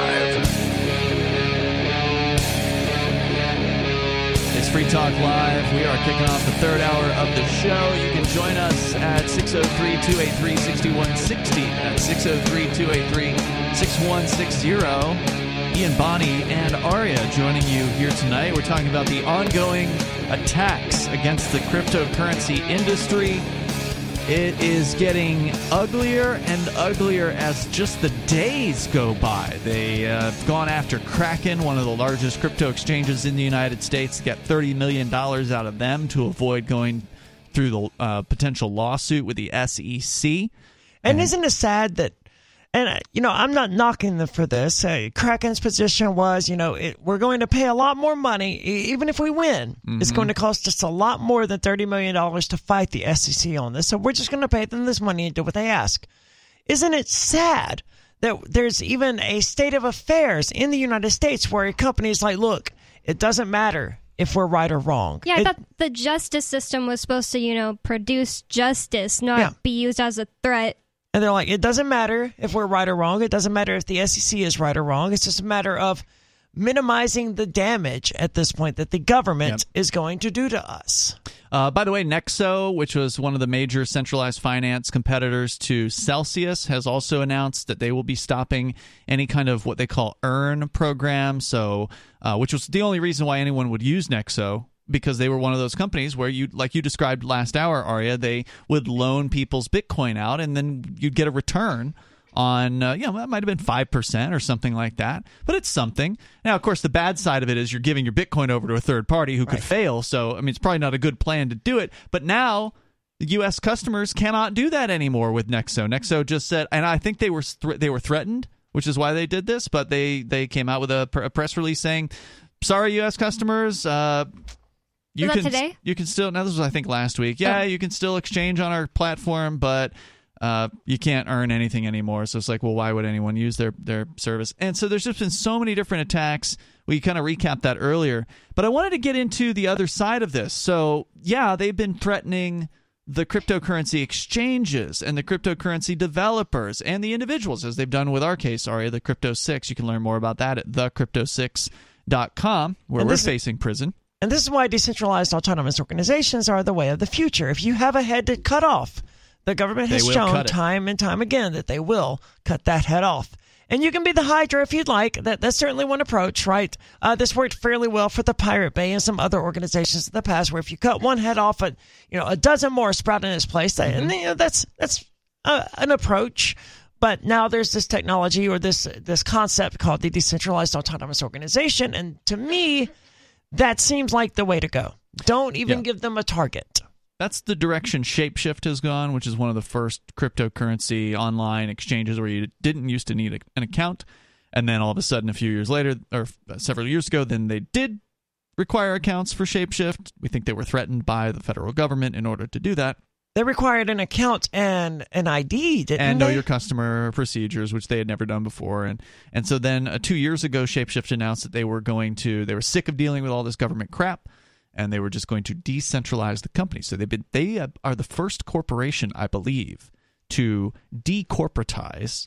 Free Talk Live. We are kicking off the third hour of the show. You can join us at 603 283 6160. That's 603 283 6160. Ian Bonnie and Aria joining you here tonight. We're talking about the ongoing attacks against the cryptocurrency industry. It is getting uglier and uglier as just the days go by. They uh, have gone after Kraken, one of the largest crypto exchanges in the United States, to get $30 million out of them to avoid going through the uh, potential lawsuit with the SEC. And isn't it sad that, and uh, you know, I'm not knocking them for this. Uh, Kraken's position was, you know, it, we're going to pay a lot more money, e- even if we win. It's going to cost us a lot more than thirty million dollars to fight the SEC on this. So we're just going to pay them this money and do what they ask. Isn't it sad that there's even a state of affairs in the United States where a company is like, look, it doesn't matter if we're right or wrong. yeah, I It- thought the justice system was supposed to, you know, produce justice, not Yeah. be used as a threat. And they're like, it doesn't matter if we're right or wrong. It doesn't matter if the SEC is right or wrong. It's just a matter of minimizing the damage at this point that the government is going to do to us. Uh, by the way, Nexo, which was one of the major centralized finance competitors to Celsius, has also announced that they will be stopping any kind of what they call earn program. So, uh, which was the only reason why anyone would use Nexo because they were one of those companies where you, like you described last hour, Aria, they would loan people's Bitcoin out and then you'd get a return on uh, you know that might have been 5% or something like that but it's something. Now of course the bad side of it is you're giving your bitcoin over to a third party who could fail. So i mean it's probably not a good plan to do it but now the us customers cannot do that anymore with nexo. Nexo just said and i think they were thr they were threatened which is why they did this but they they came out with a, pr- a press release saying sorry us customers uh you can today? you can still now this was I think last week. Yeah, Oh. you can still exchange on our platform, but uh, you can't earn anything anymore. So it's like, well, why would anyone use their their service? And so there's just been so many different attacks. We kind of recapped that earlier, but I wanted to get into the other side of this. So yeah, they've been threatening the cryptocurrency exchanges and the cryptocurrency developers and the individuals, as they've done with our case, Aria, the Crypto Six. You can learn more about that at thecrypto6.com, where And we're is- facing prison. And this is why decentralized autonomous organizations are the way of the future. If you have a head to cut off, the government has shown time and time again that they will cut that head off. And you can be the Hydra if you'd like. That, that's certainly one approach, right? Uh, this worked fairly well for the Pirate Bay and some other organizations in the past, where if you cut one head off, a, you know, a dozen more sprout in its place. And you know, that's that's uh, an approach. But now there's this technology or this this concept called the decentralized autonomous organization, and to me, that seems like the way to go. Don't even Yeah. give them a target. that's the direction Shapeshift has gone, which is one of the first cryptocurrency online exchanges where you didn't used to need a, an account, and then all of a sudden, a few years later, or several years ago, then they did require accounts for Shapeshift. We think they were threatened by the federal government in order to do that. They required an account and an ID, didn't and they? know your customer procedures, which they had never done before. And and so then uh, two years ago, Shapeshift announced that they were going to they were sick of dealing with all this government crap, and they were just going to decentralize the company. So they've been they uh, are the first corporation, I believe, to decorporatize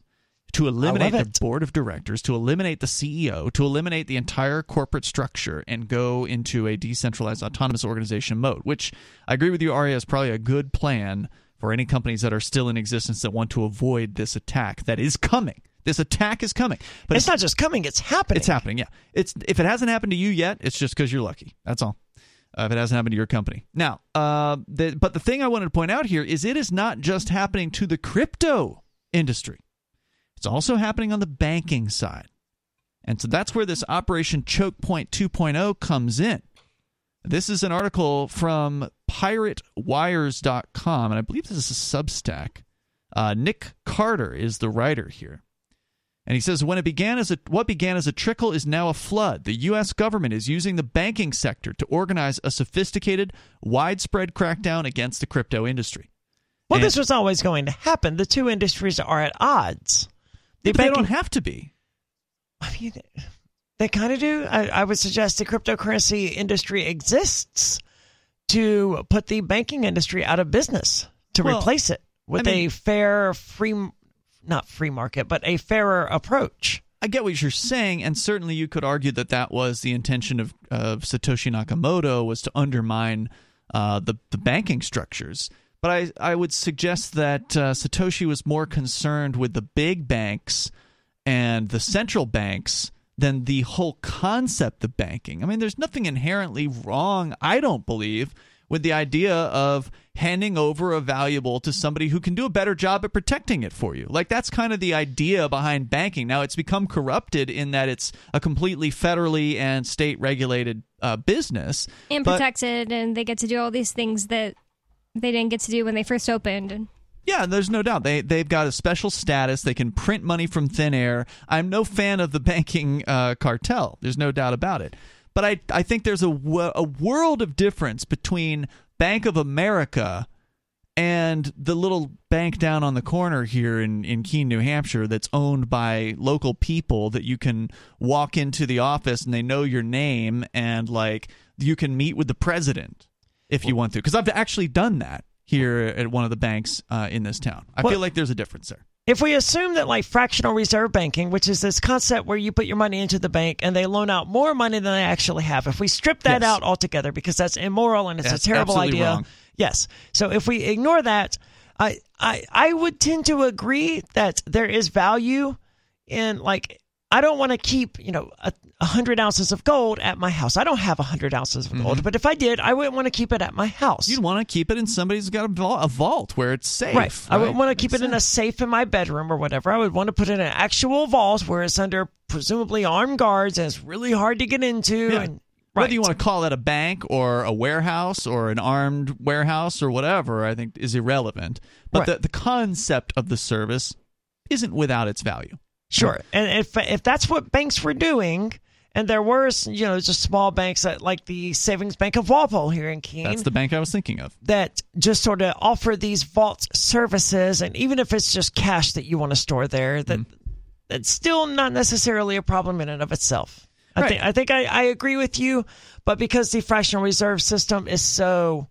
to eliminate the board of directors, to eliminate the CEO, to eliminate the entire corporate structure, and go into a decentralized autonomous organization mode. Which I agree with you, Aria, is probably a good plan for any companies that are still in existence that want to avoid this attack that is coming. This attack is coming, but it's not just coming; it's happening. it's happening. Yeah, it's if it hasn't happened to you yet, it's just because you're lucky. That's all. Uh, if it hasn't happened to your company, now, uh, the, but the thing I wanted to point out here is it is not just happening to the crypto industry. It's also happening on the banking side. And so that's where this Operation Choke Point 2.0 comes in. This is an article from piratewires.com, and I believe this is a Substack. Uh, Nick Carter is the writer here. And he says when it began as a what began as a trickle is now a flood. The US government is using the banking sector to organize a sophisticated, widespread crackdown against the crypto industry. well, and- this was always going to happen. The two industries are at odds. The But they don't have to be. I mean, they kind of do. I, I would suggest the cryptocurrency industry exists to put the banking industry out of business to Well, replace it with I mean- a fair, free, not free market, but a fairer approach. I get what you're saying, and certainly you could argue that that was the intention of, of Satoshi Nakamoto was to undermine uh, the the banking structures. But I I would suggest that uh, Satoshi was more concerned with the big banks and the central banks than the whole concept of banking. I mean, there's nothing inherently wrong, I don't believe, with the idea of handing over a valuable to somebody who can do a better job at protecting it for you. Like that's kind of the idea behind banking. Now it's become corrupted in that it's a completely federally and state regulated uh, business. and protected, and they get to do all these things that they didn't get to do when they first opened. Yeah, there's no doubt they they've got a special status. They can print money from thin air. I'm no fan of the banking uh, cartel. There's no doubt about it. But I I think there's a a world of difference between Bank of America and the little bank down on the corner here in, in Keene, New Hampshire, that's owned by local people that you can walk into the office and they know your name and like you can meet with the president if you want to. Because I've actually done that here at one of the banks uh, in this town. I Well- feel like there's a difference there. If we assume that, like fractional reserve banking, which is this concept where you put your money into the bank and they loan out more money than they actually have, if we strip that Yes. out altogether because that's immoral and it's That's a terrible idea, wrong. yes. So if we ignore that, I, I I would tend to agree that there is value in like I don't want to keep you know a, a hundred ounces of gold at my house. I don't have a hundred ounces of gold, but if I did, I wouldn't want to keep it at my house. Mm-hmm. You'd want to keep it in somebody's got a vault, a vault where it's safe. Right. I would right? want to keep Makes it in a safe in my bedroom or whatever. I would want to put it in an actual vault where it's under presumably armed guards and it's really hard to get into. Yeah. And Whether you want to call that a bank or a warehouse or an armed warehouse or whatever, I think is irrelevant. But Right. the, the concept of the service isn't without its value. Sure. And if if that's what banks were doing, and there were you know just small banks that like the Savings Bank of Walpole here in Keene That's the bank I was thinking of. that just sort of offer these vault services, and even if it's just cash that you want to store there, that Mm-hmm. that's still not necessarily a problem in and of itself. I Right. think I think I, I agree with you, but because the fractional reserve system is so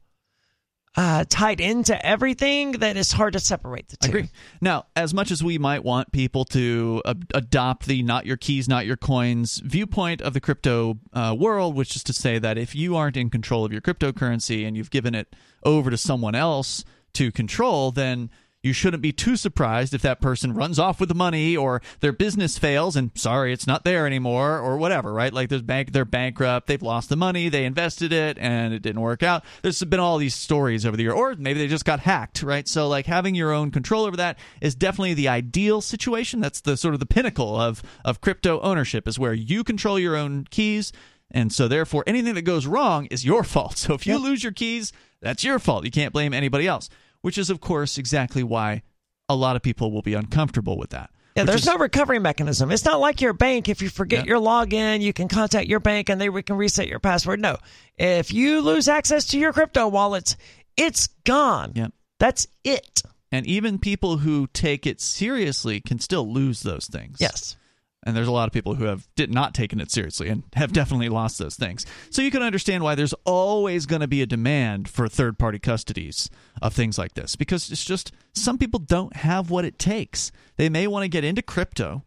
uh, tied into everything, that it's hard to separate the I two. agree. Now, as much as we might want people to uh, adopt the not your keys, not your coins viewpoint of the crypto uh, world, which is to say that if you aren't in control of your cryptocurrency and you've given it over to someone else to control, then you shouldn't be too surprised if that person runs off with the money or their business fails and sorry it's not there anymore or whatever right like there's bank they're bankrupt they've lost the money they invested it and it didn't work out there's been all these stories over the year or maybe they just got hacked right so like having your own control over that is definitely the ideal situation that's the sort of the pinnacle of of crypto ownership is where you control your own keys And so, therefore, anything that goes wrong is your fault. So, if you Yep. lose your keys, that's your fault. You can't blame anybody else, which is, of course, exactly why a lot of people will be uncomfortable with that. Yeah, there's is- no recovery mechanism. It's not like your bank. If you forget Yeah. your login, you can contact your bank and they re- can reset your password. No, if you lose access to your crypto wallets, it's gone. Yeah. That's it. And even people who take it seriously can still lose those things. Yes. And there's a lot of people who have did not taken it seriously and have definitely lost those things. So you can understand why there's always going to be a demand for third party custodies of things like this because it's just some people don't have what it takes. They may want to get into crypto,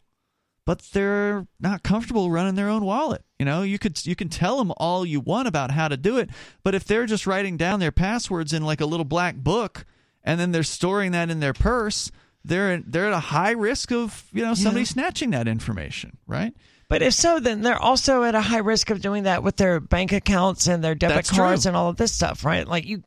but they're not comfortable running their own wallet. You know, you could you can tell them all you want about how to do it, but if they're just writing down their passwords in like a little black book and then they're storing that in their purse, they're they're at a high risk of you know somebody snatching that information, right? But if so, then they're also at a high risk of doing that with their bank accounts and their debit That's cards true. and all of this stuff, right? Like you,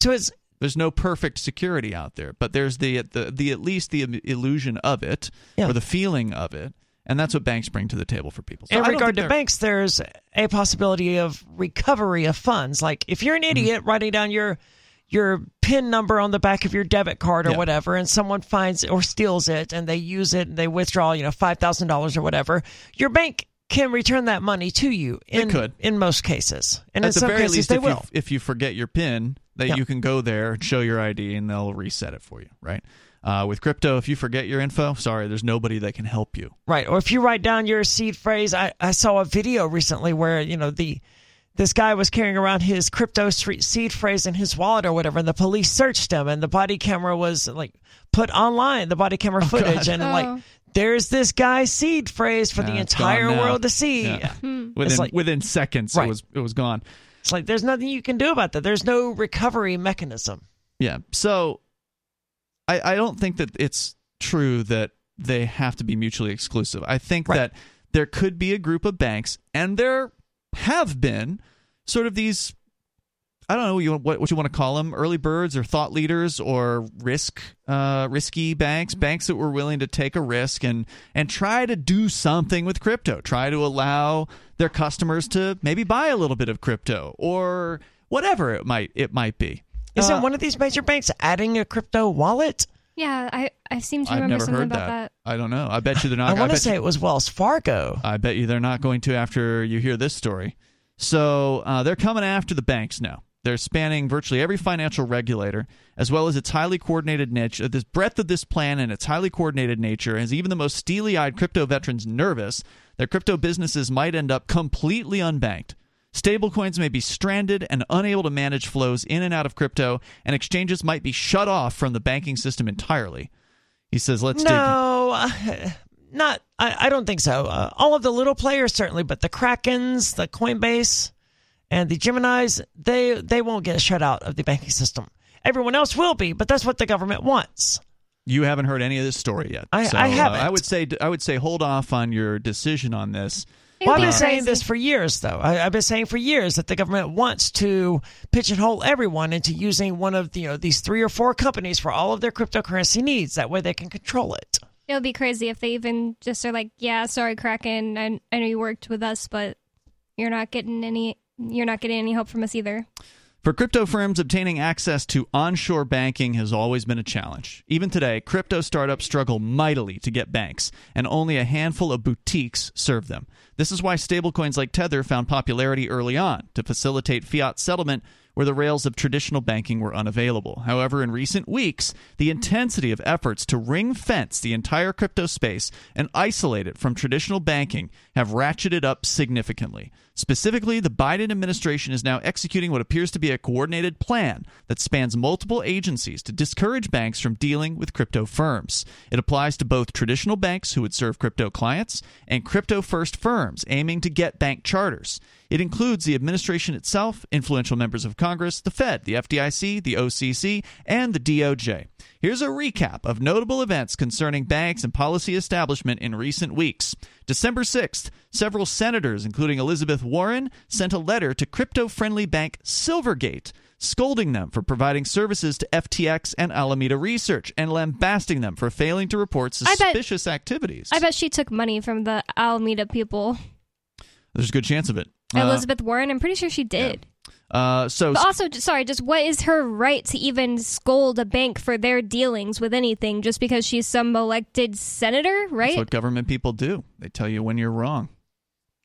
so it's There's no perfect security out there, but there's the the, the at least the illusion of it Yeah. or the feeling of it, and that's what banks bring to the table for people. So in regard to banks, there's a possibility of recovery of funds. Like if you're an Mm-hmm. idiot writing down your your PIN number on the back of your debit card or Yeah. whatever, and someone finds or steals it and they use it and they withdraw, you know, five thousand dollars or whatever, your bank can return that money to you. They In, could. in most cases, and at in the some very cases least, they if will. you if you forget your PIN, that Yeah. you can go there and show your ID, and they'll reset it for you, right? Uh, with crypto, if you forget your info, sorry, there's nobody that can help you. Right. Or if you write down your seed phrase, I, I saw a video recently where, you know, the this guy was carrying around his crypto street seed phrase in his wallet or whatever, and the police searched him and the body camera was like put online, the body camera footage, and Oh. like there's this guy's seed phrase for the Yeah, it's entire world to see. Yeah. Hmm. Within like- within seconds, it was it was gone. It's like there's nothing you can do about that. There's no recovery mechanism. Yeah. So I, I don't think that it's true that they have to be mutually exclusive. I think Right. that there could be a group of banks, and there have been sort of these. I don't know you- what what you want to call them, early birds or thought leaders or risk uh, risky banks, banks that were willing to take a risk and and try to do something with crypto, try to allow their customers to maybe buy a little bit of crypto or whatever it might it might be. Isn't Uh, one of these major banks adding a crypto wallet? Yeah, I, I seem to I've remember never something heard about that. that. I don't know. I bet you they're not. I want to say you, it was Wells Fargo. I bet you they're not going to after you hear this story. So uh, they're coming after the banks now. They're spanning virtually every financial regulator, as well as its highly coordinated niche. Uh, This breadth of this plan and its highly coordinated nature has even the most steely-eyed crypto veterans nervous that crypto businesses might end up completely unbanked. Stablecoins may be stranded and unable to manage flows in and out of crypto, and exchanges might be shut off from the banking system entirely. He says, "Let's dig." No, uh, not. I, I don't think so. Uh, all of the little players certainly, but the Krakens, the Coinbase, and the Gemini's, they they won't get shut out of the banking system. Everyone else will be, but that's what the government wants. You haven't heard any of this story yet. I- so, I uh, haven't. I would say I would say hold off on your decision on this. Well, I've be been saying this for years, though. I, I've been saying for years that the government wants to pigeonhole everyone into using one of the, you know these three or four companies for all of their cryptocurrency needs. That way, they can control it. It would be crazy if they even just are like, "Yeah, sorry, Kraken. I, I know you worked with us, but you're not getting any. You're not getting any help from us either." For crypto firms, obtaining access to onshore banking has always been a challenge. Even today, crypto startups struggle mightily to get banks, and only a handful of boutiques serve them. This is why stablecoins like Tether found popularity early on to facilitate fiat settlement where the rails of traditional banking were unavailable. However, in recent weeks, the intensity of efforts to ring fence the entire crypto space and isolate it from traditional banking have ratcheted up significantly. Specifically, the Biden administration is now executing what appears to be a coordinated plan that spans multiple agencies to discourage banks from dealing with crypto firms. It applies to both traditional banks who would serve crypto clients and crypto first firms aiming to get bank charters. It includes the administration itself, influential members of Congress, the Fed, the FDIC, the OCC, and the DOJ. Here's a recap of notable events concerning banks and policy establishment in recent weeks. December 6th, several senators, including Elizabeth Warren, sent a letter to crypto friendly bank Silvergate. Scolding them for providing services to FTX and Alameda Research and lambasting them for failing to report I bet- suspicious activities. I bet she took money from the Alameda people. There's a good chance of it. Uh, Elizabeth Warren. I'm pretty sure she did. Uh, so But also, sorry, just what is her right to even scold a bank for their dealings with anything just because she's some elected senator, that's right? what government people do. They tell you when you're wrong.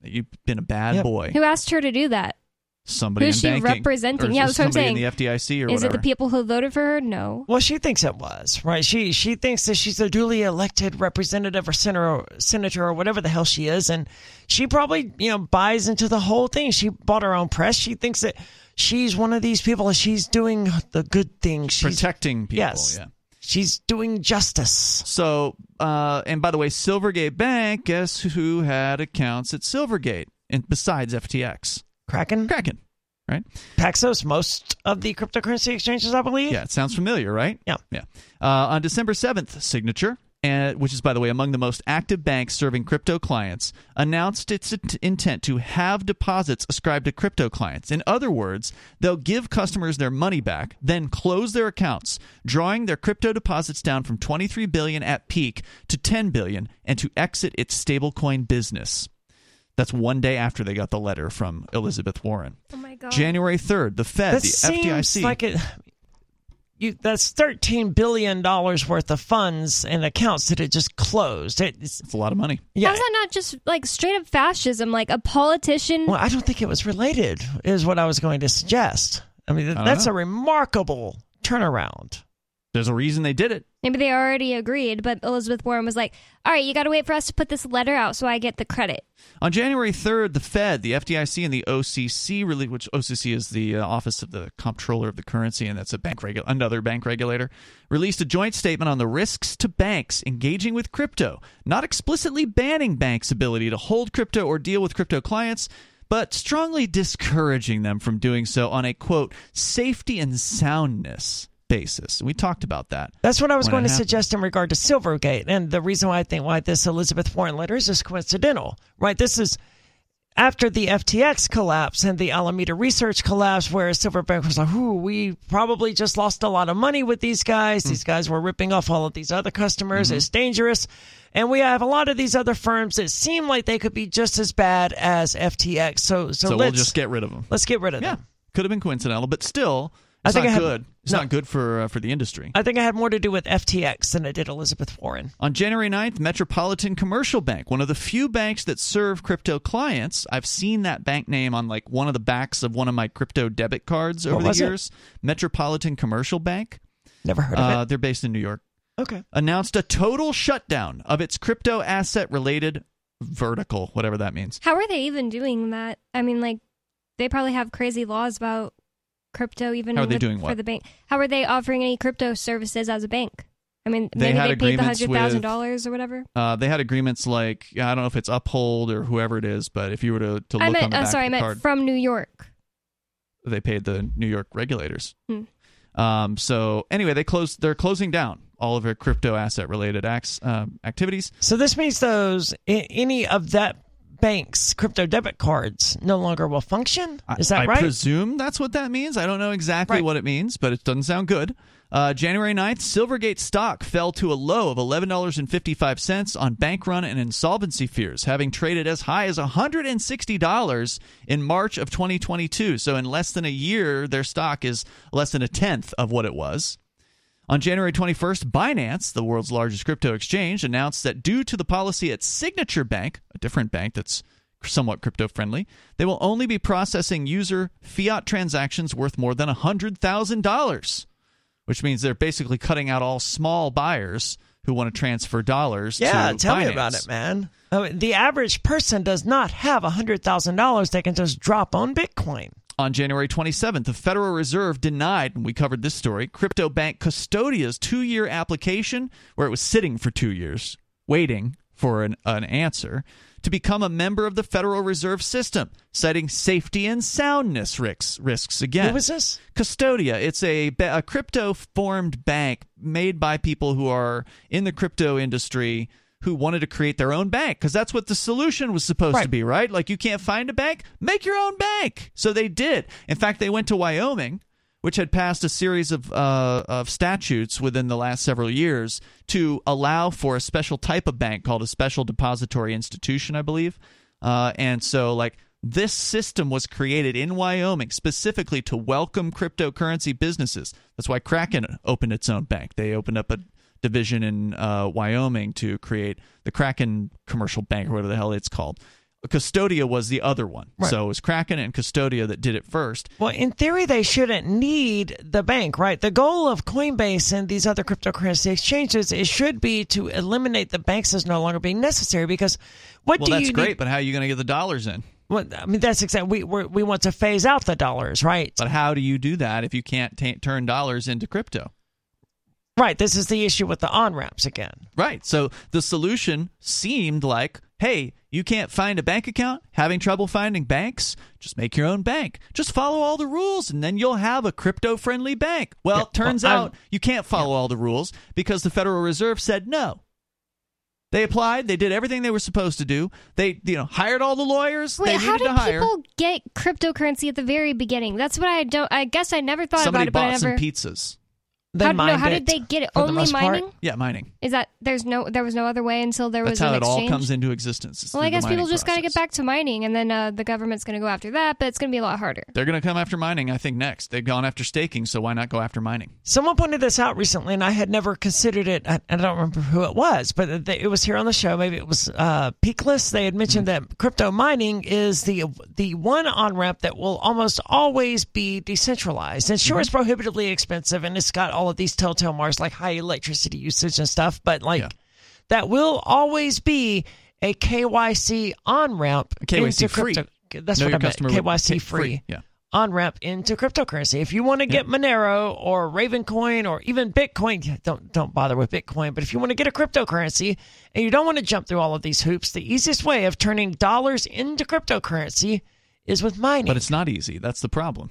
That you've been a bad Yep. boy. Who asked her to do that? Somebody who's in she banking. representing? Or Yeah, that's what I'm saying. in the FDIC or Is whatever. it the people who voted for her? No. Well, she thinks it was right. She she thinks that she's a duly elected representative or senator, senator or whatever the hell she is, and she probably you know buys into the whole thing. She bought her own press. She thinks that she's one of these people. She's doing the good thing. She's Protecting people. Yes. Yeah. she's doing justice. So, uh, and by the way, Silvergate Bank, guess who had accounts at Silvergate? And besides FTX, Kraken, Kraken, right? Paxos, most of the cryptocurrency exchanges, I believe. Yeah, it sounds familiar, right? Yeah. Yeah. Uh, on December 7th, Signature, uh, which is, by the way, among the most active banks serving crypto clients, announced its int- intent to have deposits ascribed to crypto clients. In other words, they'll give customers their money back, then close their accounts, drawing their crypto deposits down from 23 billion at peak to 10 billion, and to exit its stablecoin business. That's one day after they got the letter from Elizabeth Warren. Oh my god. January 3rd, the Fed, That the seems FDIC. like it. You, that's thirteen billion dollars worth of funds and accounts that it just closed. It, it's, it's a lot of money. yeah. How's that not just like straight up fascism? Like a politician. Well, I don't think it was related. Is what I was going to suggest. I mean, don't that's know. a remarkable turnaround. There's a reason they did it. Maybe they already agreed, but Elizabeth Warren was like, "All right, you got to wait for us to put this letter out so I get the credit." On January 3rd, the Fed, the FDIC, and the OCC, which OCC is the uh, Office of the Comptroller of the Currency, and that's a bank regu- another bank regulator, released a joint statement on the risks to banks engaging with crypto, not explicitly banning banks' ability to hold crypto or deal with crypto clients, but strongly discouraging them from doing so on a quote safety and soundness basis. We talked about that. That's what I was going to happened. suggest in regard to Silvergate, and the reason why I think why this Elizabeth Warren letter is just coincidental, right? This is after the FTX collapse and the Alameda Research collapse, where Silverbank was like, "Ooh, we probably just lost a lot of money with these guys. Hmm. These guys were ripping off all of these other customers. Mm-hmm. It's dangerous." And we have a lot of these other firms that seem like they could be just as bad as FTX. So, so, So, let's we'll just get rid of them. let's get rid of Yeah, them. could have been coincidental, but still, I it's think not I had- good. It's no. not good for uh, for the industry. I think it had more to do with FTX than it did Elizabeth Warren. On January 9th, Metropolitan Commercial Bank, one of the few banks that serve crypto clients. I've seen that bank name on like one of the backs of one of my crypto debit cards over What the was it? years. Metropolitan Commercial Bank. Never heard of Uh, they're based in New York. Okay. Announced a total shutdown of its crypto asset related vertical, whatever that means. How are they even doing that? I mean, like, they probably have crazy laws about crypto, even How are they with- doing for what? the bank. How are they offering any crypto services as a bank? I mean, They maybe had they paid the hundred thousand dollars or whatever. Uh, they had agreements like I don't know if it's Uphold or whoever it is, but if you were to, to look I on the uh, back sorry, I of the meant card, from New York. they paid the New York regulators. Hmm. Um, so anyway, they closed. They're closing down all of their crypto asset related acts, um, activities. So this means those any of that bank's crypto debit cards no longer will function. Is that I, right? I presume that's what that means. I don't know exactly Right. what it means, but it doesn't sound good. Uh, January 9th, Silvergate stock fell to a low of $11.55 on bank run and insolvency fears, having traded as high as $160 in March of 2022. So, in less than a year, their stock is less than a tenth of what it was. On January 21st, Binance, the world's largest crypto exchange, announced that due to the policy at Signature Bank, a different bank that's somewhat crypto friendly, they will only be processing user fiat transactions worth more than $100,000, which means they're basically cutting out all small buyers who want to transfer dollars yeah, to tell me Binance. about it, man. I mean, the average person does not have hundred thousand dollars they can just drop on Bitcoin. On January 27th, the Federal Reserve denied, and we covered this story, crypto bank Custodia's two year application, where it was sitting for two years, waiting for an, an answer, to become a member of the Federal Reserve System, citing safety and soundness risks, risks again. Who was this? Custodia. It's a, a crypto formed bank made by people who are in the crypto industry who wanted to create their own bank because that's what the solution was supposed to be, right? Like you can't find a bank, make your own bank. So they did. In fact, they went to Wyoming, which had passed a series of uh, of statutes within the last several years to allow for a special type of bank called a special depository institution, I believe. Uh, and so, like This system was created in Wyoming specifically to welcome cryptocurrency businesses. That's why Kraken opened its own bank. They opened up a division in uh, Wyoming to create the Kraken Commercial Bank or whatever the hell it's called. Custodia was the other one. Right. So it was Kraken and Custodia that did it first. Well, in theory, they shouldn't need the bank, right? The goal of Coinbase and these other cryptocurrency exchanges it should be to eliminate the banks as no longer being necessary. Because what Well, do that's you great, need? but how are you going to get the dollars in? Well, I mean, that's exactly we we're, we want to phase out the dollars, right? But how do you do that if you can't ta turn dollars into crypto? Right. This is the issue with the on ramps again. Right. So the solution seemed like, hey, you can't find a bank account, having trouble finding banks, just make your own bank. Just follow all the rules and then you'll have a crypto friendly bank. Well, Yeah, it turns well, out you can't follow all the rules because the Federal Reserve said no. They applied, they did everything they were supposed to do. They, you know, hired all the lawyers Wait, they how did to hire. people get cryptocurrency at the very beginning? That's what I don't. I guess I never thought Somebody about it, but I bought some never. pizzas. They how, no, how it did they get it? Only most part. mining? Yeah, mining. Is that there's no there was no other way until there That's was how an it all comes into existence. well, I guess people just got to get back to mining, and then uh, the government's going to go after that, but it's going to be a lot harder. They're going to come after mining, I think, next. They've gone after staking, so why not go after mining? Someone pointed this out recently, and I had never considered it. I, I don't remember who it was, but it it was here on the show. Maybe it was uh, Peakless. They had mentioned that crypto mining is the the one on ramp that will almost always be decentralized. And sure, it's prohibitively expensive, and it's got all of these telltale marks like high electricity usage and stuff. But like Yeah. that will always be a KYC on ramp KYC into free. crypto. That's Know what I meant. would KYC pay free Yeah. on ramp into cryptocurrency. If you want to get Monero or Ravencoin or even Bitcoin, don't don't bother with Bitcoin. But if you want to get a cryptocurrency and you don't want to jump through all of these hoops, the easiest way of turning dollars into cryptocurrency is with mining. But it's not easy. That's the problem.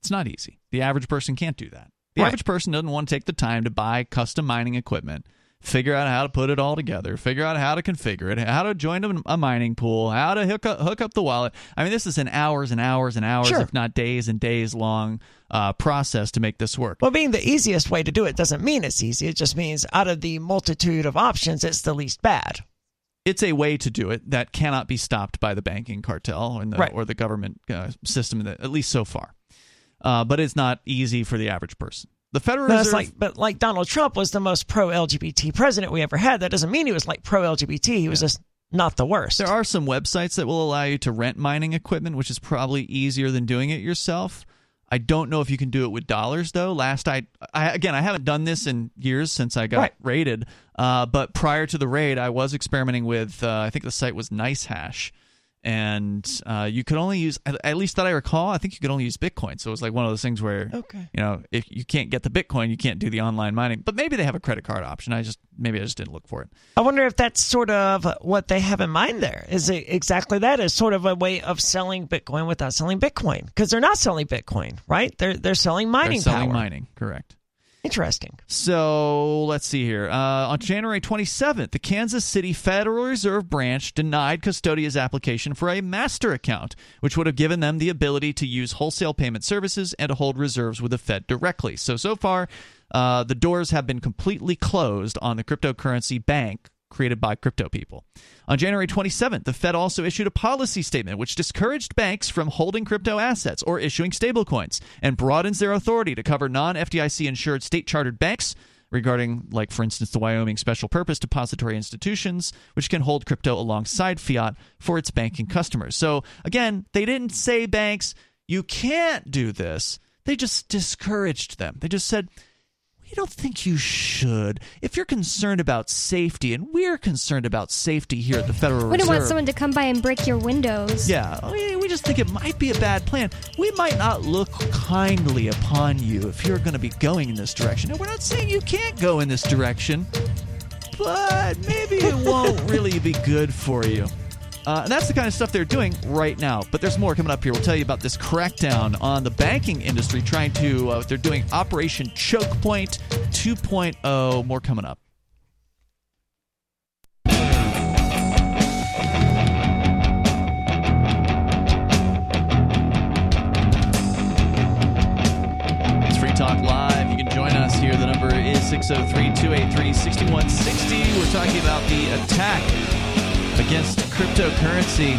It's not easy. The average person can't do that. The Right. average person doesn't want to take the time to buy custom mining equipment, figure out how to put it all together, figure out how to configure it, how to join a, a mining pool, how to hook up, hook up the wallet. I mean, this is an hours and hours and hours, Sure. if not days and days long uh, process to make this work. well, being the easiest way to do it doesn't mean it's easy. It just means out of the multitude of options, it's the least bad. it's a way to do it that cannot be stopped by the banking cartel and the, Right. or the government uh, system, that, at least so far. Uh, but it's not easy for the average person. The Federal Reserve. like, but like Donald Trump was the most pro LGBT president we ever had. That doesn't mean he was like pro LGBT. He was just not the worst. There are some websites that will allow you to rent mining equipment, which is probably easier than doing it yourself. I don't know if you can do it with dollars though. Last I, I again, I haven't done this in years since I got Right. raided. Uh, but prior to the raid, I was experimenting with. Uh, I think the site was NiceHash, and uh, you could only use, at least that I recall, I think you could only use Bitcoin. So it was like one of those things where, Okay. you know, if you can't get the Bitcoin, you can't do the online mining. But maybe they have a credit card option. I just maybe I just didn't look for it. I wonder if that's sort of what they have in mind there. Is it exactly that? Is sort of a way of selling Bitcoin without selling Bitcoin? Because they're not selling Bitcoin, right? They're they're selling mining They're selling power. mining, correct. Interesting. So let's see here. Uh, on January 27th, the Kansas City Federal Reserve Branch denied Custodia's application for a master account, which would have given them the ability to use wholesale payment services and to hold reserves with the Fed directly. So, so far, uh, the doors have been completely closed on the cryptocurrency bank created by crypto people. On January 27th, the Fed also issued a policy statement which discouraged banks from holding crypto assets or issuing stablecoins and broadens their authority to cover non FDIC insured state chartered banks regarding, like, for instance, the Wyoming Special Purpose Depository Institutions, which can hold crypto alongside fiat for its banking customers. So, again, they didn't say banks, you can't do this. They just discouraged them. They just said, we don't think you should. If you're concerned about safety, and we're concerned about safety here at the Federal We don't want someone to come by and break your windows. yeah, we we just think it might be a bad plan. We might not look kindly upon you if you're going to be going in this direction. And we're not saying you can't go in this direction, but maybe it won't really be good for you. Uh, and that's the kind of stuff they're doing right now. But there's more coming up here. We'll tell you about this crackdown on the banking industry, trying to, uh, they're doing Operation Choke Point 2.0. More coming up. It's Free Talk Live. You can join us here. The number is 603 283 6160. We're talking about the attack against cryptocurrency.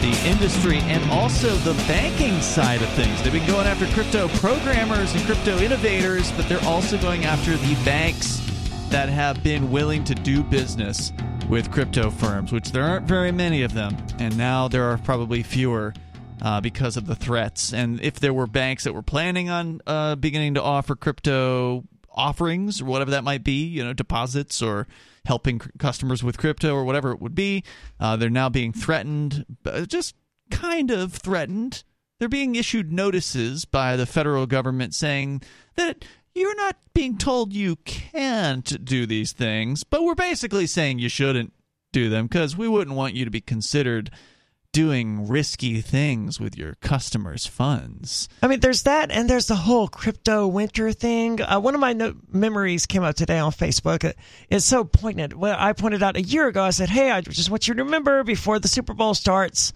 the industry and also the banking side of things. They've been going after crypto programmers and crypto innovators, but they're also going after the banks that have been willing to do business with crypto firms, which there aren't very many of them. And now there are probably fewer uh, because of the threats. And if there were banks that were planning on uh, beginning to offer crypto offerings or whatever that might be, you know, deposits or helping customers with crypto or whatever it would be, uh, they're now being threatened, just kind of threatened. They're being issued notices by the federal government saying that you're not being told you can't do these things, but we're basically saying you shouldn't do them because we wouldn't want you to be considered doing risky things with your customers' funds. I mean, there's that, and there's the whole crypto winter thing. Uh, one of my no- memories came up today on Facebook. It, it's so poignant. Well, I pointed out a year ago, I said, Hey, I just want you to remember before the Super Bowl starts.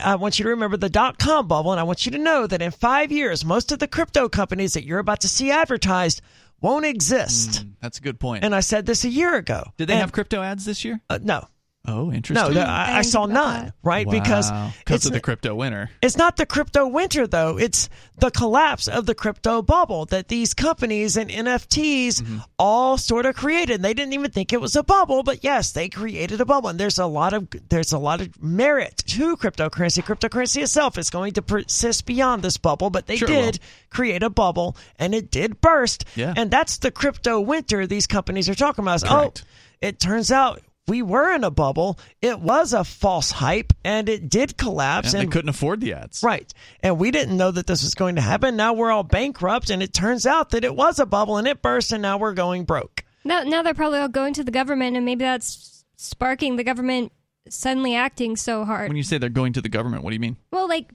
I want you to remember the dot com bubble, and I want you to know that in five years, most of the crypto companies that you're about to see advertised won't exist. Mm, that's a good point. And I said this a year ago. Did they and, have crypto ads this year? Uh, no. Oh, interesting. No, I, I saw none. That. Right, wow. because because of the crypto winter. It's not the crypto winter though. It's the collapse of the crypto bubble that these companies and NFTs Mm-hmm. all sort of created. They didn't even think it was a bubble, but yes, they created a bubble. And there's a lot of there's a lot of merit to cryptocurrency. Cryptocurrency itself is going to persist beyond this bubble, but they Sure it did create a bubble and it did burst. Yeah. And that's the crypto winter these companies are talking about. Correct. Oh, it turns out we were in a bubble. It was a false hype, and it did collapse. And they couldn't afford the ads. Right. And we didn't know that this was going to happen. Now we're all bankrupt, and it turns out that it was a bubble and it burst, and now we're going broke. Now, now they're probably all going to the government, and maybe that's sparking the government suddenly acting so hard. When you say they're going to the government, what do you mean? Well, like,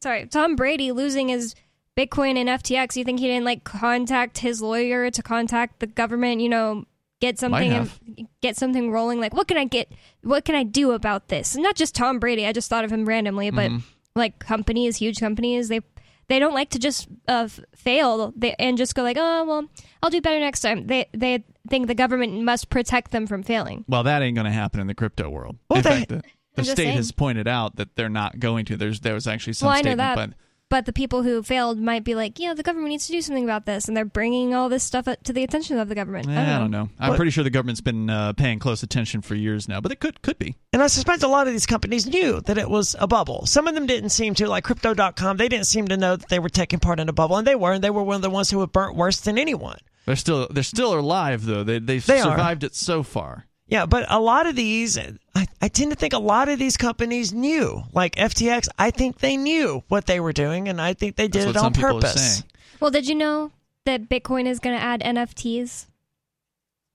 sorry, Tom Brady losing his Bitcoin and FTX. You think he didn't like contact his lawyer to contact the government? You know, get something have. get something rolling. Like, what can I get? What can I do about this? And not just Tom Brady. I just thought of him randomly, but Mm-hmm. like companies, huge companies, they they don't like to just uh, fail they, and just go like, oh well, I'll do better next time. They they think the government must protect them from failing. Well, that ain't going to happen in the crypto world. Well, in they- fact, the, the state saying. has pointed out that they're not going to. There's there was actually some well, I know statement, that. But But the people who failed might be like, yeah, the government needs to do something about this, and they're bringing all this stuff up to the attention of the government. eh, I don't know. I'm What- pretty sure the government's been uh, paying close attention for years now, but it could could be. And I suspect a lot of these companies knew that it was a bubble. Some of them didn't seem to, like Crypto.com, they didn't seem to know that they were taking part in a bubble, and they were, and they were one of the ones who were burnt worse than anyone. They're still they're still alive though. They they've They are. survived it so far. Yeah, but a lot of these, I, I tend to think a lot of these companies knew. Like FTX, I think they knew what they were doing, and I think they did That's it what on some people are purpose. Well, did you know that Bitcoin is going to add NFTs?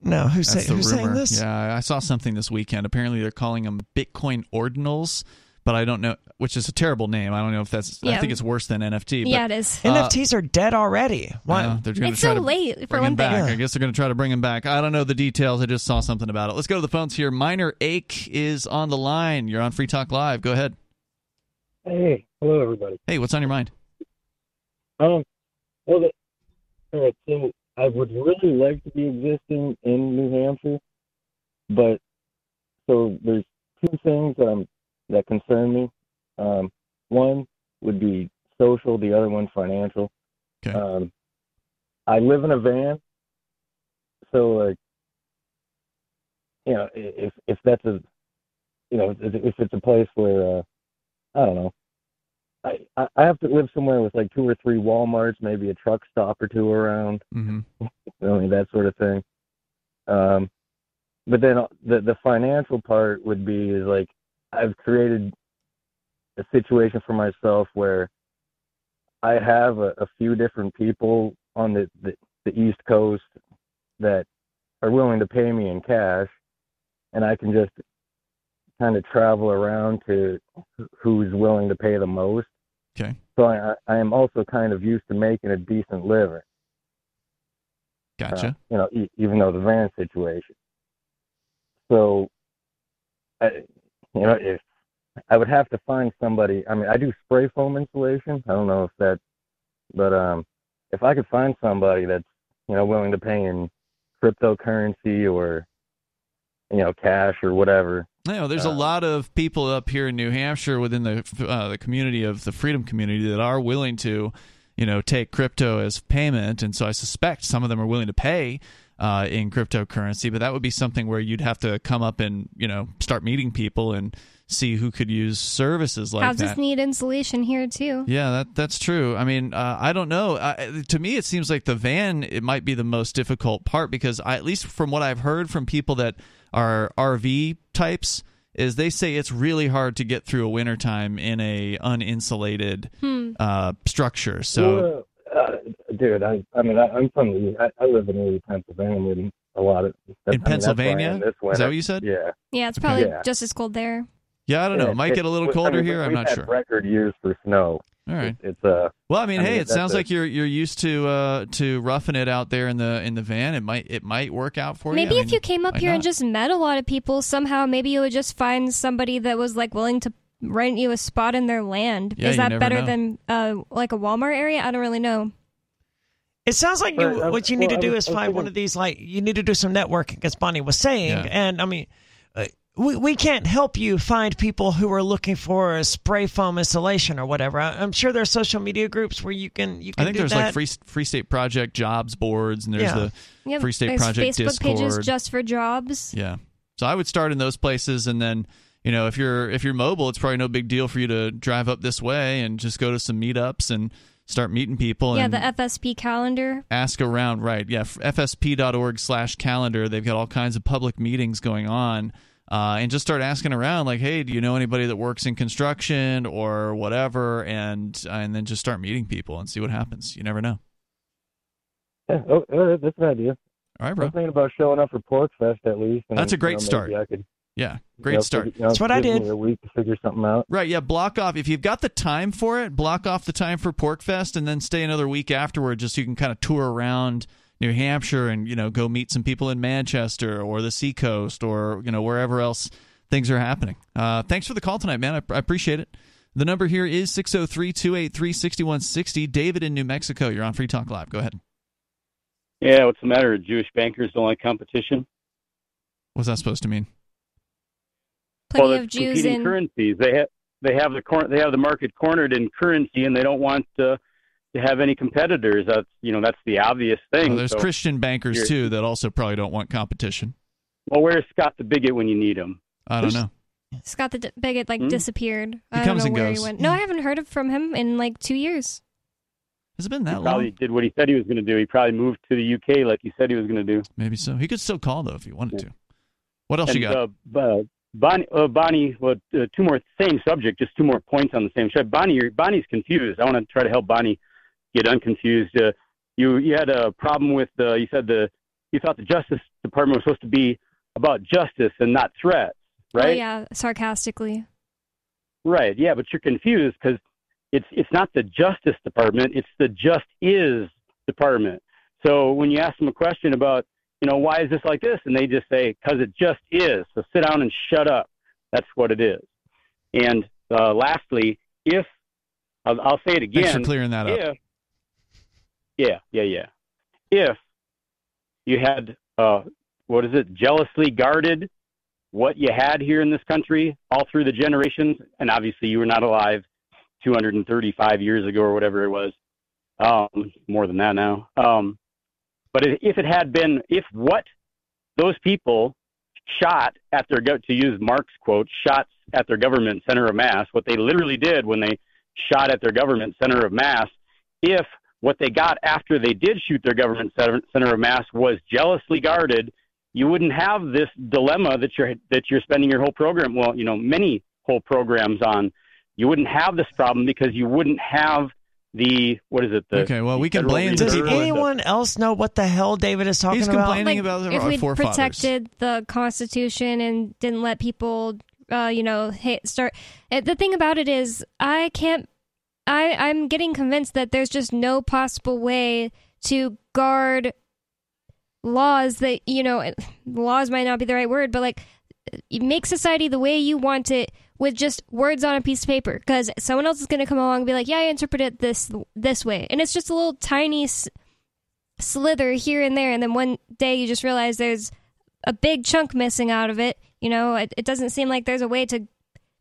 No, who's, say, who's rumor. saying this? Yeah, I saw something this weekend. Apparently, they're calling them Bitcoin ordinals, but I don't know, which is a terrible name. I don't know if that's. Yeah. I think it's worse than NFT. But, yeah, it is. Uh, NFTs are dead already. Why? Yeah, they're It's try so to late, for bring one him thing. back. Yeah. I guess they're going to try to bring him back. I don't know the details. I just saw something about it. Let's go to the phones here. Minor Ache is on the line. You're on Free Talk Live. Go ahead. Hey, hello everybody. Hey, what's on your mind? Um, well, the, all right, so I would really like to be existing in New Hampshire, but so there's two things that I'm that concern me. Um, one would be social, the other one financial. Okay. Um, I live in a van, so like, you know, if if that's a, you know, if it's a place where, uh, I don't know, I, I I have to live somewhere with like two or three Walmarts, maybe a truck stop or two around, Mm-hmm. I mean that sort of thing. Um, but then the the financial part would be is like I've created a situation for myself where I have a, a few different people on the, the the East Coast that are willing to pay me in cash, and I can just kind of travel around to who's willing to pay the most. Okay. So I, I am also kind of used to making a decent living. Gotcha. Uh, you know, e- even though the van situation. So, I, you know, if I would have to find somebody. I mean, I do spray foam insulation. I don't know if that, but um, if I could find somebody that's you know willing to pay in cryptocurrency or you know cash or whatever, No, there's a Uh, lot of people up here in New Hampshire within the uh, the community of the freedom community that are willing to, you know, take crypto as payment, and so I suspect some of them are willing to pay uh, in cryptocurrency. But that would be something where you'd have to come up and you know start meeting people and see who could use services like Houses that. need insulation here too. Yeah, that that's true. I mean, uh, I don't know. Uh, to me, it seems like the van it might be the most difficult part because I, at least from what I've heard from people that are RV types, is they say it's really hard to get through a wintertime in a uninsulated Hmm. uh, structure. So Well, uh, dude, I, I mean, I, I'm from the, I, I live in Erie, Pennsylvania, and a lot of I in mean, that's I am Pennsylvania, this is that what you said? Yeah, Yeah, it's probably Yeah. just as cold there. Yeah, I don't know. Yeah, It might get a little I colder mean, here. I'm not had sure. Record years for snow. All right. It's uh, Well, I mean, I hey, mean, it sounds a- like you're you're used to uh, to roughing it out there in the in the van. It might it might work out for Maybe you. Maybe if mean, you came up why here and just met a lot of people, somehow maybe you would just find somebody that was like willing to rent you a spot in their land. Yeah, Is that better know. than uh, like a Walmart area? I don't really know. It sounds like you, But, uh, what you need well, to do was- is I was find one of these, like, you need to do some networking, as Bonnie was saying. Yeah. And, I mean, uh, we, we can't help you find people who are looking for a spray foam installation or whatever. I, I'm sure there are social media groups where you can you can I think do there's that. like Free Free State Project jobs boards, and there's Yeah. the Yeah, Free State there's Project Facebook pages just for jobs. Yeah. So I would start in those places and then, you know, if you're if you're mobile, it's probably no big deal for you to drive up this way and just go to some meetups and start meeting people Yeah, and the FSP calendar. ask around, right. Yeah, fsp.org slash calendar. They've got all kinds of public meetings going on. Uh, and just start asking around, like, "Hey, do you know anybody that works in construction or whatever?" And and then just start meeting people and see what happens. You never know. yeah, oh, uh, that's an idea. All right, I bro. was thinking about showing up for PorcFest at least. And, That's a great you know, start. maybe I you great know, start. figure- you know, That's what I did. A week to figure something out. Right, yeah, block off if you've got the time for it, block off the time for PorcFest and then stay another week afterward just so you can kind of tour around New Hampshire and, you know, go meet some people in Manchester or the Seacoast or, you know, wherever else things are happening. Uh, thanks for the call tonight, man. I, I appreciate it. The number here is 603 283 6160. David in New Mexico, you're on Free Talk Live. Go ahead. Yeah, what's the matter? Jewish bankers don't like competition. What's that supposed to mean? Plenty well, of it's Jews competing in. currencies. They have they have the cor- they have the market cornered in currency, and they don't want to, to have any competitors. That's you know that's the obvious thing. Well, there's So- Christian bankers, you're- too, that also probably don't want competition. well, where's Scott the bigot when you need him? I don't know. Scott the D- Bigot like Hmm? disappeared. I comes don't know and where goes. he went. No, I haven't heard from him in like two years. Has it been He that probably long? did what he said he was going to do. He probably moved to the UK like he said he was going to do. Maybe so. He could still call, though, if he wanted Yeah. to. What else and, you got? Uh, uh, Bonnie, uh, Bonnie, well, uh, two more same subject, just two more points on the same show. Bonnie, you're, Bonnie's confused. I want to try to help Bonnie get unconfused. Uh, you you had a problem with uh, you said the you thought the Justice Department was supposed to be about justice and not threats, right? Oh yeah, sarcastically. Right. Yeah, but you're confused because it's it's not the Justice Department; it's the Just Is Department. So when you ask them a question about, you know, why is this like this, and they just say, "Because it just is." So sit down and shut up. That's what it is. And uh, lastly, if I'll, I'll say it again, Thanks for clearing that up. yeah yeah yeah if you had uh what is it jealously guarded what you had here in this country all through the generations and obviously you were not alive 235 years ago or whatever it was um more than that now um but if it had been if what those people shot at their to use Mark's quote shots at their government center of mass what they literally did when they shot at their government center of mass if what they got after they did shoot their government center of mass was jealously guarded, you wouldn't have this dilemma that you're that you're spending your whole program, well, you know, many whole programs on. You wouldn't have this problem because you wouldn't have the what is it? The, Okay, well, we can blame Does Reserve, people- anyone else know what the hell David is talking He's about? complaining Like, about if we protected the Constitution and didn't let people, uh, you know, hit, start. uh, The thing about it is, I can't. I I'm getting convinced that there's just no possible way to guard laws that you know laws might not be the right word but like make society the way you want it with just words on a piece of paper because someone else is going to come along and be like yeah i interpret it this this way and it's just a little tiny s- slither here and there and then one day you just realize there's a big chunk missing out of it You know, it, it doesn't seem like there's a way to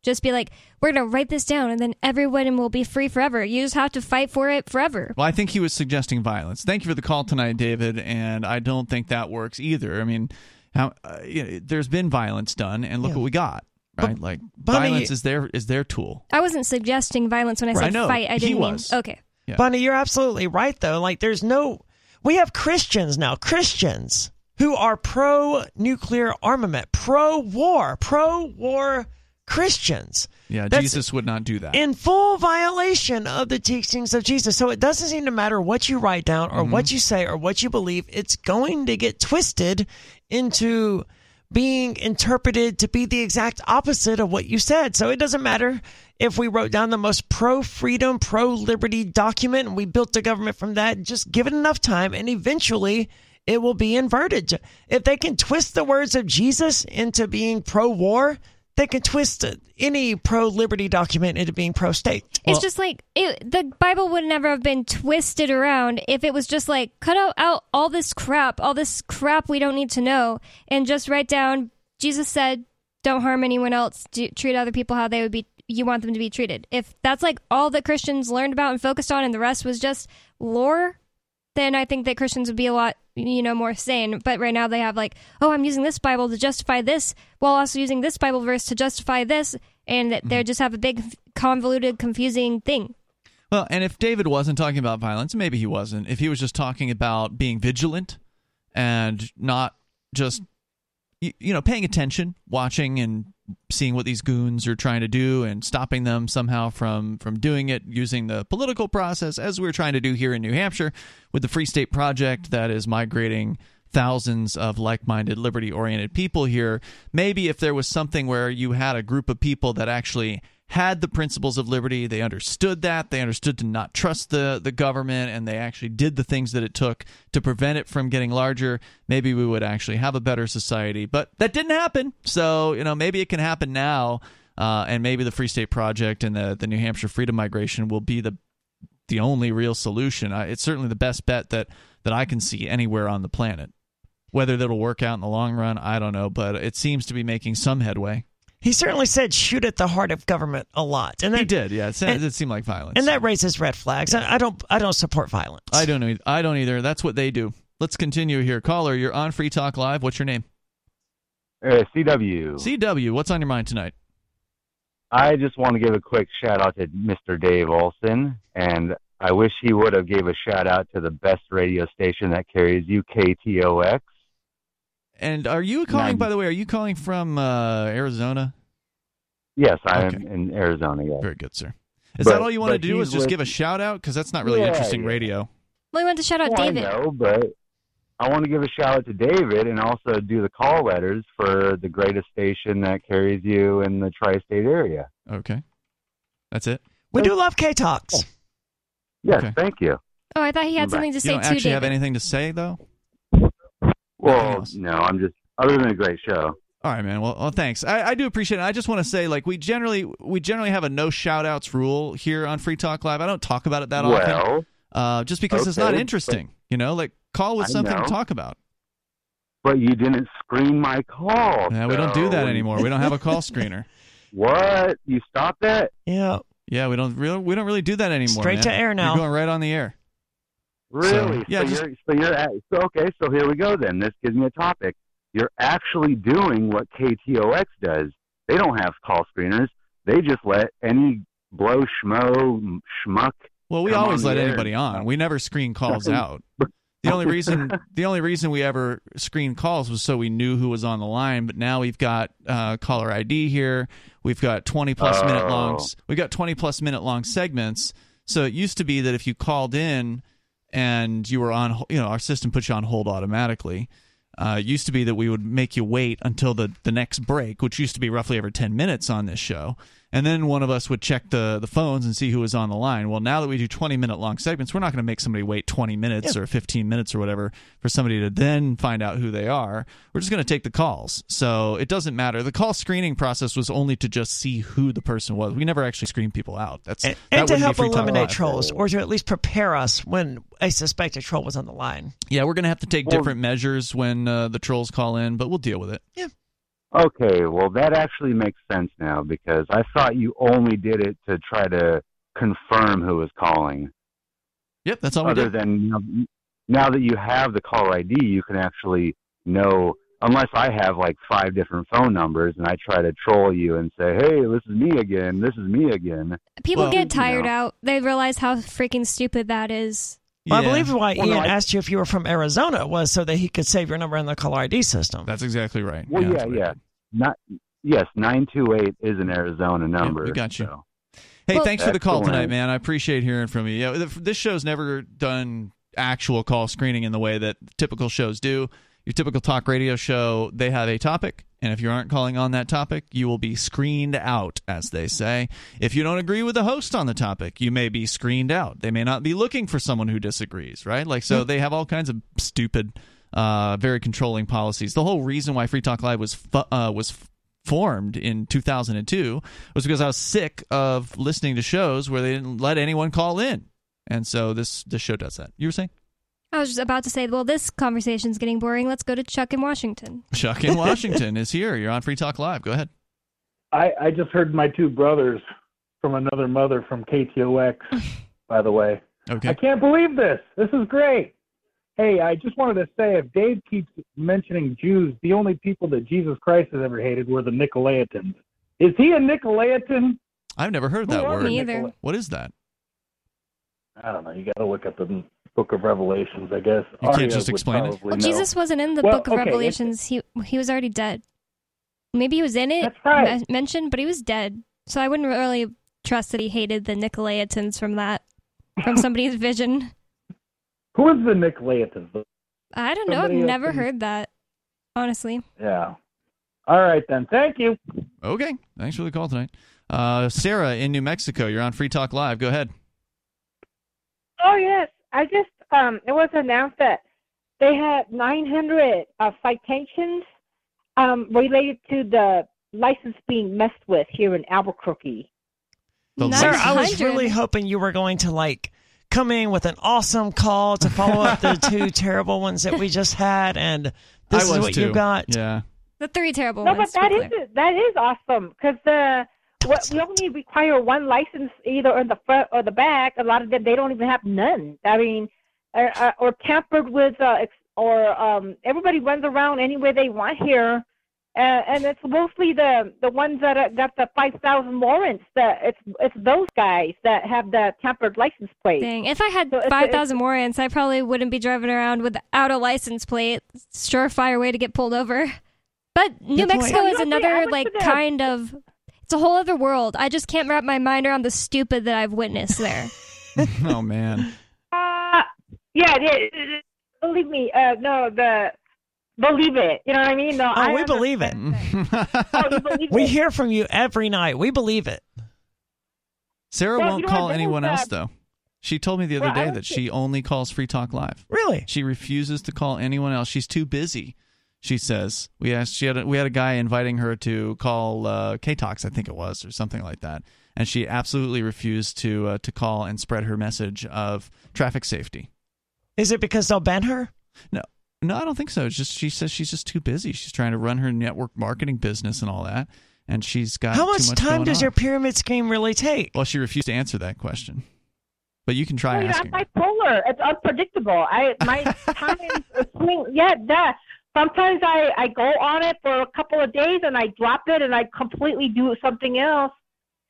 just be like, we're going to write this down and then everyone will be free forever. You just have to fight for it forever. Well, I think he was suggesting violence. Thank you for the call tonight, David. And I don't think that works either. I mean, how, uh, you know, there's been violence done, and look Yeah. what we got. Right, But, like Bonnie- violence is their is their tool. I wasn't suggesting violence when I Right, said I know. fight. I didn't mean. was. Okay. Yeah. Bonnie, you're absolutely right, though. Like, there's no. We have Christians now, Christians who are pro nuclear armament, pro war, pro war Christians. Yeah, That's- Jesus would not do that. in full violation of the teachings of Jesus. So it doesn't seem to matter what you write down or mm-hmm. what you say or what you believe, it's going to get twisted into being interpreted to be the exact opposite of what you said. So it doesn't matter if we wrote down the most pro freedom, pro liberty document and we built a government from that. Just give it enough time and eventually it will be inverted. If they can twist the words of Jesus into being pro war, they can twist any pro liberty document into being pro state. It's Well- just like it, the Bible would never have been twisted around if it was just like cut out, all this crap, all this crap we don't need to know, and just write down. Jesus said, "Don't harm anyone else. Do, treat other people how they would be. You want them to be treated." If that's like all that Christians learned about and focused on, and the rest was just lore, then I think that Christians would be a lot, you know, more sane. But right now they have like, oh, I'm using this Bible to justify this, while also using this Bible verse to justify this, and that they just have a big, convoluted, confusing thing. Well, and if David wasn't talking about violence, maybe he wasn't. If he was just talking about being vigilant and not just you, you know paying attention, watching and seeing what these goons are trying to do and stopping them somehow from from doing it using the political process as we're trying to do here in New Hampshire with the Free State Project that is migrating thousands of like-minded liberty-oriented people here. Maybe if there was something where you had a group of people that actually had the principles of liberty. They understood that. They understood to not trust the the government and they actually did the things that it took to prevent it from getting larger. Maybe we would actually have a better society but that didn't happen. So you know maybe it can happen now uh, and maybe the free state project and the the new hampshire freedom migration will be the the only real solution. Uh, it's certainly the best bet that that i can see anywhere on the planet. Whether that'll work out in the long run i don't know but it seems to be making some headway He certainly said shoot at the heart of government a lot, and that he did yeah it, sa- and- it seemed like violence and that raises red flags. I, I don't I don't support violence. I don't know. I don't either. That's what they do. Let's continue here. Caller, you're on Free Talk Live. What's your name? Uh, CW. CW. What's on your mind tonight? I just want to give a quick shout out to Mr. Dave Olson, and I wish he would have gave a shout out to the best radio station that carries UKTOX. And are you calling? None. By the way, are you calling from uh, Arizona? Yes, I Okay. am in Arizona. Yes. Very good, sir. Is But- that all you want to do? Is just with- give a shout out? Because that's not really Yeah, interesting yeah. radio. Well, we want to shout out Well, David. I know, but I want to give a shout out to David and also do the call letters for the greatest station that carries you in the tri-state area. Okay, that's it. we do love KTOX. Yes, Okay. thank you. Oh, I thought he had Right. something to You say don't too, actually David. have anything to say though. Nothing Well, no, I'm just other than a great show. All right, man. Well, well thanks. I, I do appreciate it. I just want to say, like, we generally we generally have a no shout outs rule here on Free Talk Live. I don't talk about it that often. well, uh, just because it's not Okay, interesting. You know, like call with something to talk about. but you didn't screen my call. Yeah, we don't do that anymore. We don't have a call screener. What? You stopped that? Yeah. Yeah, we don't really we don't really do that anymore. Straight man. to air now. You're going right on the air. Really? yeah, so just- you're so you're at, so okay. So here we go. Then this gives me a topic. You're actually doing what KTOX does. They don't have call screeners. They just let any blow schmo schmuck. Well, we always let air. anybody on. We never screen calls out. The only reason the only reason we ever screened calls was so we knew who was on the line. But now we've got uh, caller ID here. We've got twenty plus minute Oh. long. We got twenty plus minute long segments. So it used to be that if you called in and you were on, you know, our system puts you on hold automatically. Uh, used to be that we would make you wait until the, the next break, which used to be roughly every 10 minutes on this show. And then one of us would check the, the phones and see who was on the line. Well, now that we do 20 minute long segments, we're not going to make somebody wait 20 minutes or 15 minutes or whatever for somebody to then find out who they are. We're just going to take the calls. So it doesn't matter. The call screening process was only to just see who the person was. We never actually screen people out. That's And, that and to help eliminate trolls, or to at least prepare us when a suspected troll was on the line. Yeah, we're going to have to take Well- different measures when uh, the trolls call in, but we'll deal with it. Okay, well that actually makes sense now because I thought you only did it to try to confirm who was calling. Yep, that's all we Other did. than you know, now that you have the caller ID, you can actually know. Unless I have like five different phone numbers and I try to troll you and say, "Hey, this is me again. This is me again." People Well, get you tired know. out. They realize how freaking stupid that is. Well, I believe why Well, Ian no, I- asked you if you were from Arizona was so that he could save your number in the caller ID system. that's exactly right. Well, that's yeah, yeah. Not yes, nine two eight is an Arizona number. we got you. so. Hey, Well- thanks for the call tonight, man. I appreciate hearing from you. Yeah, this show's never done actual call screening in the way that typical shows do. Your typical talk radio show, they have a topic, and if you aren't calling on that topic, you will be screened out, as they say. If you don't agree with the host on the topic, you may be screened out. They may not be looking for someone who disagrees, right? Like, so they have all kinds of stupid, uh, very controlling policies. The whole reason why Free Talk Live was fu- uh, was formed in 2002 was because I was sick of listening to shows where they didn't let anyone call in. And so this this show does that. You were saying? I was just about to say, well, this conversation's getting boring. Let's go to Chuck in Washington. Chuck in Washington is here. You're on Free Talk Live. Go ahead. I, I just heard my two brothers from another mother from KTOX, by the way. I can't believe this. This is great. Hey, I just wanted to say if Dave keeps mentioning Jews, the only people that Jesus Christ has ever hated were the Nicolaitans. Is he a Nicolaitan? I've never heard Who that are word. Me either. What is that? I don't know. You got to look up the Book of Revelations, I guess. You can't Aria just explain it? Well, know. Jesus wasn't in the Well, Book of okay, Revelations. He he was already dead. Maybe he was in it, That's right. me- mentioned, but he was dead. So I wouldn't really trust that he hated the Nicolaitans from that, from somebody's vision. Who is the Nicolaitans? I don't know. I've never can- heard that. Honestly, Yeah. All right, then. Thank you. Okay. Thanks for the call tonight. Uh, Sarah in New Mexico. You're on Free Talk Live. Go ahead. Oh yes, I just um, it was announced that they had 900 uh, citations um, related to the license being messed with here in Albuquerque. The Sir, I was 900. really hoping you were going to like come in with an awesome call to follow up the two terrible ones that we just had, and this is was what too. you got. Yeah. the three terrible no, but ones. to that be is clear. that is awesome because the what we only require one license either in the front or the back. A lot of them they don't even have none. I mean, or, or tampered with, uh, or um, everybody runs around any way they want here. Uh, and it's mostly the the ones that uh, got the five thousand warrants. That it's it's those guys that have the tampered license plate. Dang. If I had So 5,000 warrants, I probably wouldn't be driving around without a license plate. Surefire way to get pulled over. But New Mexico is you know, I another, like, kind of. It's a whole other world. I just can't wrap my mind around the stupid that I've witnessed there. oh man. Uh, yeah, it, it, it- believe me. Uh, no, the believe it. You know what I mean? No, Oh, I we believe it. Oh, believe We it? hear from you every night. We believe it. Sarah Well, won't you know call anyone else though. She told me the other Well, day that she only calls Free Talk Live. Really? She refuses to call anyone else. She's too busy. She says we asked. She had a, we had a guy inviting her to call uh, KTOX, I think it was, or something like that, and she absolutely refused to uh, to call and spread her message of traffic safety. Is it because they'll ban her? No, no, I don't think so. It's just she says she's just too busy. She's trying to run her network marketing business and all that, and she's got How too much much time going does on. your pyramid scheme really take? Well, she refused to answer that question, but you can try Well, asking. I'm her. bipolar. It's unpredictable. I my time is swing. Yeah, that. Sometimes I I go on it for a couple of days and I drop it and I completely do something else.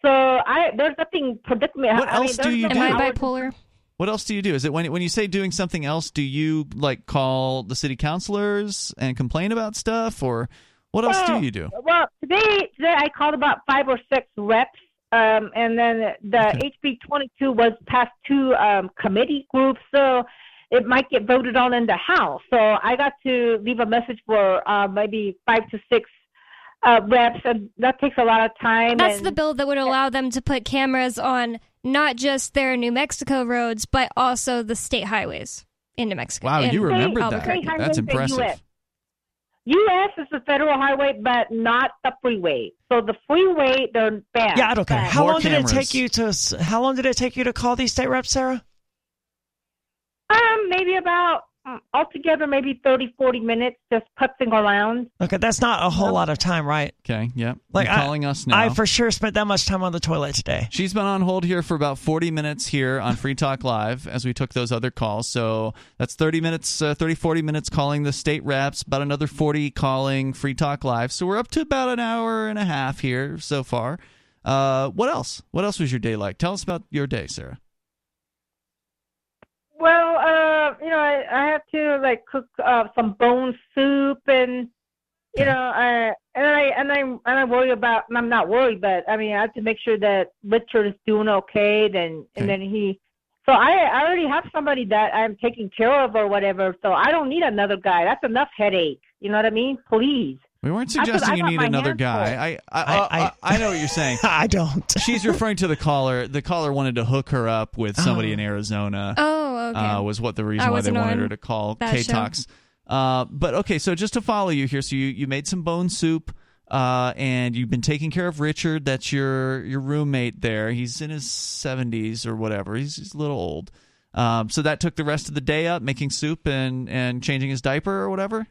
So I there's nothing predicament. What I mean, else do you no do? Am I bipolar? What else do you do? Is it when when you say doing something else? Do you like call the city councilors and complain about stuff, or what else do you do? Well, today today I called about five or six reps, um, and then the Okay. HB 22 was passed to um, committee groups, so it might get voted on in the House. So I got to leave a message for uh, maybe five to six uh, reps, and that takes a lot of time. That's and, the bill that would allow them to put cameras on not just their New Mexico roads, but also the state highways in New Mexico. Wow, in you remembered that. Albuquerque. That's impressive. U.S. is the federal highway, but not the freeway. So the freeway, they're bad. Yeah, I don't care. How More long did it take you to? How long did it take you to call these state reps, Sarah? Um, maybe about mm, altogether maybe 30, 40 minutes just putzing around. Okay, that's not a whole lot of time, right? Okay, yep. Like You're I- calling us now. I for sure spent that much time on the toilet today. She's been on hold here for about 40 minutes here on Free Talk Live as we took those other calls. So that's 30 minutes, uh, 30, 40 minutes calling the state reps, about another 40 calling Free Talk Live. So we're up to about an hour and a half here so far. Uh, what else? What else was your day like? Tell us about your day, Sarah. Well, uh, you know, I, I have to like cook uh, some bone soup, and you know, I and I and I and I worry about. I'm not worried, but I mean, I have to make sure that Richard is doing okay. Then and then he. So I I already have somebody that I'm taking care of or whatever. So I don't need another guy. That's enough headache. You know what I mean? Please. We weren't suggesting you need another guy. full. I I, I, I, I know what you're saying. I don't. She's referring to the caller. The caller wanted to hook her up with somebody in Arizona. Oh, okay. uh, was what the reason I why they wanted her to call that K show. Talks. Uh, but okay, so just to follow you here, so you, you made some bone soup, uh, and you've been taking care of Richard. That's your your roommate there. He's in his seventies or whatever. He's, he's a little old. Um, so that took the rest of the day up making soup and and changing his diaper or whatever.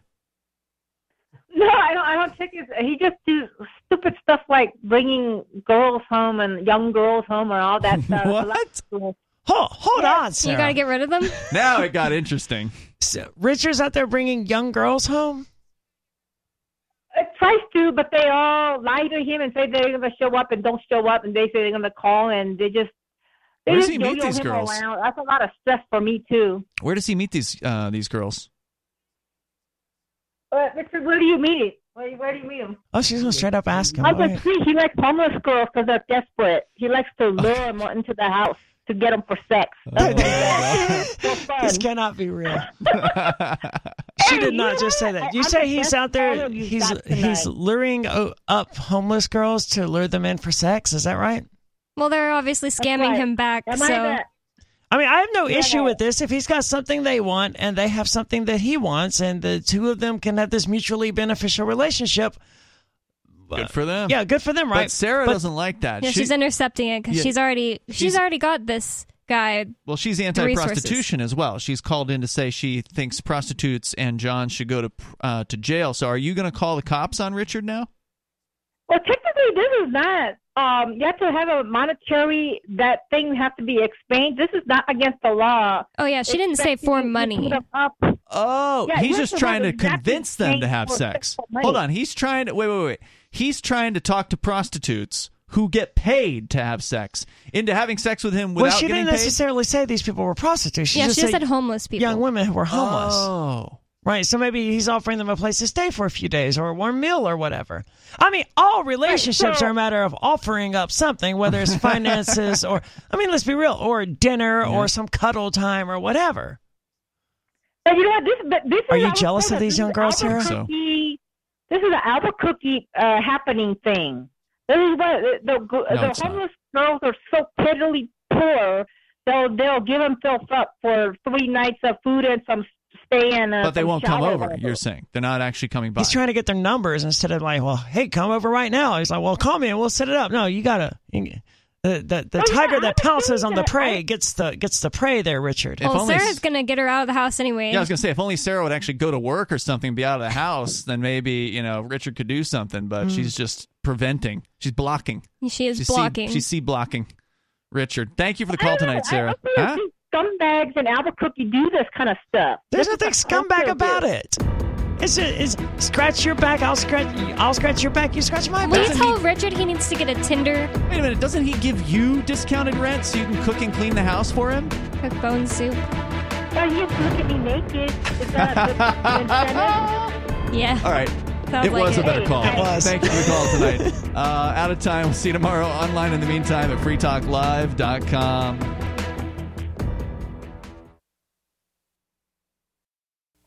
No, I don't. I don't take his. He just do stupid stuff like bringing girls home and young girls home and all that stuff. What? Hold, hold on, You got to get rid of them? Now it got interesting. So, Richard's out there bringing young girls home. It tries to, but they all lie to him and say they're going to show up and don't show up, and they say they're going to call, and they just they Where does just he meet these girls? Around. That's a lot of stress for me too. Where does he meet these uh, these girls? But Richard, where do you meet him? Where, where do you meet him? Oh, she's gonna straight up ask him. I All can right. see he likes homeless girls because they're desperate. He likes to lure them into the house to get them for sex. That's what he does. For. This cannot be real. She did not just say that. You I'm say he's out there. caller you've He's got he's luring uh, up homeless girls to lure them in for sex. Is that right? Well, they're obviously scamming right. him back. Am so I that? I mean, I have no Yeah, issue with this. If he's got something they want and they have something that he wants, and the two of them can have this mutually beneficial relationship. Good for them. Yeah, good for them, right? But Sarah But- doesn't like that. yeah, She- she's intercepting it because Yeah. she's already she's, She's- already got this guy. Well, she's anti-prostitution as well. She's called in to say she thinks prostitutes and John should go to uh, to jail. So, are you going to call the cops on Richard now? Well, technically, this is not. Um, you have to have a monetary. That thing has to be explained. This is not against the law. Oh yeah, she didn't say for money. put them up. Oh, Yeah, he's you just trying to exactly convince them to have sex. Hold on, he's trying to wait, wait, wait. He's trying to talk to prostitutes who get paid to have sex into having sex with him without well, she didn't paid. necessarily say these people were prostitutes. She yeah, just she just said said homeless people. young women who were homeless. Oh, Right, so maybe he's offering them a place to stay for a few days or a warm meal or whatever. I mean, all relationships so- are a matter of offering up something, whether it's finances or, I mean, let's be real, or dinner or some cuddle time or whatever. But you know what? This, but this Are you jealous of these young girls, Sarah? Albuquerque- This is an Albuquerque uh, happening thing. This is what the the, No, the it's not. homeless girls are so pitifully poor. They'll they'll give themselves up for three nights of food and some stay in. uh, but they won't come over. You're saying they're not actually coming by. He's trying to get their numbers instead of like, well, hey, come over right now. He's like, well, call me and we'll set it up. No, you gotta. you- the the, the Oh, tiger I that pounces on the understand that. prey gets the gets the prey there, Richard. If well, only- Sarah's gonna get her out of the house anyway. Yeah, I was gonna say if only Sarah would actually go to work or something, be out of the house, then maybe you know Richard could do something. But Mm. she's just preventing. She's blocking. she is she's blocking. C, she's C blocking. Richard, thank you for the call tonight, Sarah. Huh? scumbags in Albuquerque do this kind of stuff. There's This nothing scumbag about here. it. It's, a, it's scratch your back, I'll scratch I'll scratch your back, you scratch my Will you back. tell Richard he needs to get a Tinder Wait a minute, doesn't he give you discounted rent so you can cook and clean the house for him? cook bone soup? Oh, you have to look at me naked. Is that a good incentive? Yeah. All right. Sounds it like was a better call. It was. Thank you for the call tonight. uh, out of time. We'll see you tomorrow online in the meantime at freetalklive.com.